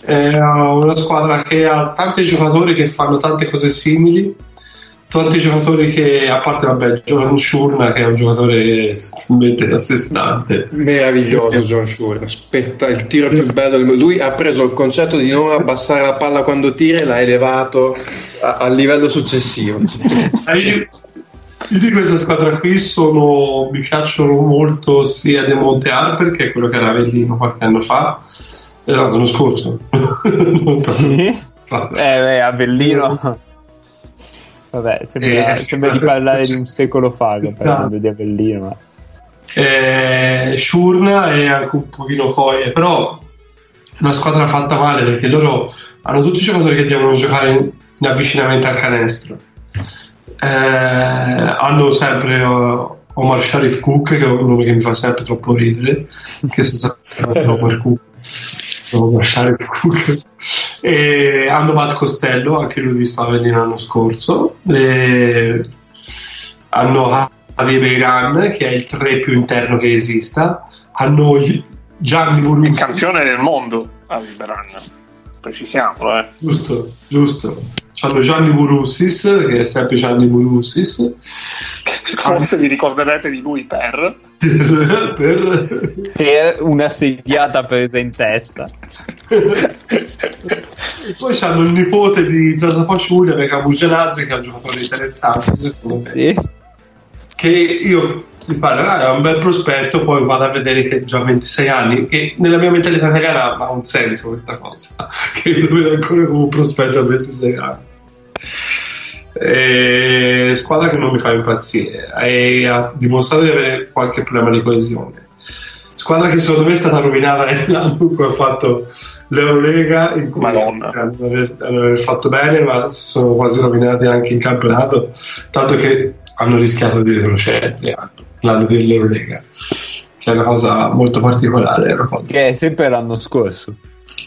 È una squadra che ha tanti giocatori che fanno tante cose simili, tanti giocatori che, a parte vabbè, John Shurna che è un giocatore totalmente a sé stante. Meraviglioso John Shore, aspetta, il tiro più bello. Lui ha preso il concetto di non abbassare la palla quando tira e l'ha elevato a- al livello successivo. Eh, Io, di questa squadra qui sono, mi piacciono molto sia De Monte Harper che è quello che era Avellino qualche anno fa, esatto, l'anno scorso. Tanto fa. Eh, beh, Avellino. Vabbè, sembra, Eh, sembra di parlare di un secolo fa che Esatto. parlando di Avellino. Ma... eh, Shurna e anche un pochino Coie, però è una squadra fatta male perché loro hanno tutti i giocatori che devono giocare in, in avvicinamento al canestro. Eh, hanno sempre eh, Omar Sharif Cook, che è un nome che mi fa sempre troppo ridere, che si sa Omar Cook. Omar Sharif Cook. E hanno Matt Costello, anche lui visto a Avellino l'anno scorso. E hanno Javier Began, che è il 3 più interno che esista. Hanno Gianni Il Borussi. campione del mondo, Avi Beran. Precisiamolo, eh. Giusto, giusto. Hanno Gianni Burussis, che è sempre Gianni Burussis, Forse vi ricorderete di lui per. per, per- Per una sediata presa in testa. E poi hanno il nipote di Zaza Paciulia, Becamo Gelazzi, che è un giocatore interessante, secondo me. Sì. Che io mi pare ah, è un bel prospetto, poi vado a vedere che ha già 26 anni, che nella mia mentalità italiana ha un senso questa cosa, che lo vedo ancora come un prospetto a 26 anni. E squadra che non mi fa impazzire e ha dimostrato di avere qualche problema di coesione. Squadra che secondo me è stata rovinata l'anno in cui ha fatto l'Eurolega, in cui Madonna. hanno aver, aver fatto bene, ma si sono quasi rovinati anche in campionato, tanto che hanno rischiato di retrocedere l'anno dell'Eurolega, che è una cosa molto particolare. cosa- Che è sempre l'anno scorso.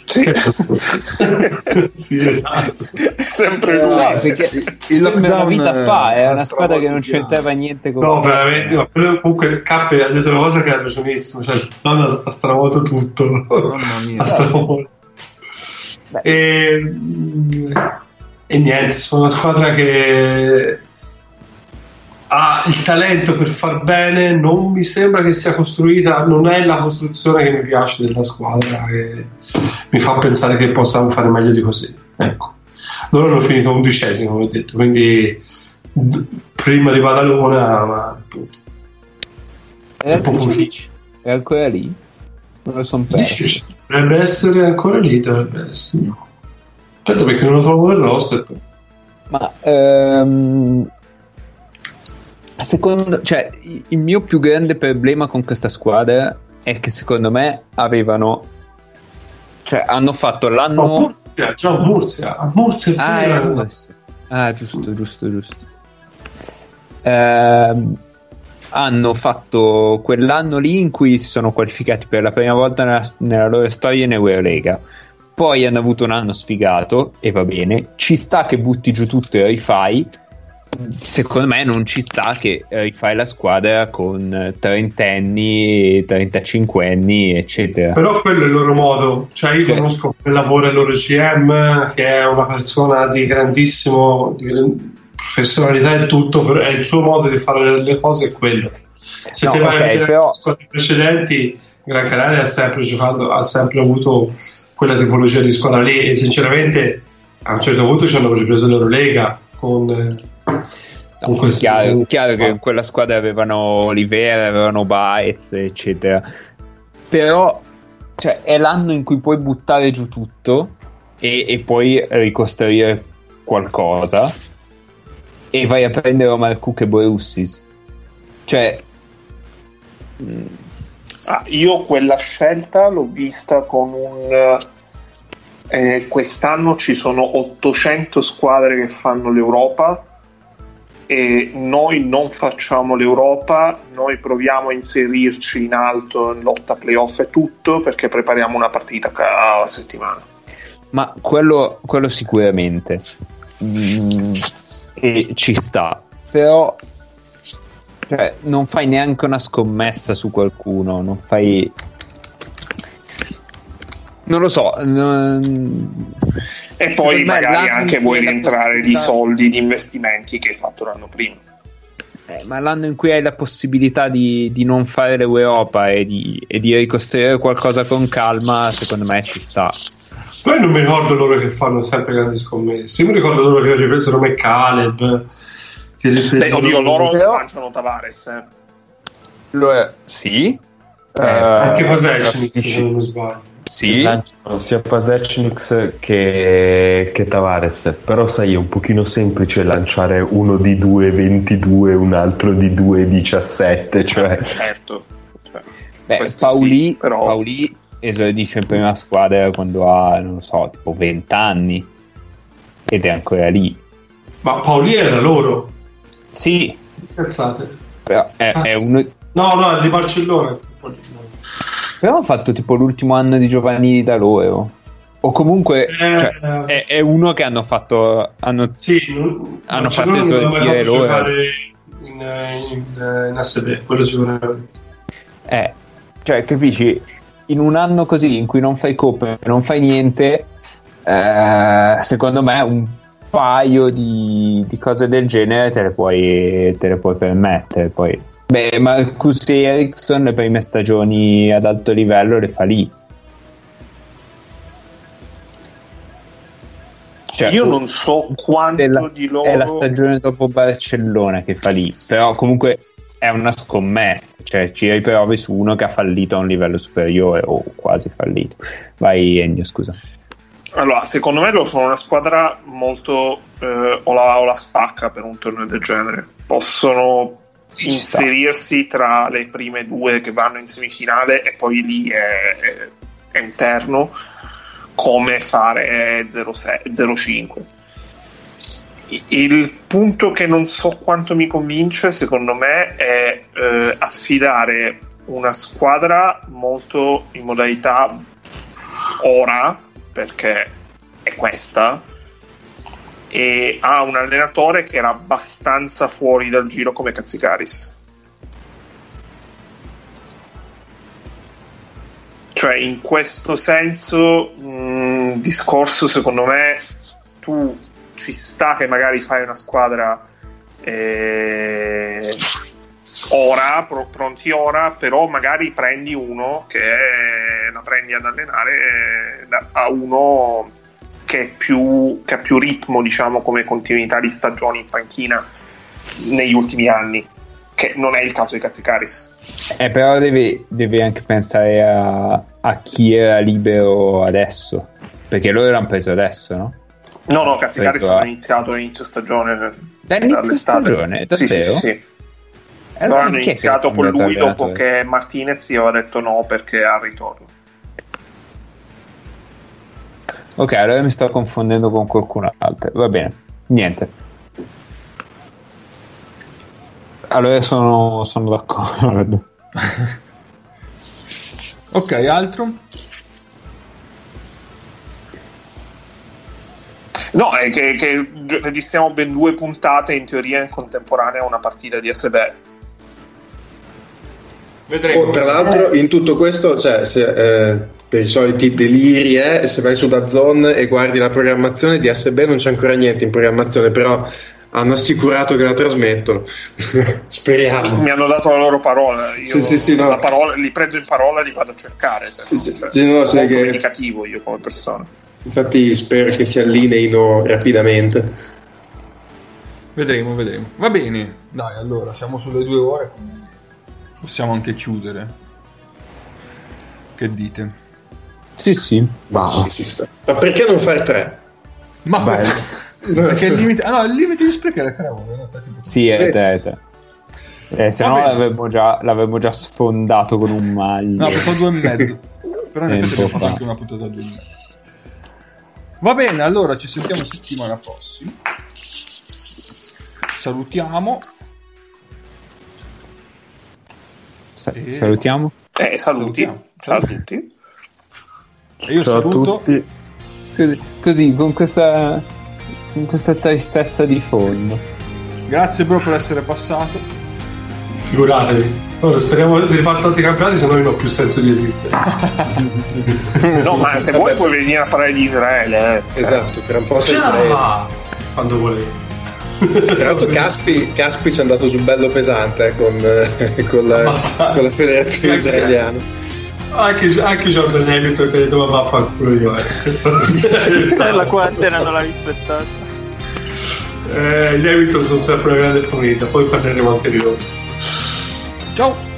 Sì. sì, esatto. È sempre lui. No, perché il sembra una lockdown, vita eh, fa, è una squadra che non c'entrava niente con No, veramente, ma quello comunque K ha detto una cosa che ha ragionissimo, cioè l'Atlanta ha stravolto tutto. Mamma mia. Ha stravolto. E, mm, e niente, sono una squadra che ha il talento per far bene, non mi sembra che sia costruita, non è la costruzione che mi piace della squadra, che mi fa pensare che possano fare meglio di così. Ecco. Loro hanno finito undicesimo, come ho detto, quindi prima di Badalona, ma appunto. Cic? è ancora lì? Non lo sono perso. Dici, dovrebbe essere ancora lì, dovrebbe essere. No. Aspetta perché non lo trovo nel roster. Ma ehm, secondo, cioè, il mio più grande problema con questa squadra è che secondo me avevano, cioè, hanno fatto No, l'anno. Murcia, già Murcia, a Murcia Ah, è Murcia. Ah, giusto, giusto, giusto. Ehm, hanno fatto quell'anno lì in cui si sono qualificati per la prima volta nella, nella loro storia in Eurolega. Poi hanno avuto un anno sfigato e va bene. Ci sta che butti giù tutto e rifai. Secondo me non ci sta che rifai la squadra con trentenni, trentacinquenni, eccetera. Però quello è il loro modo. Cioè, io conosco come lavora il loro GM, che è una persona di grandissimo di professionalità e tutto, è il suo modo di fare le cose è quello. Se No, ti vai ok, a però- le squadre precedenti, Gran Canaria ha sempre giocato, ha sempre avuto quella tipologia di squadra lì e sinceramente a un certo punto ci hanno ripreso l'Eurolega con, eh, con No, questo- chiaro, chiaro che in quella squadra avevano Olivera, avevano Baez, eccetera. Però cioè, è l'anno in cui puoi buttare giù tutto e, e poi ricostruire qualcosa e vai a prendere Omar Cook e Borussis. Cioè, mm, Ah, io quella scelta l'ho vista con un... eh, quest'anno ci sono 800 squadre che fanno l'Europa e noi non facciamo l'Europa, noi proviamo a inserirci in alto in lotta playoff e tutto perché prepariamo una partita a settimana. ma quello, quello sicuramente Mm, e ci sta, però cioè, non fai neanche una scommessa su qualcuno, non fai. Non lo so. non- E poi me magari l'anno anche vuoi rientrare di soldi, di investimenti che hai fatto l'anno prima. eh, ma l'anno in cui hai la possibilità di, di non fare l'Europa e di, e di ricostruire qualcosa con calma, secondo me ci sta. Poi non mi ricordo loro che fanno sempre grandi scommesse. Io mi ricordo loro che ripresero McCaleb. Che ripresero... Beh, oddio, loro Però- mangiano Tavares. Eh. sì. Eh, Anche Eh, Pasecnik, capisci? se non mi sbaglio. Sì. Lanciano sia Pasecniks che, che Tavares, però sai è un pochino semplice lanciare uno di 2,22 un altro di 2,17, cioè Certo. Cioè, Beh, Paoli, sì, però- Paoli esordisce in prima squadra quando ha, non lo so, tipo 20 anni ed è ancora lì. Ma Paoli era loro. Sì, Cazzate. però è, Ah, è uno... No, no, è di Barcellona. Però ha fatto tipo l'ultimo anno di giovanili da loro. O comunque Eh, cioè, è, è uno che hanno fatto. Hanno, Sì, non- Hanno fatto esordire fatto loro. giocare in, in, in ASB, quello sicuramente. eh, cioè, capisci? In un anno così in cui non fai coppe, non fai niente, eh, secondo me un paio di, di cose del genere te le puoi, te le puoi permettere. Poi. Beh, Marcus Ericsson le prime stagioni ad alto livello le fa lì. Cioè, Io non so quanto è la, di loro è la stagione dopo Barcellona che fa lì, però comunque è una scommessa, cioè ci riprovi su uno che ha fallito a un livello superiore o quasi fallito. Vai Ennio, scusa. Allora, secondo me loro sono una squadra molto eh, o, la, o la spacca per un torneo del genere. Possono. Inserirsi tra le prime due che vanno in semifinale e poi lì è, è- è interno come fare 0,6 0,5. I- Il punto che non so quanto mi convince, secondo me, è eh, affidare una squadra molto in modalità ora, perché è questa, e ha un allenatore che era abbastanza fuori dal giro come Cazzicaris. Cioè, in questo senso, mh, discorso secondo me, tu ci sta che magari fai una squadra eh, ora, pro- pronti ora, però magari prendi uno che la prendi ad allenare eh, da- a uno che, più, che ha più ritmo, diciamo, come continuità di stagioni in panchina negli ultimi anni, che non è il caso di Cazzicaris. Eh, però devi, devi anche pensare a, a chi era libero adesso, perché loro l'hanno preso adesso, no? No, no, Cazzicaris a- hanno iniziato all'inizio stagione. Dall'inizio stagione, Sì, sì, davvero? sì, sì. Eh, Loro ma hanno iniziato ha con lui dopo che Martinez gli aveva detto no perché al ritorno. Ok, allora mi sto confondendo con qualcun altro. Va bene, niente. allora sono, sono d'accordo. Ok, altro? No, è che, che registriamo ben due puntate in teoria in contemporanea a una partita di SB. Vedremo. Oh, tra l'altro, in tutto questo, cioè, se, eh, per i soliti deliri, eh, se vai su Dazon e guardi la programmazione di SB, non c'è ancora niente in programmazione, però hanno assicurato che la trasmettono. Speriamo. Mi hanno dato la loro parola. Io Sì, sì, sì, no. la parola- li prendo in parola e li vado a cercare. Sì, sì, cioè, sì, no, molto che- vendicativo io come persona. Infatti, spero che si allineino rapidamente. Vedremo, vedremo. Va bene. Dai, allora, siamo sulle due ore, quindi possiamo anche chiudere. Che dite? Sì, sì. Ma Sì, sta. Ma perché non fare tre? Ma Bello. perché il limite... Ah no, il limite di spreco è tre ore. Sì, è te, è te. Eh, se no l'avremmo già, l'avremmo già sfondato con un maglio. No, pensavo due e mezzo. Però in Eh, effetti un abbiamo fatto fa. anche una puntata due e mezzo. Va bene, allora ci sentiamo settimana prossima. Salutiamo. Sa- Eh, Salutiamo. Eh, saluti. Salutiamo. Ciao a tutti. E io ciao a saluto. tutti. Così, così, con questa con questa tristezza di fondo. Grazie bro per essere passato. Figuratevi. Ora speriamo di ripartire altri campionati, se no non ho più senso di esistere. No, ma se vuoi puoi venire a parlare di Israele. Eh. Esatto, tra un po' sei. Già! Quando volevi. Tra l'altro Caspi, Caspi ci è andato sul bello pesante eh, con, eh, con la, con la federazione Sì, israeliana. Anche, anche Jordan Hamilton che ha detto ma vaffanculo io. La quarantena non l'ha rispettata. Eh, gli Hamilton sono sempre una grande famiglia, poi parleremo anche di loro. Ciao.